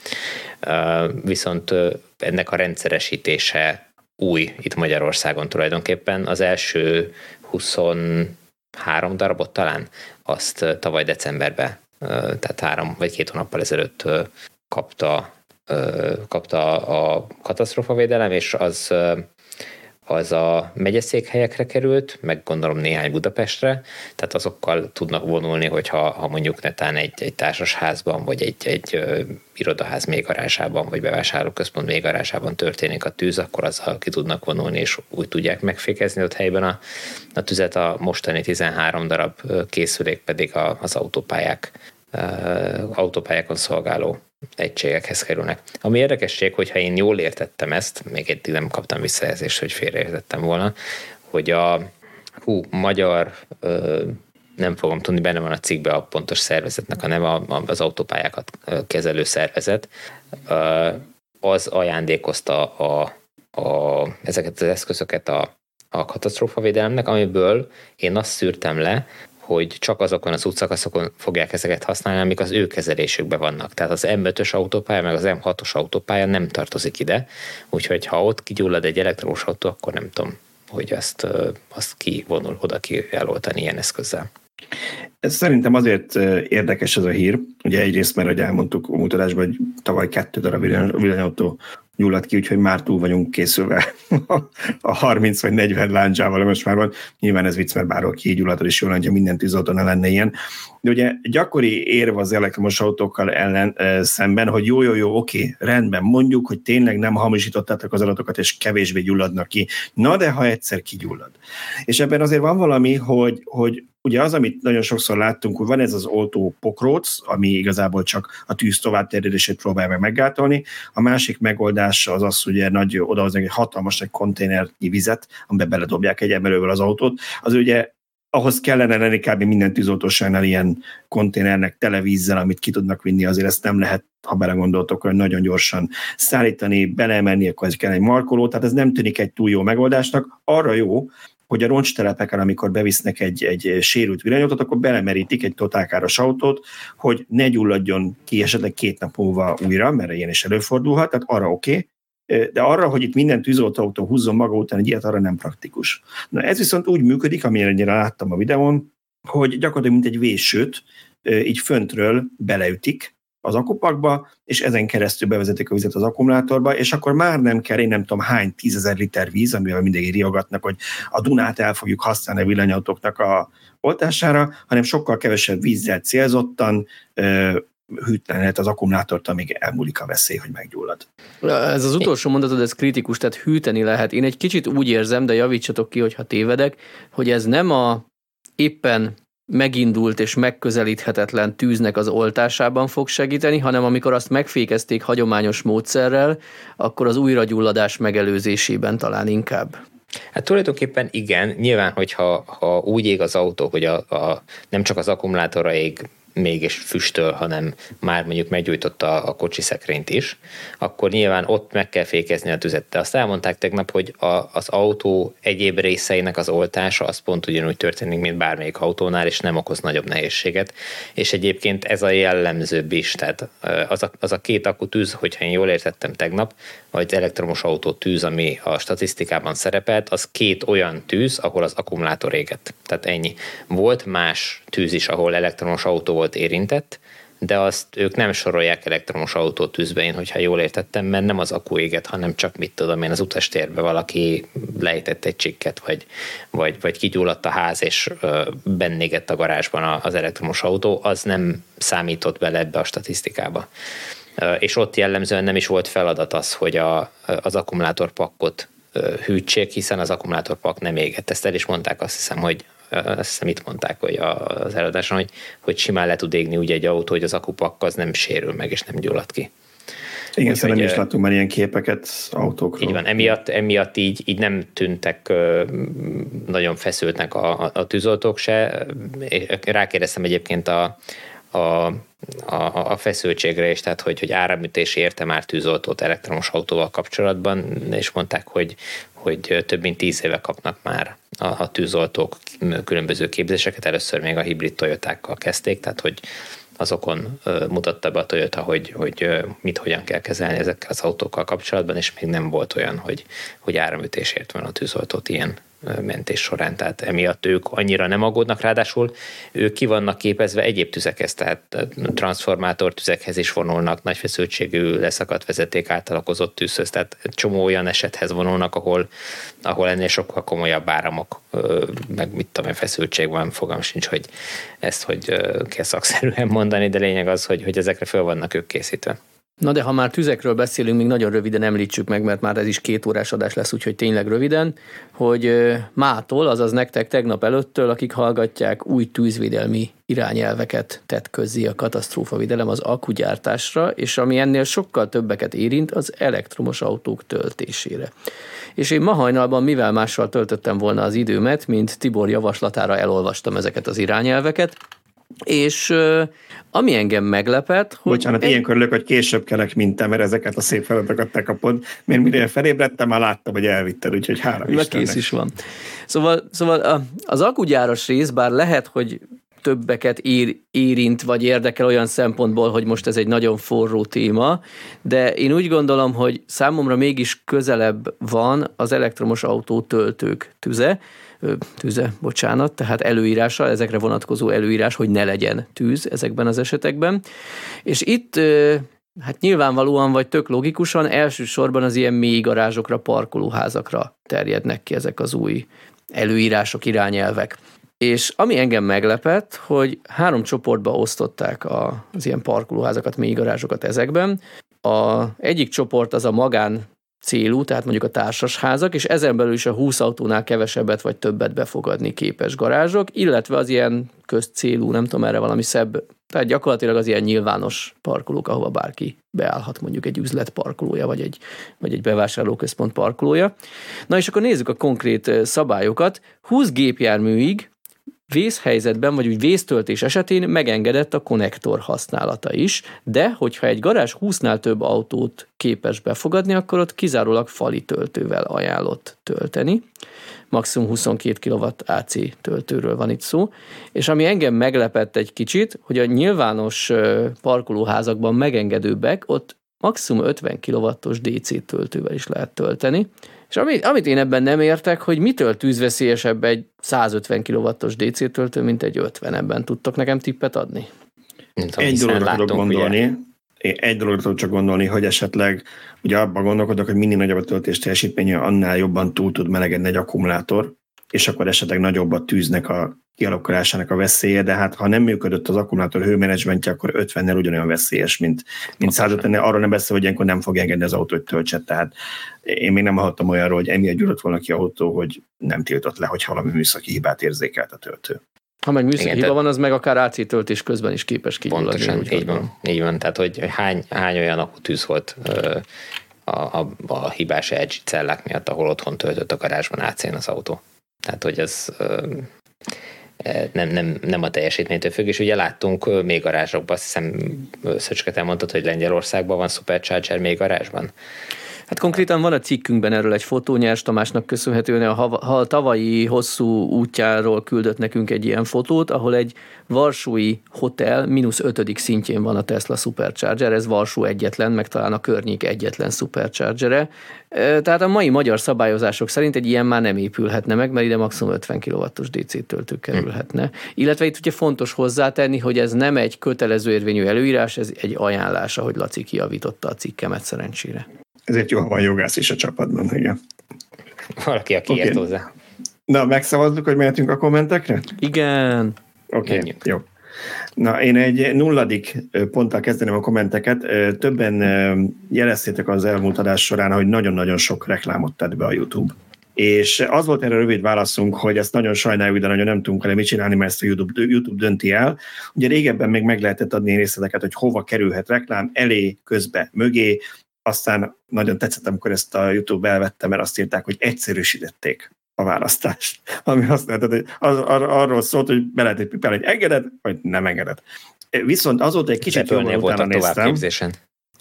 viszont ennek a rendszeresítése új itt Magyarországon tulajdonképpen. Az első 23 darabot talán azt tavaly decemberben tehát három vagy két hónappal ezelőtt kapta, kapta a katasztrófavédelem, és az az a megyeszékhelyekre került, meg gondolom néhány Budapestre, tehát azokkal tudnak vonulni, hogyha ha mondjuk netán egy, egy társasházban, vagy egy, egy irodaház mélygarázsában, vagy bevásárlóközpont mélygarázsában történik a tűz, akkor azzal ki tudnak vonulni, és úgy tudják megfékezni ott helyben a, a tüzet. A mostani 13 darab készülék pedig a, az autópályák autópályákon szolgáló egységekhez kerülnek. Ami érdekesség, hogyha én jól értettem ezt, még eddig nem kaptam visszajelzést, hogy félreértettem volna, hogy a hú, magyar nem fogom tudni, benne van a cikkbe a pontos szervezetnek a neve, az autópályákat kezelő szervezet, az ajándékozta a, a, ezeket az eszközöket a, a katasztrófavédelemnek, amiből én azt szűrtem le, hogy csak azokon az útszakaszokon fogják ezeket használni, amik az ő kezelésükben vannak. Tehát az M5-ös autópálya, meg az M6-os autópálya nem tartozik ide, úgyhogy ha ott kigyullad egy elektromos autó, akkor nem tudom, hogy azt, azt kivonul oda ki eloltani ilyen eszközzel. Ez szerintem azért érdekes ez a hír. Ugye egyrészt, mert hogy elmondtuk a mutatásban, hogy tavaly kettő darab villanyautó gyulladt ki, úgyhogy már túl vagyunk készülve a 30 vagy 40 láncsával, most már van. Nyilván ez vicc, mert bárhol kigyulladod, és jól hogy minden tűzautó ne lenne ilyen. De ugye gyakori érv az elektromos autókkal ellen e, szemben, hogy jó, jó, jó, oké, rendben, mondjuk, hogy tényleg nem hamisítottátok az adatokat, és kevésbé gyulladnak ki. Na, de ha egyszer kigyullad. És ebben azért van valami, hogy, hogy ugye az, amit nagyon sokszor láttunk, hogy van ez az oltó pokróc, ami igazából csak a tűz továbbterjedését próbálja meg meggátolni, a másik megoldás az az, hogy nagy odahoznak egy hatalmas egy konténernyi vizet, amiben beledobják egy emelővel az autót, az ugye ahhoz kellene lenni kb. minden tűzoltóságnál ilyen konténernek tele vízzel, amit ki tudnak vinni, azért ezt nem lehet, ha belegondoltok, hogy nagyon gyorsan szállítani, beleemelni, akkor ez kell egy markoló, tehát ez nem tűnik egy túl jó megoldásnak. Arra jó, hogy a roncstelepeken, amikor bevisznek egy, egy sérült villanyautót, akkor belemerítik egy totálkáros autót, hogy ne gyulladjon ki esetleg két nap múlva újra, mert ilyen is előfordulhat, tehát arra oké, okay, de arra, hogy itt minden tűzoltóautó húzzon maga után egy ilyet, arra nem praktikus. Na ez viszont úgy működik, amilyenre láttam a videón, hogy gyakorlatilag mint egy vésőt, így föntről beleütik, az akupakba, és ezen keresztül bevezetik a vizet az akkumulátorba, és akkor már nem kell, én nem tudom hány tízezer liter víz, amivel mindig riogatnak, hogy a Dunát el fogjuk használni a villanyautóknak a oltására, hanem sokkal kevesebb vízzel célzottan hűtlen lehet az akkumulátort, amíg elmúlik a veszély, hogy meggyullad. Ez az utolsó mondatod, ez kritikus, tehát hűteni lehet. Én egy kicsit úgy érzem, de javítsatok ki, hogyha tévedek, hogy ez nem a éppen megindult és megközelíthetetlen tűznek az oltásában fog segíteni, hanem amikor azt megfékezték hagyományos módszerrel, akkor az újragyulladás megelőzésében talán inkább. Hát tulajdonképpen igen, nyilván, hogyha ha úgy ég az autó, hogy a, a, nem csak az akkumulátora ég mégis füstöl, hanem már mondjuk meggyújtotta a kocsi szekrényt is, akkor nyilván ott meg kell fékezni a tüzet. De azt elmondták tegnap, hogy a, az autó egyéb részeinek az oltása az pont ugyanúgy történik, mint bármelyik autónál, és nem okoz nagyobb nehézséget. És egyébként ez a jellemzőbb is, tehát az a, az a két akku tűz, hogyha én jól értettem tegnap, vagy elektromos autó tűz, ami a statisztikában szerepelt, az két olyan tűz, ahol az akkumulátor égett. Tehát ennyi. Volt más tűz is, ahol elektromos autó volt érintett, de azt ők nem sorolják elektromos autó tűzbe, én hogyha jól értettem, mert nem az akku éget, hanem csak mit tudom én, az utastérbe valaki lejtett egy csikket, vagy, vagy, vagy kigyulladt a ház, és bennégett a garázsban az elektromos autó, az nem számított bele ebbe a statisztikába és ott jellemzően nem is volt feladat az, hogy a, az akkumulátorpakkot hűtsék, hiszen az akkumulátorpak nem égett. Ezt el is mondták, azt hiszem, hogy azt hiszem itt mondták hogy az eladáson, hogy, hogy simán le tud égni úgy egy autó, hogy az akupak az nem sérül meg, és nem gyullad ki. Igen, szerintem is láttunk már ilyen képeket autókról. Így van, emiatt, emiatt így, így nem tűntek nagyon feszültnek a, a tűzoltók se. Rákérdeztem egyébként a, a a, a feszültségre is, tehát hogy, hogy áramütés érte már tűzoltót elektromos autóval kapcsolatban, és mondták, hogy, hogy több mint tíz éve kapnak már a, a tűzoltók különböző képzéseket, először még a hibrid Toyotákkal kezdték, tehát hogy azokon mutatta be a Toyota, hogy, hogy mit hogyan kell kezelni ezekkel az autókkal kapcsolatban, és még nem volt olyan, hogy, hogy áramütésért van a tűzoltót ilyen mentés során, tehát emiatt ők annyira nem aggódnak, ráadásul ők ki vannak képezve egyéb tüzekhez, tehát transformátor tüzekhez is vonulnak, nagy feszültségű leszakadt vezeték átalakozott tűzhöz, tehát csomó olyan esethez vonulnak, ahol, ahol ennél sokkal komolyabb áramok, meg mit tudom én, feszültség van, fogam sincs, hogy ezt hogy kell szakszerűen mondani, de lényeg az, hogy, hogy ezekre föl vannak ők készítve. Na de ha már tüzekről beszélünk, még nagyon röviden említsük meg, mert már ez is két órás adás lesz, úgyhogy tényleg röviden, hogy mától, azaz nektek tegnap előttől, akik hallgatják, új tűzvédelmi irányelveket tett közzé a katasztrófavédelem az akugyártásra, és ami ennél sokkal többeket érint, az elektromos autók töltésére. És én ma hajnalban mivel mással töltöttem volna az időmet, mint Tibor javaslatára elolvastam ezeket az irányelveket, és ami engem meglepett, hogy... Bocsánat, egy... ilyenkor örülök, hogy később kelek, mint te, mert ezeket a szép feladatokat te kapod, mert mire felébredtem, már láttam, hogy elvitted, úgyhogy három is. kész is van. Szóval, szóval az akugyáros rész, bár lehet, hogy többeket ér, érint, vagy érdekel olyan szempontból, hogy most ez egy nagyon forró téma, de én úgy gondolom, hogy számomra mégis közelebb van az elektromos autó töltők tüze, tűze, bocsánat, tehát előírása, ezekre vonatkozó előírás, hogy ne legyen tűz ezekben az esetekben. És itt Hát nyilvánvalóan, vagy tök logikusan, elsősorban az ilyen mély garázsokra, parkolóházakra terjednek ki ezek az új előírások, irányelvek. És ami engem meglepett, hogy három csoportba osztották az ilyen parkolóházakat, mély garázsokat ezekben. A egyik csoport az a magán célú, tehát mondjuk a társasházak, és ezen belül is a 20 autónál kevesebbet vagy többet befogadni képes garázsok, illetve az ilyen közcélú, nem tudom, erre valami szebb, tehát gyakorlatilag az ilyen nyilvános parkolók, ahova bárki beállhat mondjuk egy üzlet parkolója, vagy egy, vagy egy bevásárlóközpont parkolója. Na és akkor nézzük a konkrét szabályokat. 20 gépjárműig vészhelyzetben, vagy úgy vésztöltés esetén megengedett a konnektor használata is, de hogyha egy garázs 20-nál több autót képes befogadni, akkor ott kizárólag fali töltővel ajánlott tölteni. Maximum 22 kW AC töltőről van itt szó. És ami engem meglepett egy kicsit, hogy a nyilvános parkolóházakban megengedőbbek, ott maximum 50 kW-os DC töltővel is lehet tölteni. És amit, amit én ebben nem értek, hogy mitől tűzveszélyesebb egy 150 kW-os DC töltő, mint egy 50 ebben. Tudtok nekem tippet adni? Mint egy dologra tudok gondolni, ugye? egy dologra tudok csak gondolni, hogy esetleg ugye abban gondolkodok, hogy minél nagyobb a töltés teljesítménye, annál jobban túl tud melegedni egy akkumulátor, és akkor esetleg nagyobb a tűznek a kialakulásának a veszélye, de hát ha nem működött az akkumulátor hőmenedzsmentje, akkor 50-nel ugyanolyan veszélyes, mint, mint 150 Arról nem beszél, hogy ilyenkor nem fog engedni az autó, hogy töltse. Tehát én még nem hallottam olyanról, hogy emiatt gyulladt volna ki autó, hogy nem tiltott le, hogy valami műszaki hibát érzékelt a töltő. Ha meg műszaki Igen, hiba van, az meg akár AC töltés közben is képes kigyulladni. Pontosan, így van. Így van, tehát hogy hány, hány olyan akutűz volt a, a, a hibás LG cellák miatt, ahol otthon töltött a garázsban ac az autó. Tehát, hogy ez nem, nem, nem a teljesítménytől függ, és ugye láttunk még garázsokban, azt hiszem Szöcske, te mondtad, hogy Lengyelországban van Supercharger még garázsban. Hát konkrétan van a cikkünkben erről egy fotó, Nyers Tamásnak köszönhetően a, a tavalyi hosszú útjáról küldött nekünk egy ilyen fotót, ahol egy Varsói hotel mínusz ötödik szintjén van a Tesla Supercharger, ez Varsó egyetlen, meg talán a környék egyetlen Superchargere. Tehát a mai magyar szabályozások szerint egy ilyen már nem épülhetne meg, mert ide maximum 50 kW-os DC töltő kerülhetne. Illetve itt ugye fontos hozzátenni, hogy ez nem egy kötelező érvényű előírás, ez egy ajánlás, ahogy Laci kiavította a cikkemet szerencsére. Ezért jó, ha van jogász is a csapatban, igen. Valaki, aki okay. ért hozzá. Na, megszavazzuk, hogy mehetünk a kommentekre? Igen. Oké, okay, jó. Na, én egy nulladik ponttal kezdeném a kommenteket. Többen jeleztétek az elmúlt adás során, hogy nagyon-nagyon sok reklámot tett be a YouTube. És az volt erre rövid válaszunk, hogy ezt nagyon sajnáljuk, de nagyon nem tudunk vele mit csinálni, mert ezt a YouTube, YouTube dönti el. Ugye régebben még meg lehetett adni részleteket, hogy hova kerülhet reklám, elé, közbe, mögé, aztán nagyon tetszett, amikor ezt a YouTube elvette, mert azt írták, hogy egyszerűsítették a választást, ami azt jelenti, hogy az, ar, arról szólt, hogy be lehet egy hogy engeded, vagy nem engeded. Viszont azóta egy kicsit jobban utána néztem.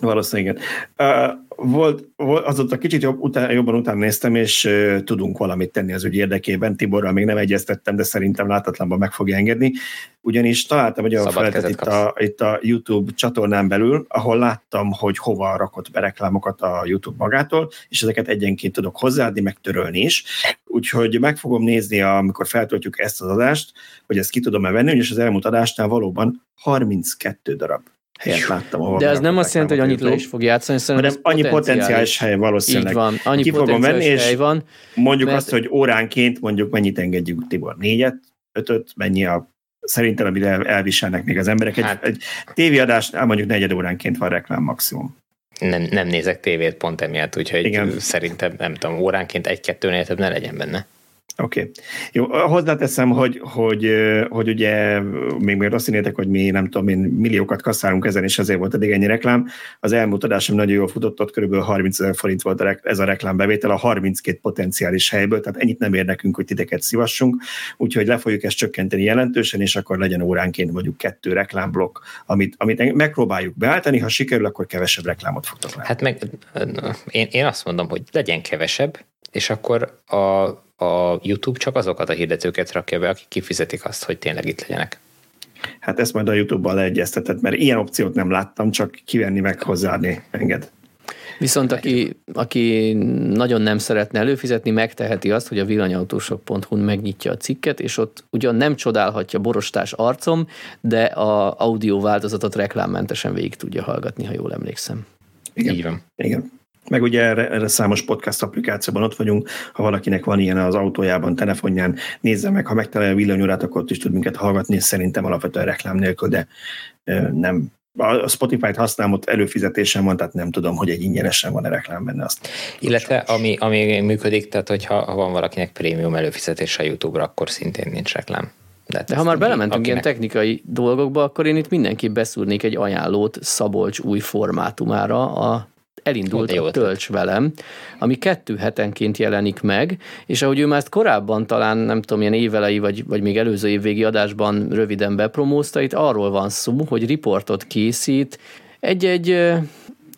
Valószínűleg igen. Volt, azóta kicsit jobb, után, jobban utána néztem, és tudunk valamit tenni az ügy érdekében. Tiborral még nem egyeztettem, de szerintem látatlanban meg fogja engedni. Ugyanis találtam egy olyan feltet itt a, itt a YouTube csatornán belül, ahol láttam, hogy hova rakott be reklámokat a YouTube magától, és ezeket egyenként tudok hozzáadni, meg törölni is. Úgyhogy meg fogom nézni, amikor feltöltjük ezt az adást, hogy ezt ki tudom-e venni, és az elmúlt adásnál valóban 32 darab helyet láttam. Ahol De ez nem azt jelenti, hogy annyit le is fog játszani, hanem annyi potenciális, potenciális hely valószínűleg. Így van, annyi Ki fogom venni, és hely van, mondjuk mert... azt, hogy óránként mondjuk mennyit engedjük Tibor, négyet, ötöt, mennyi a szerintem, amit elviselnek még az emberek. Egy, hát, egy tévéadásnál mondjuk negyed óránként van reklám maximum. Nem, nem nézek tévét pont emiatt, úgyhogy Igen. szerintem nem tudom, óránként egy-kettőnél több ne legyen benne. Oké. Okay. Jó, hozzáteszem, hogy, hogy, hogy ugye még még azt hinnétek, hogy mi nem tudom, én milliókat kasszálunk ezen, és ezért volt eddig ennyi reklám. Az elmúlt adásom nagyon jól futott, ott kb. 30 ezer forint volt ez a reklámbevétel a 32 potenciális helyből, tehát ennyit nem ér nekünk, hogy titeket szívassunk, úgyhogy le fogjuk ezt csökkenteni jelentősen, és akkor legyen óránként mondjuk kettő reklámblokk, amit, amit megpróbáljuk beállítani, ha sikerül, akkor kevesebb reklámot fogtok látni. Hát meg én, én azt mondom, hogy legyen kevesebb, és akkor a a YouTube csak azokat a hirdetőket rakja be, akik kifizetik azt, hogy tényleg itt legyenek. Hát ezt majd a YouTube-bal leegyeztetett, mert ilyen opciót nem láttam, csak kivenni meg hozzáadni enged. Viszont aki, aki nagyon nem szeretne előfizetni, megteheti azt, hogy a villanyautósok.hu-n megnyitja a cikket, és ott ugyan nem csodálhatja borostás arcom, de a audio változatot reklámmentesen végig tudja hallgatni, ha jól emlékszem. Igen. Így van. Igen. Meg ugye erre, erre számos podcast applikációban ott vagyunk, ha valakinek van ilyen az autójában, telefonján, nézze meg, ha megtalálja a villanyórát, akkor ott is tud minket hallgatni, szerintem alapvetően reklám nélkül, de nem a Spotify-t használom, ott előfizetésem van, tehát nem tudom, hogy egy ingyenesen van-e reklám benne. Azt Illetve ami, ami működik, tehát hogyha ha van valakinek prémium előfizetése a YouTube-ra, akkor szintén nincs reklám. De, De ha már belementünk akinek... ilyen technikai dolgokba, akkor én itt mindenképp beszúrnék egy ajánlót Szabolcs új formátumára, a elindult a Tölcs velem, ami kettő hetenként jelenik meg, és ahogy ő már ezt korábban talán, nem tudom, ilyen évelei, vagy, vagy még előző évvégi adásban röviden bepromózta, itt arról van szó, hogy riportot készít egy-egy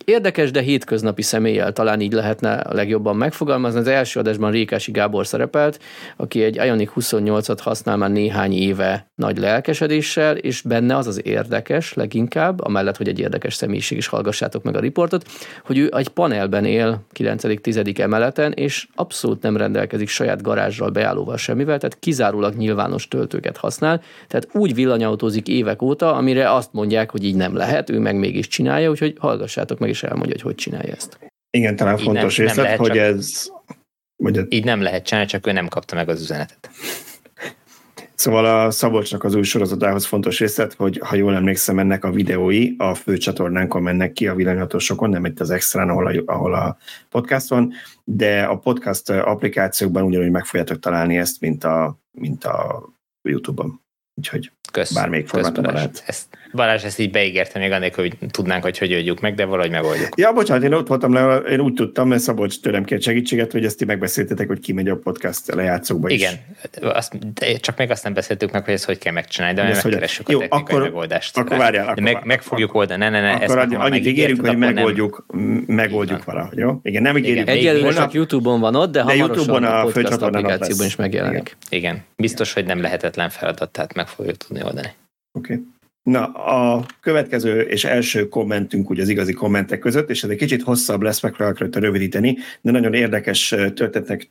Érdekes, de hétköznapi személlyel talán így lehetne a legjobban megfogalmazni. Az első adásban Rékási Gábor szerepelt, aki egy Ionic 28-at használ már néhány éve nagy lelkesedéssel, és benne az az érdekes leginkább, amellett, hogy egy érdekes személyiség is hallgassátok meg a riportot, hogy ő egy panelben él 9.-10. emeleten, és abszolút nem rendelkezik saját garázsral, beállóval semmivel, tehát kizárólag nyilvános töltőket használ, tehát úgy villanyautózik évek óta, amire azt mondják, hogy így nem lehet, ő meg mégis csinálja, úgyhogy hallgassátok meg is elmondja, hogy hogy csinálja ezt. Igen, talán így fontos nem, részlet, nem hogy csak, ez... Hogy így nem lehet csinálni, csak ő nem kapta meg az üzenetet. Szóval a Szabolcsnak az új sorozatához fontos részlet, hogy ha jól emlékszem, ennek a videói a fő csatornánkon mennek ki a villanyhatósokon, nem itt az extrán, ahol a, ahol a podcast van, de a podcast applikációkban ugyanúgy meg fogjátok találni ezt, mint a, mint a YouTube-on. Úgyhogy Kösz, bármelyik formátumban lehet. Ezt Balázs ezt így beígérte még annélkül, hogy tudnánk, hogy hogy adjuk meg, de valahogy megoldjuk. Ja, bocsánat, én ott voltam, le, én úgy tudtam, mert Szabolcs tőlem kért segítséget, hogy ezt ti megbeszéltetek, hogy kimegy a podcast lejátszókba is. Igen, azt, csak még azt nem beszéltük meg, hogy ezt hogy kell megcsinálni, de mi megkeressük a jó, akkor, megoldást. Akkor várjál. Akkor, meg, meg fogjuk oldani, ne, ne, ne. Akkor ezt annyit ígérünk, hogy megoldjuk, nem... megoldjuk valahogy, jó? Igen, nem ígérjük. Egyelőre csak YouTube-on van ott, de, de hamarosan a, a podcast applikációban is megjelenik. Igen, biztos, hogy nem lehetetlen feladat, tehát meg fogjuk tudni oldani. Oké. Okay. Na, a következő és első kommentünk ugye az igazi kommentek között, és ez egy kicsit hosszabb lesz, megpróbálok rövidíteni, de nagyon érdekes történetnek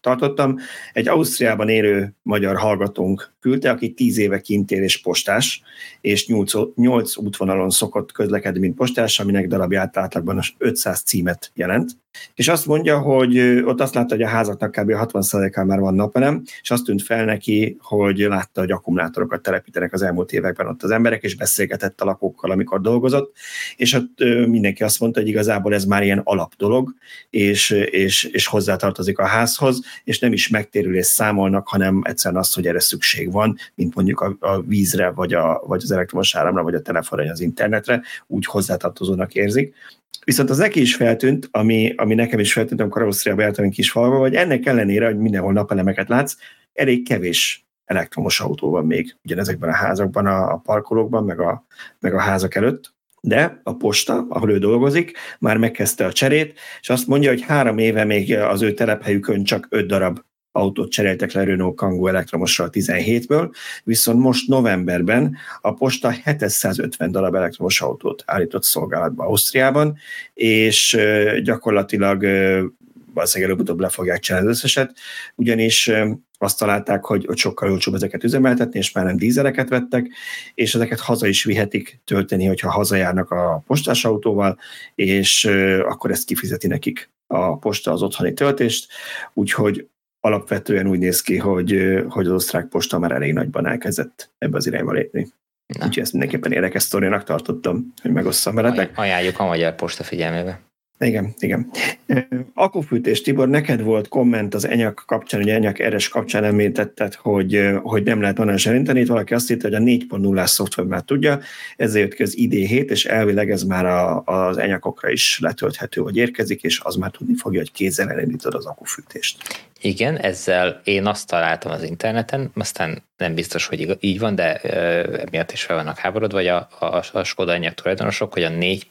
tartottam. Egy Ausztriában élő magyar hallgatónk küldte, aki tíz éve kint él és postás, és nyolc, nyolc útvonalon szokott közlekedni, mint postás, aminek darabját átlagban 500 címet jelent. És azt mondja, hogy ott azt látta, hogy a házaknak kb. 60%-án már van napelem, és azt tűnt fel neki, hogy látta, hogy akkumulátorokat telepítenek az elmúlt években ott az emberek, és beszélgetett a lakókkal, amikor dolgozott, és ott mindenki azt mondta, hogy igazából ez már ilyen alap dolog, és, és, és hozzátartozik a házhoz, és nem is megtérülés számolnak, hanem egyszerűen azt, hogy erre szükség van, mint mondjuk a, a vízre, vagy, a, vagy az elektromos áramra, vagy a telefonra, vagy az internetre, úgy hozzátartozónak érzik Viszont az neki is feltűnt, ami, ami nekem is feltűnt, amikor Ausztriába jártam kis falva, hogy ennek ellenére, hogy mindenhol napelemeket látsz, elég kevés elektromos autó van még ugyanezekben a házakban, a, a parkolókban, meg a, meg a házak előtt, de a posta, ahol ő dolgozik, már megkezdte a cserét, és azt mondja, hogy három éve még az ő telephelyükön csak öt darab autót cseréltek le Renault Kangoo elektromosra 17-ből, viszont most novemberben a posta 750 darab elektromos autót állított szolgálatba Ausztriában, és gyakorlatilag valószínűleg előbb-utóbb le fogják csinálni az összeset, ugyanis azt találták, hogy, hogy sokkal olcsóbb ezeket üzemeltetni, és már nem dízeleket vettek, és ezeket haza is vihetik tölteni, hogyha hazajárnak a postás autóval, és akkor ezt kifizeti nekik a posta az otthoni töltést, úgyhogy alapvetően úgy néz ki, hogy, hogy az osztrák posta már elég nagyban elkezdett ebbe az irányba lépni. Na. Úgyhogy ezt mindenképpen érdekes sztorinak tartottam, hogy megosszam veletek. Ajánljuk a magyar posta figyelmébe. Igen, igen. Akufűtés, Tibor, neked volt komment az enyak kapcsán, hogy enyak eres kapcsán említetted, hogy, hogy nem lehet onnan serinteni. Itt valaki azt írta, hogy a 4.0-ás szoftver már tudja, ezzel jött ki az ID7, és elvileg ez már a, az enyakokra is letölthető, hogy érkezik, és az már tudni fogja, hogy kézzel elindítod az akufűtést. Igen, ezzel én azt találtam az interneten, aztán nem biztos, hogy így van, de emiatt is fel vannak háborodva, vagy a, a, a Skoda enyak tulajdonosok, hogy a 4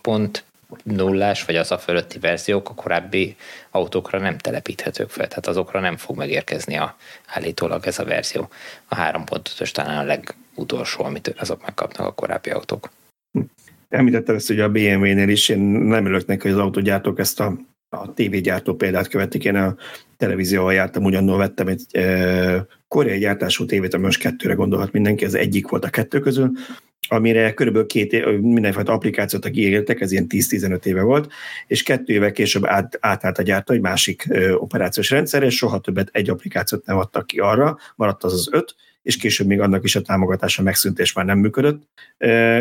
nullás vagy az a fölötti verziók a korábbi autókra nem telepíthetők fel, tehát azokra nem fog megérkezni a, állítólag ez a verzió. A 3.5-ös talán a legutolsó, amit azok megkapnak a korábbi autók. Említettem ezt, hogy a BMW-nél is, én nem örülök neki, hogy az autógyártók ezt a, a tévégyártó példát követik. Én a televízióval jártam, ugyanúgy vettem egy e, koreai gyártású tévét, ami most kettőre gondolhat mindenki, ez egyik volt a kettő közül, amire körülbelül két év, mindenfajta applikációt kiégéltek, ez ilyen 10-15 éve volt, és kettő éve később át, átállt a gyártó egy másik ö, operációs rendszer, és soha többet egy applikációt nem adtak ki arra, maradt az az öt, és később még annak is a támogatása megszűnt, és már nem működött.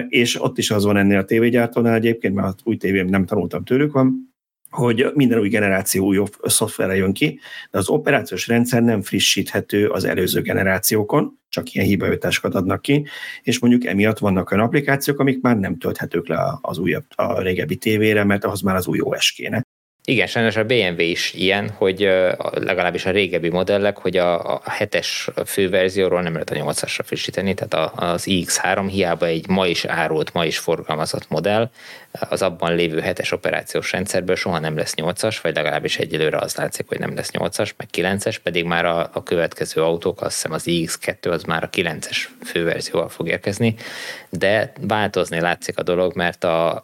És ott is az van ennél a tévégyártónál egyébként, mert új tévém nem tanultam tőlük van, hogy minden új generáció új szoftverre jön ki, de az operációs rendszer nem frissíthető az előző generációkon, csak ilyen hibajötásokat adnak ki, és mondjuk emiatt vannak olyan applikációk, amik már nem tölthetők le az újabb, a régebbi tévére, mert ahhoz már az új OS kéne. Igen, sajnos a BMW is ilyen, hogy legalábbis a régebbi modellek, hogy a, a 7-es főverzióról nem lehet a 8-asra frissíteni, tehát az iX3 hiába egy ma is árult, ma is forgalmazott modell, az abban lévő 7-es operációs rendszerből soha nem lesz 8-as, vagy legalábbis egyelőre az látszik, hogy nem lesz 8-as, meg 9-es, pedig már a, a következő autók, azt hiszem az iX2 az már a 9-es főverzióval fog érkezni, de változni látszik a dolog, mert a, a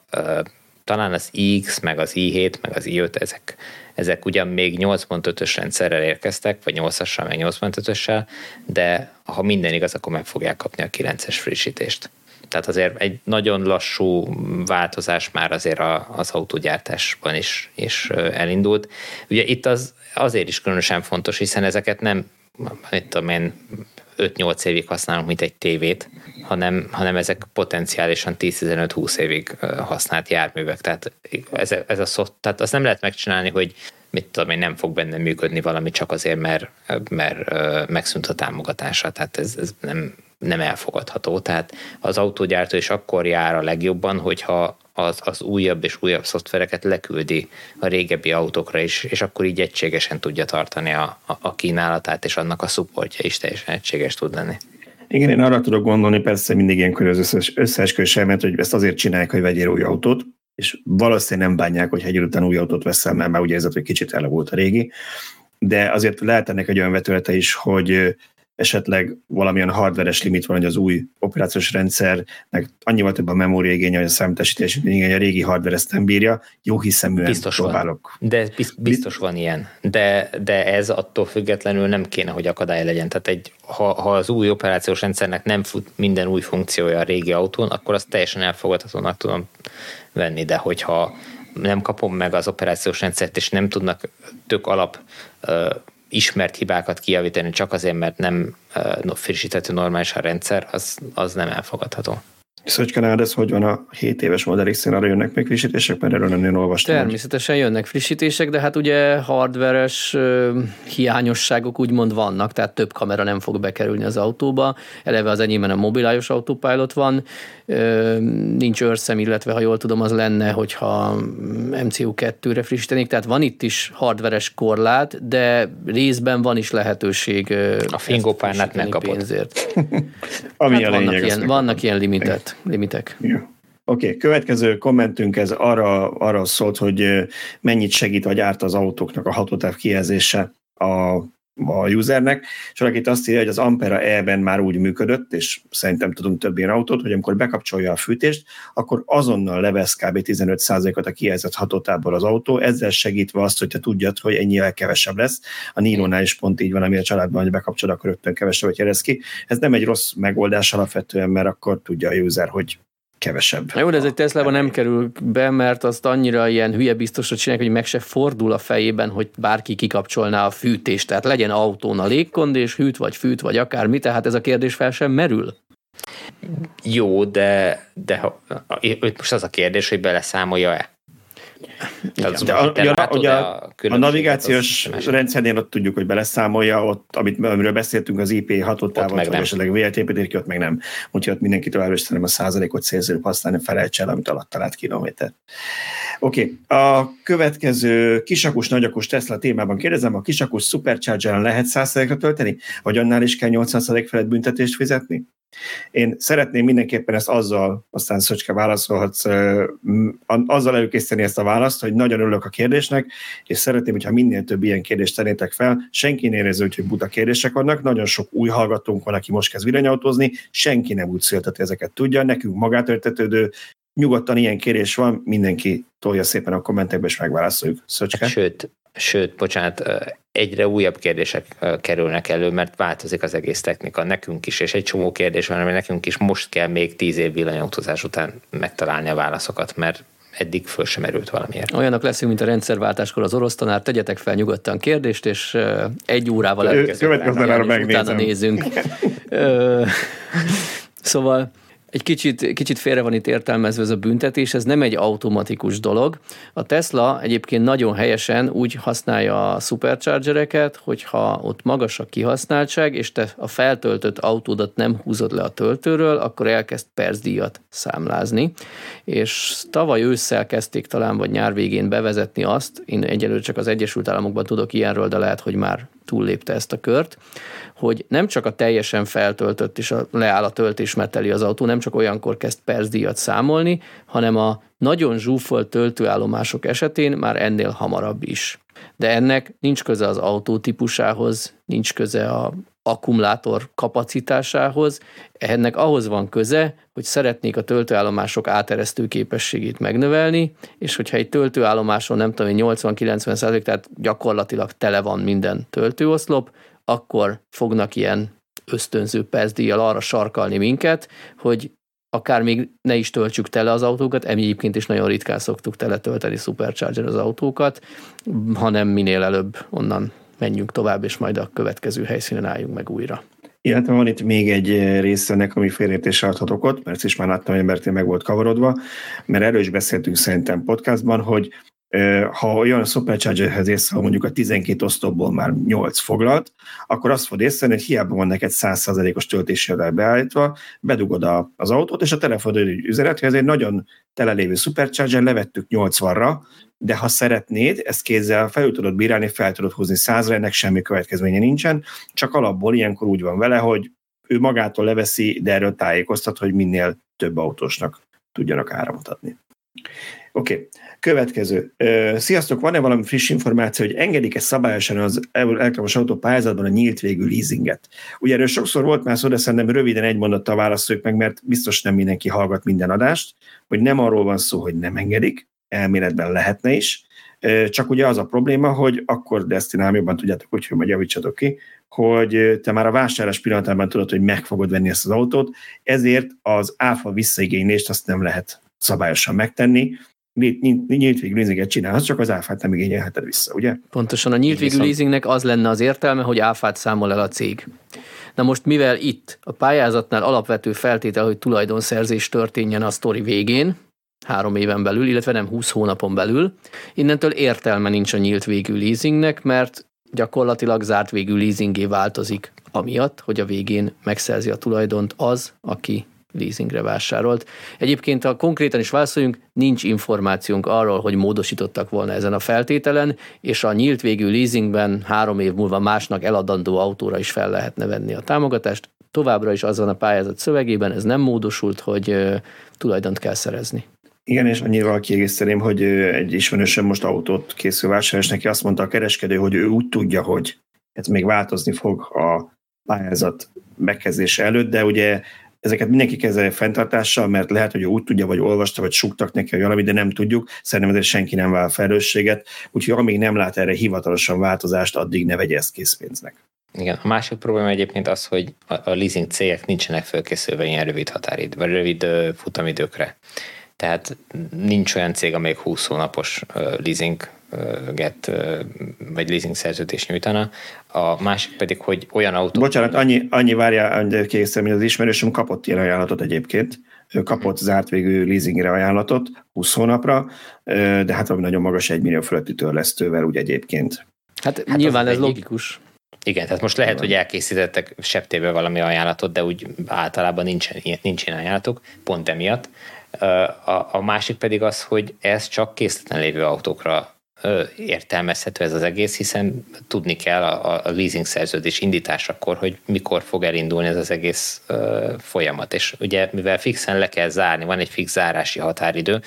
talán az X, meg az i7, meg az i5, ezek, ezek ugyan még 8.5-ös rendszerrel érkeztek, vagy 8-assal, meg 8.5-össel, de ha minden igaz, akkor meg fogják kapni a 9-es frissítést. Tehát azért egy nagyon lassú változás már azért az autógyártásban is, is elindult. Ugye itt az azért is különösen fontos, hiszen ezeket nem, mit tudom én, 5-8 évig használunk, mint egy tévét, hanem, hanem ezek potenciálisan 10-15-20 évig használt járművek. Tehát ez, ez a szó, tehát azt nem lehet megcsinálni, hogy mit tudom én, nem fog benne működni valami csak azért, mert, mert megszűnt a támogatása. Tehát ez, ez nem, nem elfogadható. Tehát az autógyártó is akkor jár a legjobban, hogyha az, az újabb és újabb szoftvereket leküldi a régebbi autókra is, és akkor így egységesen tudja tartani a, a, a kínálatát, és annak a szupportja is teljesen egységes tud lenni. Igen, én arra tudok gondolni, persze mindig ilyenkor az összes, összeesküvés elmélet, hogy ezt azért csinálják, hogy vegyél új autót, és valószínűleg nem bánják, hogy egy után új autót veszel, mert már ugye ez hogy kicsit elavult a régi, de azért lehet ennek egy olyan vetülete is, hogy esetleg valamilyen hardveres limit van, hogy az új operációs rendszernek annyival több a memóriaigénye, hogy a számítási igénye, a régi hardware ezt nem bírja, jó hiszeműen biztos próbálok. Van. De biztos van ilyen. De, de ez attól függetlenül nem kéne, hogy akadály legyen. Tehát egy, ha, ha az új operációs rendszernek nem fut minden új funkciója a régi autón, akkor azt teljesen elfogadhatónak tudom venni, de hogyha nem kapom meg az operációs rendszert, és nem tudnak tök alap ismert hibákat kijavítani csak azért, mert nem frissíthető normális a rendszer, az, az nem elfogadható. Szöcske, nálad ez hogy van a 7 éves Model x arra jönnek még frissítések, mert erről nem olvastam. Természetesen hogy... jönnek frissítések, de hát ugye hardveres hiányosságok úgymond vannak, tehát több kamera nem fog bekerülni az autóba. Eleve az enyémben a mobilájos autopilot van, ö, nincs őrszem, illetve ha jól tudom, az lenne, hogyha MCU2-re frissítenék, tehát van itt is hardveres korlát, de részben van is lehetőség a fingópárnát megkapod. pénzért. Ami hát a vannak, ilyen, vannak ilyen limitet, limitek. Ja. Oké, okay, következő kommentünk ez arra, arra szólt, hogy mennyit segít vagy árt az autóknak a hatótáv kijelzése a a usernek, és valaki azt írja, hogy az Ampera E-ben már úgy működött, és szerintem tudunk több ilyen autót, hogy amikor bekapcsolja a fűtést, akkor azonnal levesz kb. 15%-ot a kijelzett hatótából az autó, ezzel segítve azt, hogy te tudjad, hogy ennyivel kevesebb lesz. A Niro-nál is pont így van, ami a családban, hogy bekapcsolod, akkor rögtön kevesebbet jelez ki. Ez nem egy rossz megoldás alapvetően, mert akkor tudja a user, hogy kevesebb. Na jó, de ez egy Tesla-ban nem kerül be, mert azt annyira ilyen hülye biztosra csinálják, hogy meg se fordul a fejében, hogy bárki kikapcsolná a fűtést. Tehát legyen autón a légkond, és hűt vagy fűt, vagy akármi, tehát ez a kérdés fel sem merül. Jó, de, de itt most az a kérdés, hogy beleszámolja-e. Az de a, a, a, a, a navigációs rendszernél ott tudjuk, hogy beleszámolja, ott, amit, amiről beszéltünk, az IP hatótávot, vagy esetleg VLTP-t, ki ott meg nem. Úgyhogy ott mindenki továbbra is szerintem a százalékot célzőbb használni, felejts el, amit alatt talált kilométer. Oké, okay. a következő kisakus, nagyakus Tesla témában kérdezem, a kisakus Supercharger-en lehet 100%-ra tölteni, vagy annál is kell 80% felett büntetést fizetni? Én szeretném mindenképpen ezt azzal, aztán Szöcske válaszolhatsz, azzal előkészíteni ezt a választ, hogy nagyon örülök a kérdésnek, és szeretném, hogyha minél több ilyen kérdést tennétek fel. Senki ne érező, hogy buta kérdések vannak, nagyon sok új hallgatónk van, aki most kezd villanyautózni, senki nem úgy született, ezeket tudja, nekünk magátörtetődő, nyugodtan ilyen kérés van, mindenki tolja szépen a kommentekbe, és megválaszoljuk. Szöcske? Sőt, sőt, bocsánat, egyre újabb kérdések kerülnek elő, mert változik az egész technika nekünk is, és egy csomó kérdés van, ami nekünk is most kell még tíz év villanyautózás után megtalálni a válaszokat, mert eddig föl sem erült valamiért. Olyanok leszünk, mint a rendszerváltáskor az orosz tanár, tegyetek fel nyugodtan kérdést, és egy órával elkezdjük. Utána nézünk. szóval egy kicsit, kicsit félre van itt értelmezve ez a büntetés, ez nem egy automatikus dolog. A Tesla egyébként nagyon helyesen úgy használja a superchargereket, hogyha ott magas a kihasználtság, és te a feltöltött autódat nem húzod le a töltőről, akkor elkezd percdíjat számlázni. És tavaly ősszel kezdték talán, vagy nyár végén bevezetni azt, én egyelőre csak az Egyesült Államokban tudok ilyenről, de lehet, hogy már túllépte ezt a kört, hogy nem csak a teljesen feltöltött és a leáll a töltés meteli az autó, nem csak olyankor kezd percdíjat számolni, hanem a nagyon zsúfolt töltőállomások esetén már ennél hamarabb is. De ennek nincs köze az autó típusához, nincs köze a akkumulátor kapacitásához, ennek ahhoz van köze, hogy szeretnék a töltőállomások áteresztő képességét megnövelni, és hogyha egy töltőállomáson nem tudom, 80-90 százalék, tehát gyakorlatilag tele van minden töltőoszlop, akkor fognak ilyen ösztönző percdíjjal arra sarkalni minket, hogy akár még ne is töltsük tele az autókat, egyébként is nagyon ritkán szoktuk tele tölteni supercharger az autókat, hanem minél előbb onnan menjünk tovább, és majd a következő helyszínen álljunk meg újra. Illetve van itt még egy része ennek, ami félértés adhat okot, mert is már láttam, hogy embertől meg volt kavarodva, mert erről is beszéltünk szerintem podcastban, hogy ha olyan superchargerhez érsz, ha mondjuk a 12 osztopból már 8 foglalt, akkor azt fog észrevenni, hogy hiába van neked 100%-os töltési beállítva, bedugod a, az autót, és a telefonod üzenet, hogy ez egy nagyon telelévő supercharger, levettük 80-ra, de ha szeretnéd, ezt kézzel felül tudod bírálni, fel tudod húzni 100-ra, ennek semmi következménye nincsen, csak alapból ilyenkor úgy van vele, hogy ő magától leveszi, de erről tájékoztat, hogy minél több autósnak tudjanak áramot adni. Oké, okay. következő. Sziasztok, van-e valami friss információ, hogy engedik-e szabályosan az elektromos autó pályázatban a nyílt végű leasinget? Ugye erről sokszor volt már szó, de szerintem röviden egy mondattal válaszoljuk meg, mert biztos nem mindenki hallgat minden adást, hogy nem arról van szó, hogy nem engedik, elméletben lehetne is, csak ugye az a probléma, hogy akkor, de ezt nem jobban tudjátok, úgyhogy majd javítsatok ki, hogy te már a vásárlás pillanatában tudod, hogy meg fogod venni ezt az autót, ezért az áfa visszaigénylést azt nem lehet szabályosan megtenni, nyílt végű leasinget csinálhatsz, csak az áfát nem igényelheted vissza, ugye? Pontosan a nyílt végű leasingnek az lenne az értelme, hogy áfát számol el a cég. Na most, mivel itt a pályázatnál alapvető feltétel, hogy tulajdonszerzés történjen a sztori végén, három éven belül, illetve nem 20 hónapon belül, innentől értelme nincs a nyílt végű leasingnek, mert gyakorlatilag zárt végű leasingé változik, amiatt, hogy a végén megszerzi a tulajdont az, aki leasingre vásárolt. Egyébként, ha konkrétan is válaszoljunk, nincs információnk arról, hogy módosítottak volna ezen a feltételen, és a nyílt végű leasingben három év múlva másnak eladandó autóra is fel lehetne venni a támogatást. Továbbra is az van a pályázat szövegében, ez nem módosult, hogy tulajdont kell szerezni. Igen, és annyira kiegészíteném, hogy egy ismerősöm most autót készül vásárolni, és neki azt mondta a kereskedő, hogy ő úgy tudja, hogy ez még változni fog a pályázat megkezdése előtt, de ugye ezeket mindenki kezelje fenntartással, mert lehet, hogy úgy tudja, vagy olvasta, vagy suktak neki, hogy de nem tudjuk. Szerintem ezért senki nem vál felelősséget, úgyhogy amíg nem lát erre hivatalosan változást, addig ne vegye ezt készpénznek. Igen, a másik probléma egyébként az, hogy a leasing cégek nincsenek fölkészülve ilyen rövid határid, vagy rövid futamidőkre. Tehát nincs olyan cég, amelyik 20 hónapos leasing get, vagy leasing szerződést nyújtana. A másik pedig, hogy olyan autó... Bocsánat, annyi, annyi várja készen, hogy az ismerősöm kapott ilyen ajánlatot egyébként. Ő kapott hmm. zárt végű leasingre ajánlatot 20 hónapra, de hát ami nagyon magas egy millió fölötti törlesztővel úgy egyébként. Hát, hát nyilván ez egyik. logikus. Igen, tehát most lehet, hogy elkészítettek septébe valami ajánlatot, de úgy általában nincsen, nincsen ajánlatok, pont emiatt. A, a másik pedig az, hogy ez csak készleten lévő autókra értelmezhető ez az egész, hiszen tudni kell a, leasing szerződés indításakor, hogy mikor fog elindulni ez az egész folyamat. És ugye, mivel fixen le kell zárni, van egy fix zárási határidő,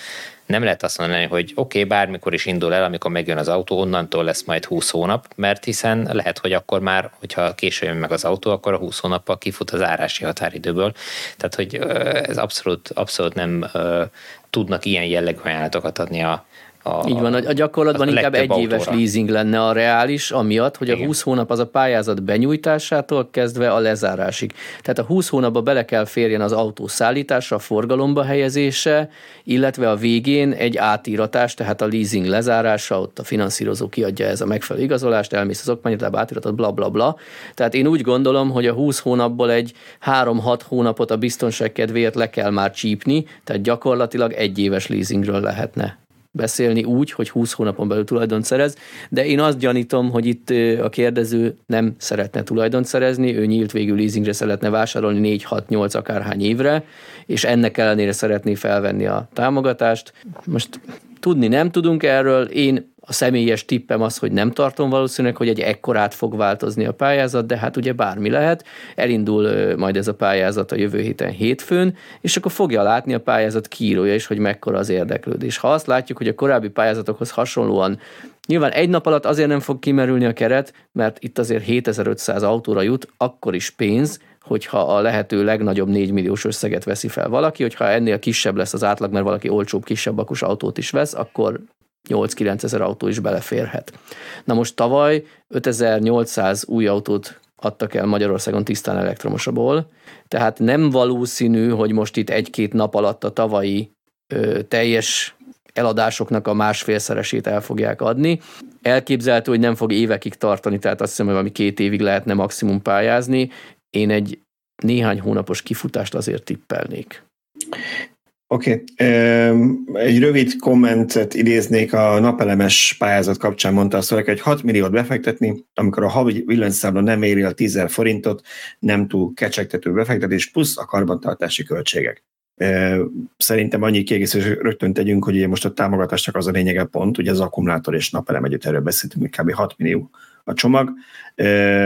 nem lehet azt mondani, hogy oké, okay, bármikor is indul el, amikor megjön az autó, onnantól lesz majd 20 hónap, mert hiszen lehet, hogy akkor már, hogyha később jön meg az autó, akkor a 20 hónappal kifut az árási határidőből. Tehát, hogy ez abszolút, abszolút nem tudnak ilyen jellegű ajánlatokat adni a, a, Így van, a gyakorlatban inkább egy autóra. éves leasing lenne a reális, amiatt, hogy a Igen. 20 hónap az a pályázat benyújtásától kezdve a lezárásig. Tehát a 20 hónapba bele kell férjen az autó szállítása, a forgalomba helyezése, illetve a végén egy átíratás, tehát a leasing lezárása, ott a finanszírozó kiadja ez a megfelelő igazolást, elmész az okmányotába, átiratod, bla bla bla. Tehát én úgy gondolom, hogy a 20 hónapból egy 3-6 hónapot a biztonság kedvéért le kell már csípni, tehát gyakorlatilag egy éves leasingről lehetne beszélni úgy, hogy 20 hónapon belül tulajdont szerez, de én azt gyanítom, hogy itt a kérdező nem szeretne tulajdont szerezni, ő nyílt végül leasingre szeretne vásárolni 4-6-8 akárhány évre, és ennek ellenére szeretné felvenni a támogatást. Most tudni nem tudunk erről, én a személyes tippem az, hogy nem tartom valószínűleg, hogy egy ekkorát fog változni a pályázat, de hát ugye bármi lehet. Elindul majd ez a pályázat a jövő héten hétfőn, és akkor fogja látni a pályázat kírója is, hogy mekkora az érdeklődés. Ha azt látjuk, hogy a korábbi pályázatokhoz hasonlóan Nyilván egy nap alatt azért nem fog kimerülni a keret, mert itt azért 7500 autóra jut, akkor is pénz, hogyha a lehető legnagyobb 4 milliós összeget veszi fel valaki, hogyha ennél kisebb lesz az átlag, mert valaki olcsóbb, kisebb akus autót is vesz, akkor 8-9 ezer autó is beleférhet. Na most tavaly 5800 új autót adtak el Magyarországon tisztán elektromosaból, tehát nem valószínű, hogy most itt egy-két nap alatt a tavalyi ö, teljes eladásoknak a másfélszeresét el fogják adni. Elképzelhető, hogy nem fog évekig tartani, tehát azt hiszem, hogy valami két évig lehetne maximum pályázni. Én egy néhány hónapos kifutást azért tippelnék. Oké. Okay. Egy rövid kommentet idéznék a napelemes pályázat kapcsán mondta a szöveg, hogy 6 milliót befektetni, amikor a havi villanyszámla nem éri a 10 forintot, nem túl kecsegtető befektetés, plusz a karbantartási költségek. Szerintem annyi kiegészítés rögtön tegyünk, hogy ugye most a támogatásnak az a lényege pont, ugye az akkumulátor és napelem együtt erről beszéltünk, kb. 6 millió a csomag,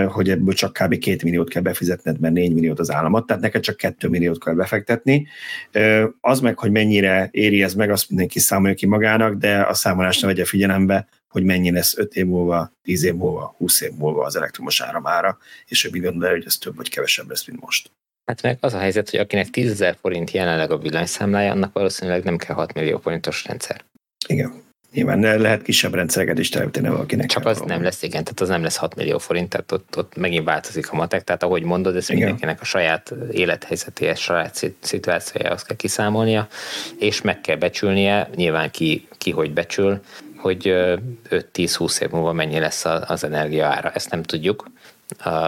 hogy ebből csak kb. 2 milliót kell befizetned, mert 4 milliót az államat, tehát neked csak 2 milliót kell befektetni. Az meg, hogy mennyire éri ez meg, azt mindenki számolja ki magának, de a számolás ne vegye figyelembe, hogy mennyi lesz 5 év múlva, 10 év múlva, 20 év múlva az elektromos áramára, és ő mit hogy ez több vagy kevesebb lesz, mint most. Hát meg az a helyzet, hogy akinek 10 ezer forint jelenleg a villanyszámlája, annak valószínűleg nem kell 6 millió forintos rendszer. Igen. Nyilván lehet kisebb rendszereket is teremteni valakinek. Csak az nem lesz, igen, tehát az nem lesz 6 millió forint, tehát ott, ott megint változik a matek, tehát ahogy mondod, ez igen. mindenkinek a saját élethelyzetéhez, saját szituációjához kell kiszámolnia, és meg kell becsülnie, nyilván ki, ki hogy becsül, hogy 5-10-20 év múlva mennyi lesz az energia ára. Ezt nem tudjuk,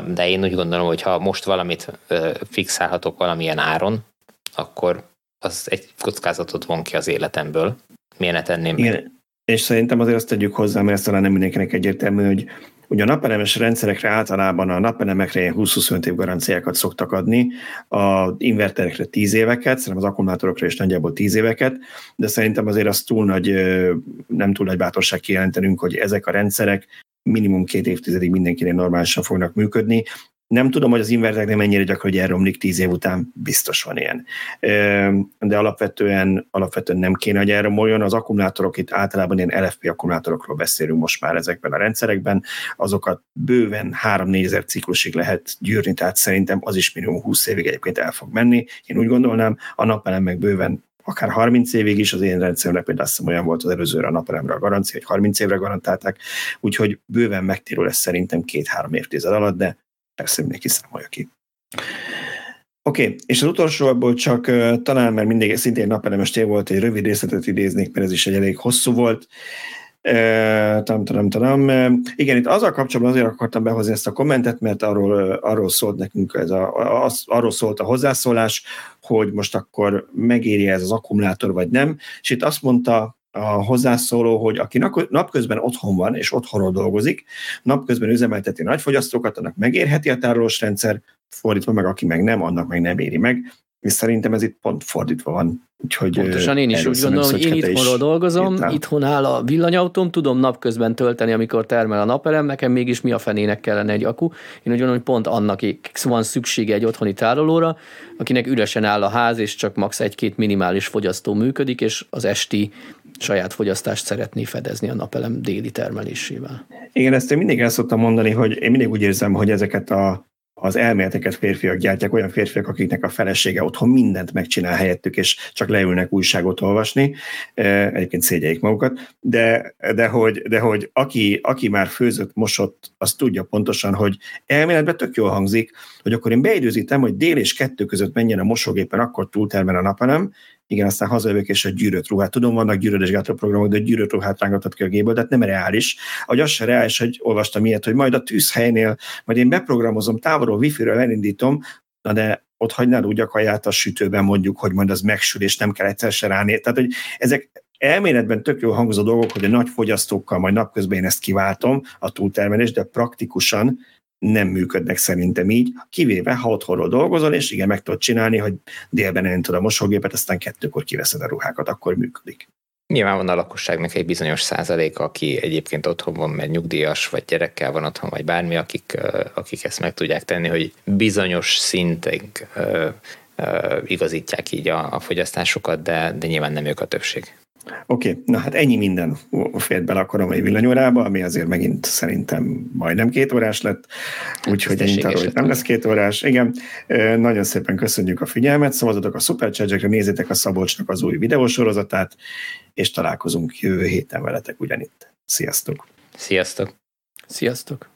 de én úgy gondolom, hogy ha most valamit fixálhatok valamilyen áron, akkor az egy kockázatot von ki az életemből. Miért ne tenném Igen, meg? És szerintem azért azt tegyük hozzá, mert ezt talán nem mindenkinek egyértelmű, hogy Ugye a napelemes rendszerekre általában a napelemekre ilyen 20-25 év garanciákat szoktak adni, a inverterekre 10 éveket, szerintem az akkumulátorokra is nagyjából 10 éveket, de szerintem azért az túl nagy, nem túl nagy bátorság kijelentenünk, hogy ezek a rendszerek minimum két évtizedig mindenkinél normálisan fognak működni. Nem tudom, hogy az inverteknek mennyire gyakran, hogy elromlik tíz év után, biztos van ilyen. De alapvetően, alapvetően nem kéne, hogy elromoljon. Az akkumulátorok itt általában ilyen LFP akkumulátorokról beszélünk most már ezekben a rendszerekben. Azokat bőven 3-4 ezer ciklusig lehet gyűrni, tehát szerintem az is minimum 20 évig egyébként el fog menni. Én úgy gondolnám, a napelem meg bőven akár 30 évig is, az én rendszeremnek például azt hiszem olyan volt az előzőre a napelemre a garancia, hogy 30 évre garantálták, úgyhogy bőven megtérül lesz szerintem két-három évtized alatt, de persze mindenki számolja ki. Oké, okay, és az utolsó abból csak uh, talán, mert mindig szintén napelemes tél volt, egy rövid részletet idéznék, mert ez is egy elég hosszú volt. Uh, tam, tam, tam, uh, igen, itt azzal kapcsolatban azért akartam behozni ezt a kommentet, mert arról, arról szólt nekünk, ez a, az, arról szólt a hozzászólás, hogy most akkor megéri ez az akkumulátor, vagy nem, és itt azt mondta a hozzászóló, hogy aki napközben otthon van és otthonról dolgozik, napközben üzemelteti nagyfogyasztókat, annak megérheti a tárolós rendszer, fordítva meg, aki meg nem, annak meg nem éri meg. És szerintem ez itt pont fordítva van. Úgyhogy Pontosan én is úgy gondolom, hogy én itthonról dolgozom, írtál. itthon áll a villanyautóm, tudom napközben tölteni, amikor termel a napelem, nekem mégis mi a fenének kellene egy akku. Én úgy gondolom, hogy pont annak van szüksége egy otthoni tárolóra, akinek üresen áll a ház, és csak max. egy-két minimális fogyasztó működik, és az esti saját fogyasztást szeretné fedezni a napelem déli termelésével. Igen, ezt én mindig el szoktam mondani, hogy én mindig úgy érzem, hogy ezeket a az elméleteket férfiak gyártják, olyan férfiak, akiknek a felesége otthon mindent megcsinál helyettük, és csak leülnek újságot olvasni, egyébként szégyeljék magukat, de, de, hogy, de hogy aki, aki már főzött, mosott, az tudja pontosan, hogy elméletben tök jól hangzik, hogy akkor én beidőzítem, hogy dél és kettő között menjen a mosógépen, akkor túltermel a napelem, igen, aztán hazajövök, és a gyűrött ruhát. Tudom, vannak gyűrödés programok, de gyűrött ruhát rángatott ki a géből, tehát nem reális. Hogy az se reális, hogy olvastam ilyet, hogy majd a tűzhelynél, majd én beprogramozom, távolról wifi-ről elindítom, na de ott hagynál úgy a kaját a sütőben mondjuk, hogy majd az megsül, és nem kell egyszer se ráné. Tehát, hogy ezek elméletben tök jó hangzó dolgok, hogy a nagy fogyasztókkal majd napközben én ezt kiváltom, a túltermelést, de praktikusan nem működnek szerintem így, kivéve ha otthonról dolgozol, és igen, meg tudod csinálni, hogy délben elindítod a mosógépet, aztán kettőkor kiveszed a ruhákat, akkor működik. Nyilván van a lakosságnak egy bizonyos százalék, aki egyébként otthon van, mert nyugdíjas, vagy gyerekkel van otthon, vagy bármi, akik, akik ezt meg tudják tenni, hogy bizonyos szintig igazítják így a, a fogyasztásokat, de, de nyilván nem ők a többség. Oké, okay. na hát ennyi minden fért bele a mai villanyórába, ami azért megint szerintem majdnem két órás lett, úgyhogy ennyit arról, hogy nem lesz két órás. Igen, nagyon szépen köszönjük a figyelmet, szavazatok a Supercharge-ekre, nézzétek a Szabolcsnak az új videósorozatát, és találkozunk jövő héten veletek ugyanitt. Sziasztok! Sziasztok! Sziasztok!